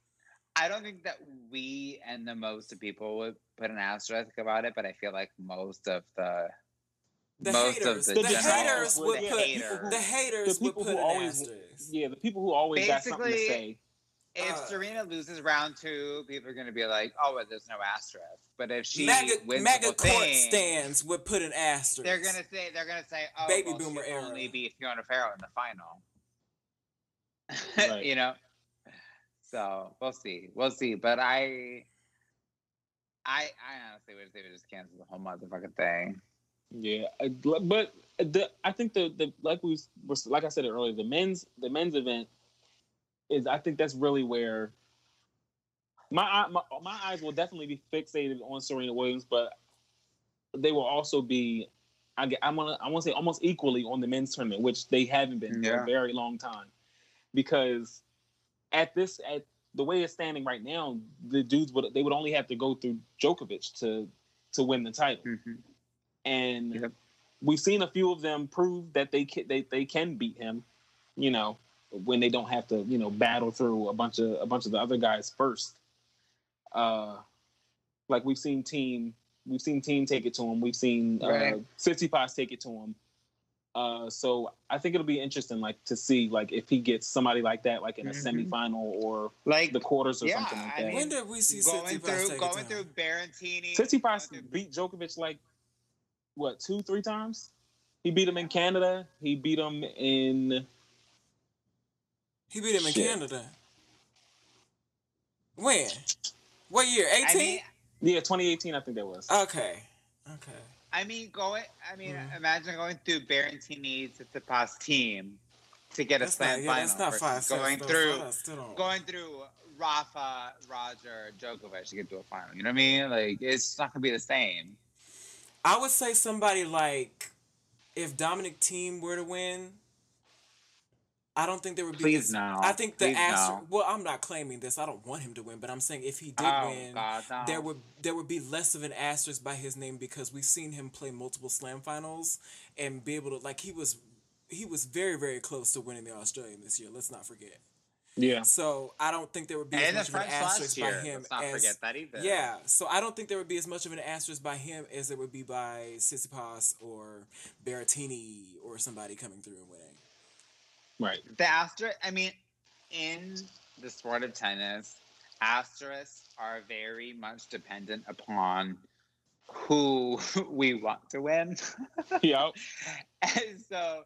I don't think that we and the most of people would put an asterisk about it, but I feel like most of the the most haters. of The, the, The haters would yeah, put the people who- the haters the would people put who an always- asterisk. Yeah, the people who always got something to say. If Uh, Serena loses round two, people are going to be like, "Oh, well, there's no asterisk." But if she Mega, wins mega the court thing, stands would put an asterisk. they're going to say they're going to say, "Oh, Baby well, boomer she era. only beat Fiona Ferro in the final." <laughs> Right. you know. So we'll see, we'll see. But I, I, I honestly wish they would just cancel the whole motherfucking thing. Yeah, but the I think the the like we was like I said earlier, the men's the men's event is I think that's really where my my my eyes will definitely be fixated on Serena Williams, but they will also be I get I'm gonna I want to say almost equally on the men's tournament, which they haven't been for a very long time, because at this at the way it's standing right now, the dudes would they would only have to go through Djokovic to to win the title. Mhm. and we've seen a few of them prove that they can they, they can beat him you know when they don't have to you know battle through a bunch of a bunch of the other guys first uh like we've seen Thiem we've seen Thiem take it to him we've seen uh Right. 50 take it to him uh so i think it'll be interesting like to see like if he gets somebody like that like in a Mhm. semifinal or Like the quarters or Yeah, something like I that mean, When did we see going Tsitsipas through, take going through down? Berrettini. Tsitsipas going through- beat Djokovic like what two, three times. He beat him in Canada. He beat him in He beat him in Canada. When? What year? I 18? mean, yeah 2018. I think that was. okay. Okay. I mean, going. I mean, Mhm. imagine going through Berrettini Tsitsipas Thiem to get a That's slam not, yeah, final. that's not versus five sets, going though, through so I still don't- going through Rafa, Roger, Djokovic to get to a final. You know what I mean? Like it's not gonna be the same. I would say somebody like if Dominic Thiem were to win, I don't think there would be. Please this- no. I think the Please asterisk. no. Well, I'm not claiming this. I don't want him to win, but I'm saying if he did oh win, God, no. there would there would be less of an asterisk by his name because we've seen him play multiple slam finals and be able to like he was he was very very close to winning the Australian this year. Let's not forget. yeah. So I don't think there would be and as much of an French asterisk by him Let's not as forget that either. yeah. So I don't think there would be as much of an asterisk by him as there would be by Tsitsipas or Berrettini or somebody coming through and winning. Right. The asterisk. I mean, in the sport of tennis, asterisks are very much dependent upon who <laughs> we want to win. <laughs> Yeah. and so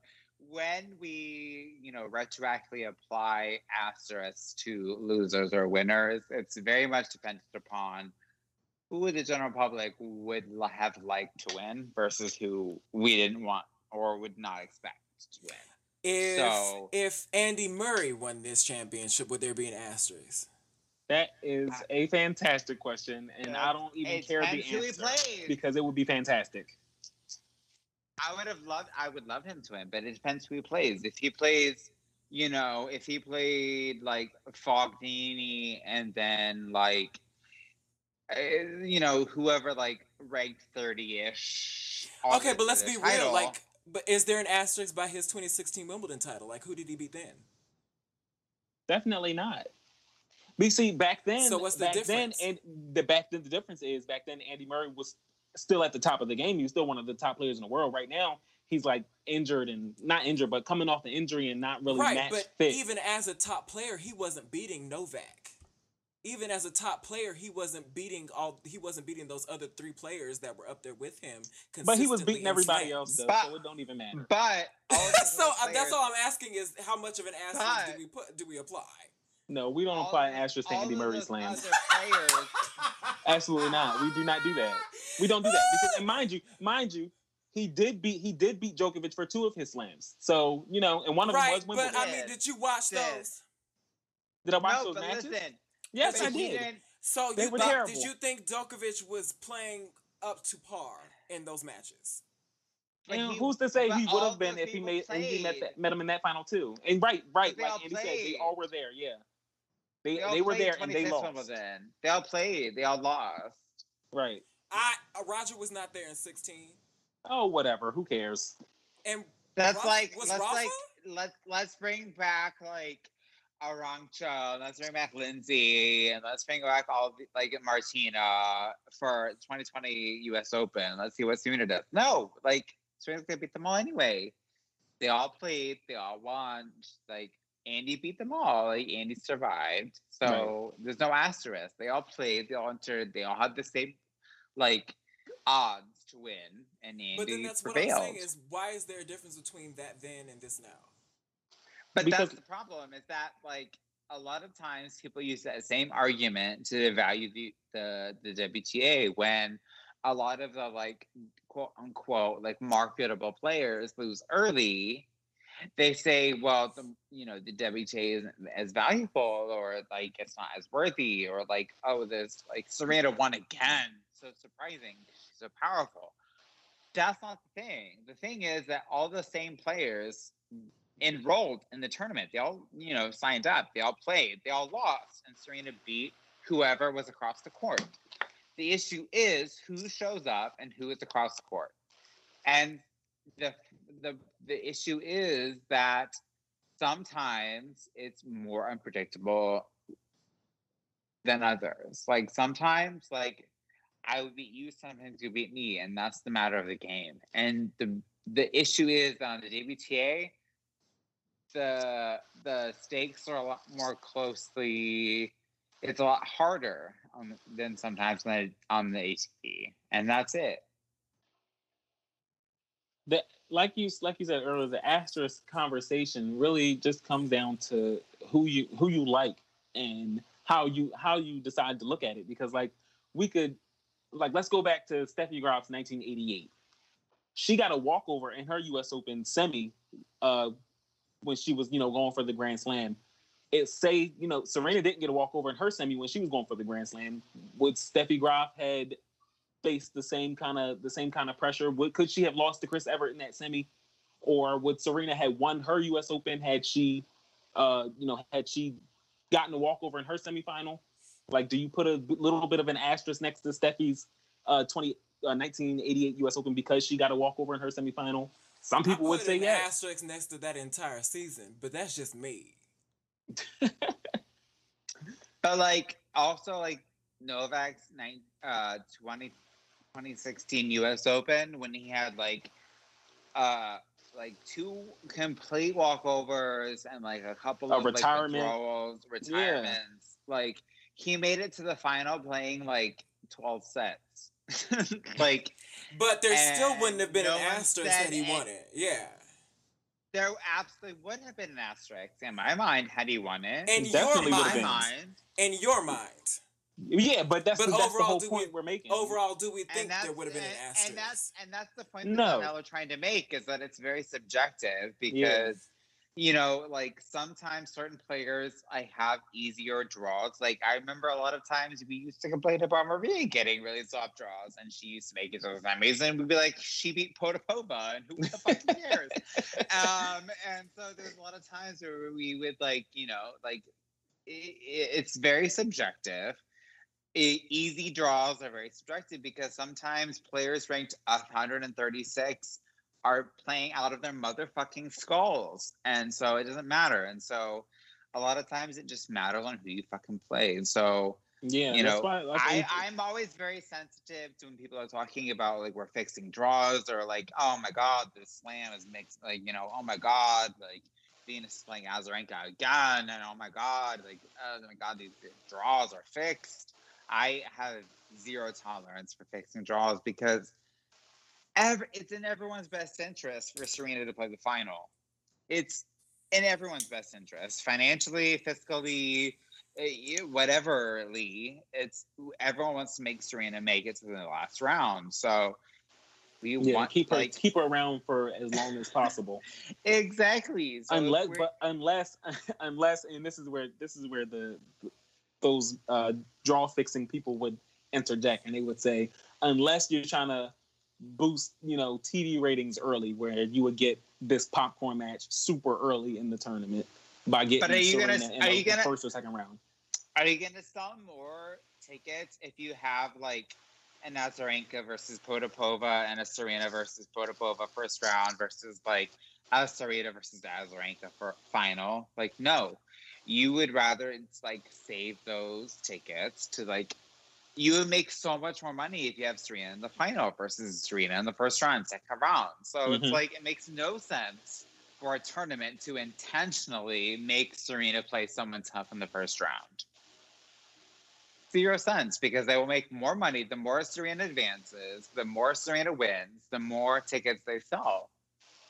when we, you know, retroactively apply asterisks to losers or winners, it's very much dependent upon who the general public would have liked to win versus who we didn't want or would not expect to win. If So- if Andy Murray won this championship, would there be an asterisk? That is a fantastic question, and Yeah. I don't even It care the depends who he answer plays. because it would be fantastic. I would have loved. I would love him to win, but it depends who he plays. If he plays, you know, if he played like Fognini and then like, uh, you know, whoever like ranked thirty ish. Okay, but let's be real. Like, but is there an asterisk by his 2016 Wimbledon title? Like, who did he beat then? Definitely not. But see, back then, So what's the back difference? then, and the back then the difference is back then Andy Murray was still at the top of the game. He was still one of the top players in the world. Right now, he's like injured and not injured, but coming off the injury and not really right, match but fit. even as a top player, he wasn't beating Novak. Even as a top player, he wasn't beating all. He wasn't beating those other three players that were up there with him. but he was beating everybody slams. else, though, But- so it don't even matter. But <laughs> all of those so other uh, that's all I'm asking is how much of an asterisk do we put? Do we apply? No, we don't all apply of- asterisk to Andy of Murray slams. <laughs> Absolutely not. We do not do that. We don't do that because, and mind you, mind you, he did beat he did beat Djokovic for two of his slams. So you know, and one of right, them was Wimbledon. but I mean, did you watch Sis. those? did I watch no, those but matches? listen. Yes, but I did. So They you were thought, terrible. did you think Djokovic was playing up to par in those matches? And he- who's to say he would have been if he made if he met that, met him in that final too? And right, right, they like all Andy said, they all were there. Yeah, they all they were there and they lost. Wimbledon. They all played. They all lost. Right. I uh, Roger was not there in 16, Oh, whatever. Who cares? and That's Rafa- like was let's Rafa? like let's let's bring back like Arantxa, let's bring back Lindsay, and let's bring back all the, like Martina for 2020 U.S. Open. Let's see what Serena does. No, like Serena's gonna beat them all anyway. They all played. They all won. Like Andy beat them all. Like Andy survived. So there's no asterisk. They all played. They all entered. They all had the same like odds to win, and Andy but then that's what I'm saying is why is there a difference between that then and this now? But Because- that's the problem is that like a lot of times people use that same argument to value the, the the WTA when a lot of the like quote unquote like marketable players lose early. They say, well, the you know the WTA isn't as valuable, or like it's not as worthy, or like oh, this like Serena won again, so surprising, so powerful. That's not the thing. The thing is that all the same players enrolled in the tournament. They all, you know, signed up. They all played. They all lost, and Serena beat whoever was across the court. The issue is who shows up and who is across the court. And the the the issue is that sometimes it's more unpredictable than others. Like sometimes, like I would beat you, sometimes you beat me, and that's the matter of the game. And the the issue is on the WTA, the the stakes are a lot more closely. It's a lot harder on, than sometimes on the, on the ATP, and that's it. the like you like you said earlier, the asterisk conversation really just comes down to who you who you like and how you how you decide to look at it. Because like we could like let's go back to Steffi Graf's 1988. She got a walkover in her U.S. Open semi uh, when she was you know going for the Grand Slam. It say you know Serena didn't get a walkover in her semi when she was going for the Grand Slam. Would Steffi Graf had faced the same kind of the same kind of pressure? Would could she have lost to Chris Evert in that semi, or would Serena had won her U.S. Open had she, uh, you know, had she gotten a walkover in her semifinal? Like, do you put a little bit of an asterisk next to Steffi's uh, 20, uh, 1988 U.S. Open because she got a walkover in her semifinal? Some people I would say an yes. asterisk next to that entire season, but that's just me. <laughs> But like also like Novak's nine, uh, 20, 2016 U.S. Open when he had like uh like two complete walkovers and like a couple A of retirement. like withdrawals, retirements. Like he made it to the final playing like twelve sets. <laughs> like But there still wouldn't have been no an asterisk said that he it. won it. Yeah. there absolutely would have been an asterisk in my mind had he won it. In It your definitely would've my been. mind. mind. In your mind. Yeah, but that's But the, that's the overall, whole do point we- we, are making. Overall, do we think there would have been an and- asterisk? And that's and that's the point No. that Canelo trying to make is that it's very subjective because Yeah. You know, like sometimes certain players I have easier draws. Like I remember a lot of times we used to complain about Maria getting really soft draws, and she used to make it so amazing. And we'd be like, she beat Potapova, and who the fuck cares? <laughs> um, and so there's a lot of times where we would like, you know, like i i- it's very subjective. E- easy draws are very subjective because sometimes players ranked 136 are playing out of their motherfucking skulls, and so it doesn't matter. And so a lot of times it just matters on who you fucking play. And so yeah, you know, why I, I'm always very sensitive to when people are talking about like we're fixing draws or like, oh my god, this slam is mixed like, you know, oh my god, like Venus is playing Azarenka again, and oh my god, like oh my god, these draws are fixed. I have zero tolerance for fixing draws because every, it's in everyone's best interest for Serena to play the final. It's in everyone's best interest, financially, fiscally, eh, whatever Lee, it's everyone wants to make Serena make it to the last round. So we yeah, want keep her like keep her around for as long as possible. <laughs> exactly. So unless but unless <laughs> unless and this is where this is where the those uh draw fixing people would interject and they would say unless you're trying to boost you know tv ratings early where you would get this popcorn match super early in the tournament by getting But are you gonna- in are the you gonna- first or second round Are you going to sell more tickets if you have like an Azarenka versus Potapova and a Serena versus Potapova first round versus like a Serena versus Azarenka for final? Like, no. You would rather it's like save those tickets to like you would make so much more money if you have Serena in the final versus Serena in the first round, second round. So it's Mhm. like it makes no sense for a tournament to intentionally make Serena play someone tough in the first round zero sense because they will make more money the more Serena advances, the more Serena wins, the more tickets they sell.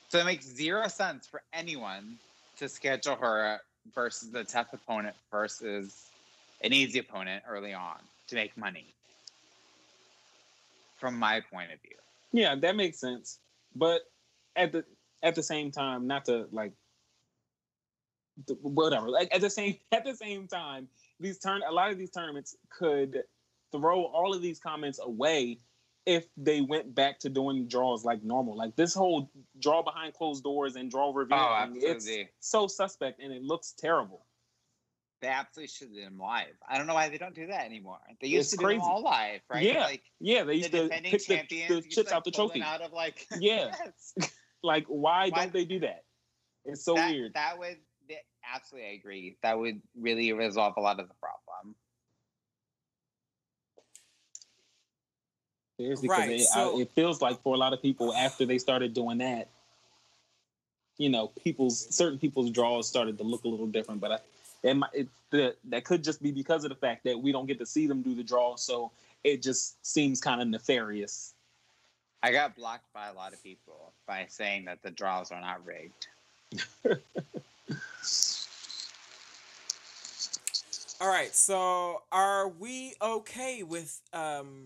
So it makes zero sense for anyone to schedule her versus the tough opponent versus an easy opponent early on to make money. From my point of view. Yeah, that makes sense. But at the at the same time, not to like whatever. Like at the same <laughs> at the same time, these turn a lot of these tournaments could throw all of these comments away if they went back to doing draws like normal. Like this whole draw behind closed doors and draw oh, review, Oh, it's so suspect and it looks terrible. They absolutely should do them live. I don't know why they don't do that anymore. They used It's to do crazy. them all live, right? Yeah. Like Yeah, they the used to defending pick the, champions the chips like, out the trophy. out of like <laughs> Yeah. Yes. <laughs> Like, why, Why- don't they do that? It's so that, weird. That would absolutely I agree. That would really resolve a lot of the problem. Seriously, Right, it, so- I- it feels like for a lot of people after they started doing that, you know, people's certain people's draws started to look a little different. But I, it, might- it the, that could just be because of the fact that we don't get to see them do the draw, so it just seems kind of nefarious. I got blocked by a lot of people by saying that the draws are not rigged. <laughs> All right, so are we okay with um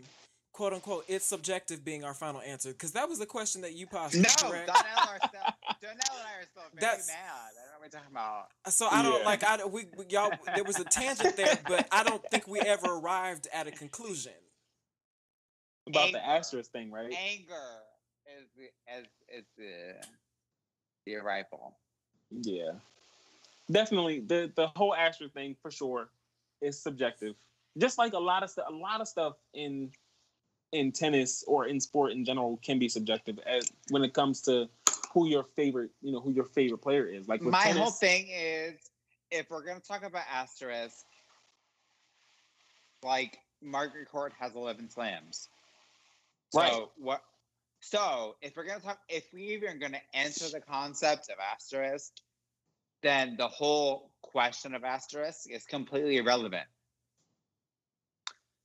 quote unquote it's subjective being our final answer? Because that was the question that you posed. No, correct? Donnell, are still, Donnell and I are still very That's- mad. I don't know what you're talking about. So I don't Yeah. like I we, we y'all there was a tangent there, but I don't think we ever arrived at a conclusion. About the asterisk thing, right? Anger is the is is the the rifle. Yeah, definitely. the The whole asterisk thing for sure is subjective. Just like a lot of stuff, a lot of stuff in in tennis or in sport in general can be subjective as when it comes to who your favorite, you know, who your favorite player is. Like My tennis, whole thing is if we're gonna talk about asterisk, like Margaret Court has eleven slams. So Right. what so if we're gonna talk if we even gonna answer the concept of asterisk, then the whole question of asterisk is completely irrelevant.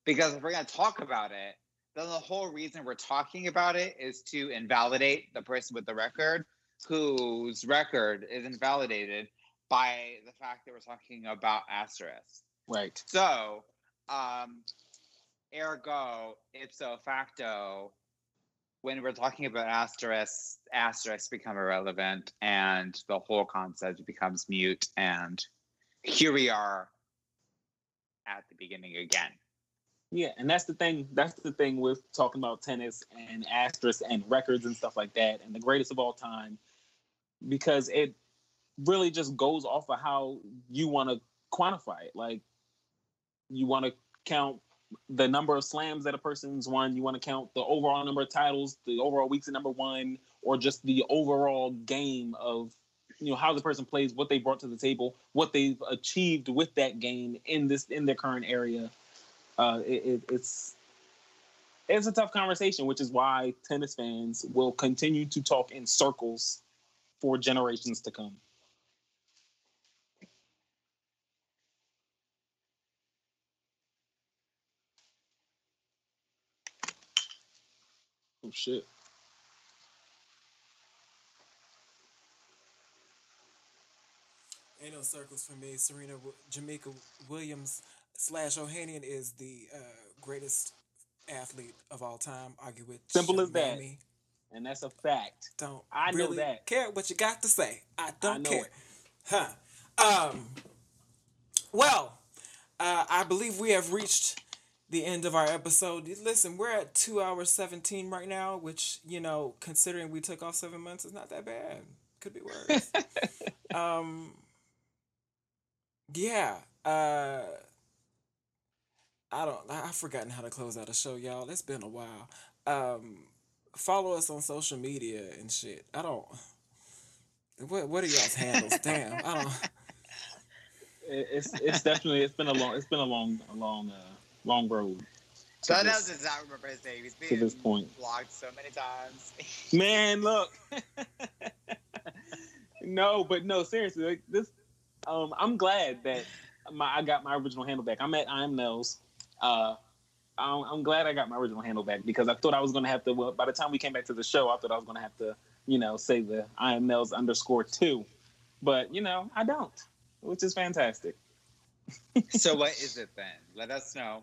Because if we're gonna talk about it, the whole reason we're talking about it is to invalidate the person with the record whose record is invalidated by the fact that we're talking about asterisk. right? So, um, ergo, ipso facto, when we're talking about asterisks, asterisks become irrelevant and the whole concept becomes mute. And here we are at the beginning again. Yeah, and that's the thing. That's the thing with talking about tennis and asterisks and records and stuff like that, and the greatest of all time, because it really just goes off of how you want to quantify it. Like, you want to count the number of slams that a person's won. You want to count the overall number of titles, the overall weeks at number one, or just the overall game of you know how the person plays, what they brought to the table, what they've achieved with that game in this in their current area uh, it, it, it's it's a tough conversation, which is why tennis fans will continue to talk in circles for generations to come. Oh shit! Ain't no circles for me. Serena Jamaica Williams slash Ohanian is the uh, greatest athlete of all time. Argue with Simple as that. And that's a fact. Don't I know really that. care what you got to say. I don't know care. it. Huh. Um. Well, uh, I believe we have reached the end of our episode. Listen, we're at two hours seventeen right now, which you know, considering we took off seven months, is not that bad. Could be worse. <laughs> um. Yeah. Uh. I don't. I- I've forgotten how to close out a show, y'all. It's been a while. Um follow us on social media and shit. I don't. What what are y'all's handles? <laughs> Damn, I don't. It's it's definitely it's been a long it's been a long a long uh, long road. to Donnell this- does not remember his name. He's to this point. blocked so many times. <laughs> Man, look. no, but no, seriously, like this. Um, I'm glad that my I got my original handle back. I'm at I'm Nels. Uh, I'm, I'm glad I got my original handle back because I thought I was gonna have to. Well, by the time we came back to the show, I thought I was gonna have to, you know, say the I am Nels underscore two. but you know, I don't, which is fantastic. so <laughs> what is it then? Let us know.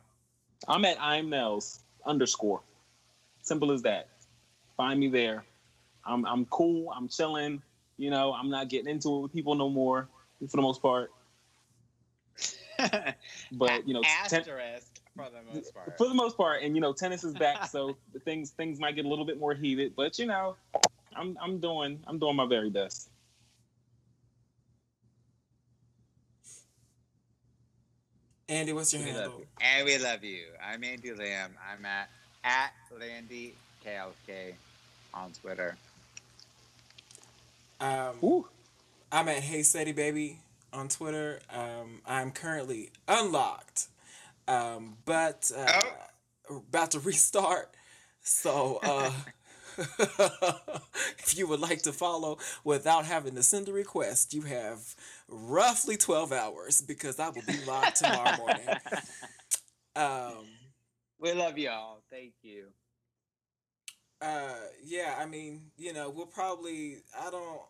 I'm at I'm Nels underscore. Simple as that. Find me there. I'm I'm cool. I'm chilling. You know, I'm not getting into it with people no more for the most part. <laughs> But you know, ten- asterisk for the most part. for the most part, and you know, tennis is back, so <laughs> things things might get a little bit more heated. But you know, I'm I'm doing I'm doing my very best. Andy, what's your We love handle? you. And we love you. I'm Andy Lamb. I'm at at Landy KLK on Twitter. Um, Ooh. I'm at Hey Steady Baby on Twitter. Um, I'm currently unlocked, um, but uh, about to <laughs> restart. So uh, <laughs> if you would like to follow without having to send a request, you have roughly 12 hours because I will be live tomorrow morning. <laughs> Um, we love y'all. Thank you. uh, yeah, I mean, you know, we'll probably. I don't.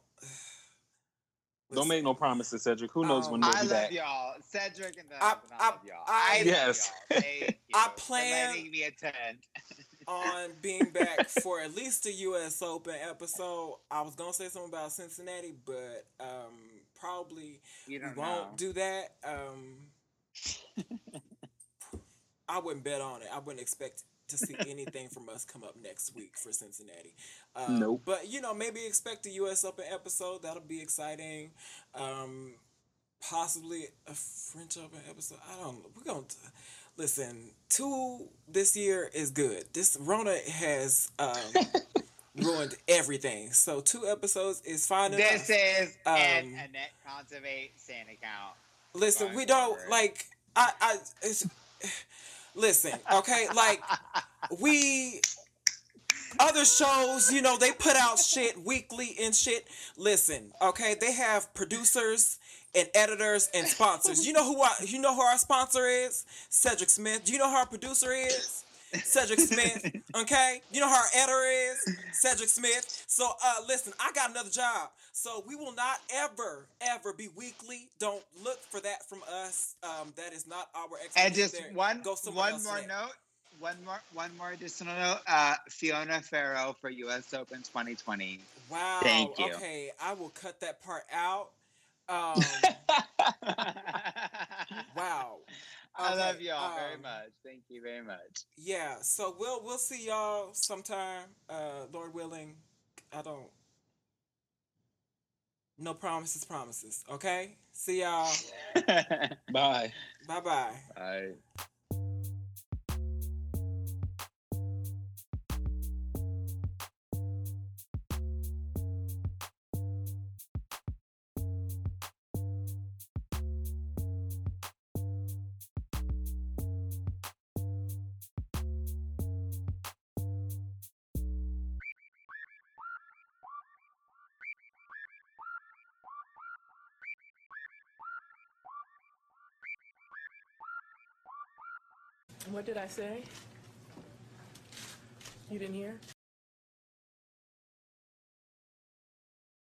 Don't make no promises, Cedric. Who knows Um, when they'll I be love back? y'all. Cedric and the I- I, I- y'all. I- I, Yes. y'all. Thank <laughs> you I for plan- letting me attend. <laughs> on being back for at least a U.S. Open episode. I was gonna say something about Cincinnati, but um, probably You we don't won't know. do that. Um, <laughs> I wouldn't bet on it. I wouldn't expect to see anything from us come up next week for Cincinnati. Um, Nope. But you know, maybe expect a U.S. Open episode. That'll be exciting. Um, possibly a French Open episode. I don't. know. We're gonna listen. Two this year is good. This Rona has um, <laughs> ruined everything. So two episodes is fine enough. This is an Um, Annette Contivate Sand account. Listen, we don't forward. like. I. I. It's, listen, okay, like we. Other shows, you know, they put out shit weekly and shit. Listen, okay, they have producers and editors and sponsors. You know who our, you know who our sponsor is? Cedric Smith. Do you know who our producer is? Cedric Smith. Okay, you know our editor is? Cedric Smith. So, uh, listen, I got another job. So we will not ever, ever be weekly. Don't look for that from us. Um, that is not our expertise. And just there. one Go one more that. note. One more one more additional note. Uh, Fiona Ferro for U.S. Open 2020. Wow. Thank you. Okay, I will cut that part out. <laughs> Um, wow. I love y'all very um, much. Thank you very much. Yeah. So we'll we'll see y'all sometime. Uh, Lord willing. I don't. No promises, promises. Okay. See y'all. <laughs> Bye. Bye. Bye bye. Did I say? You didn't hear?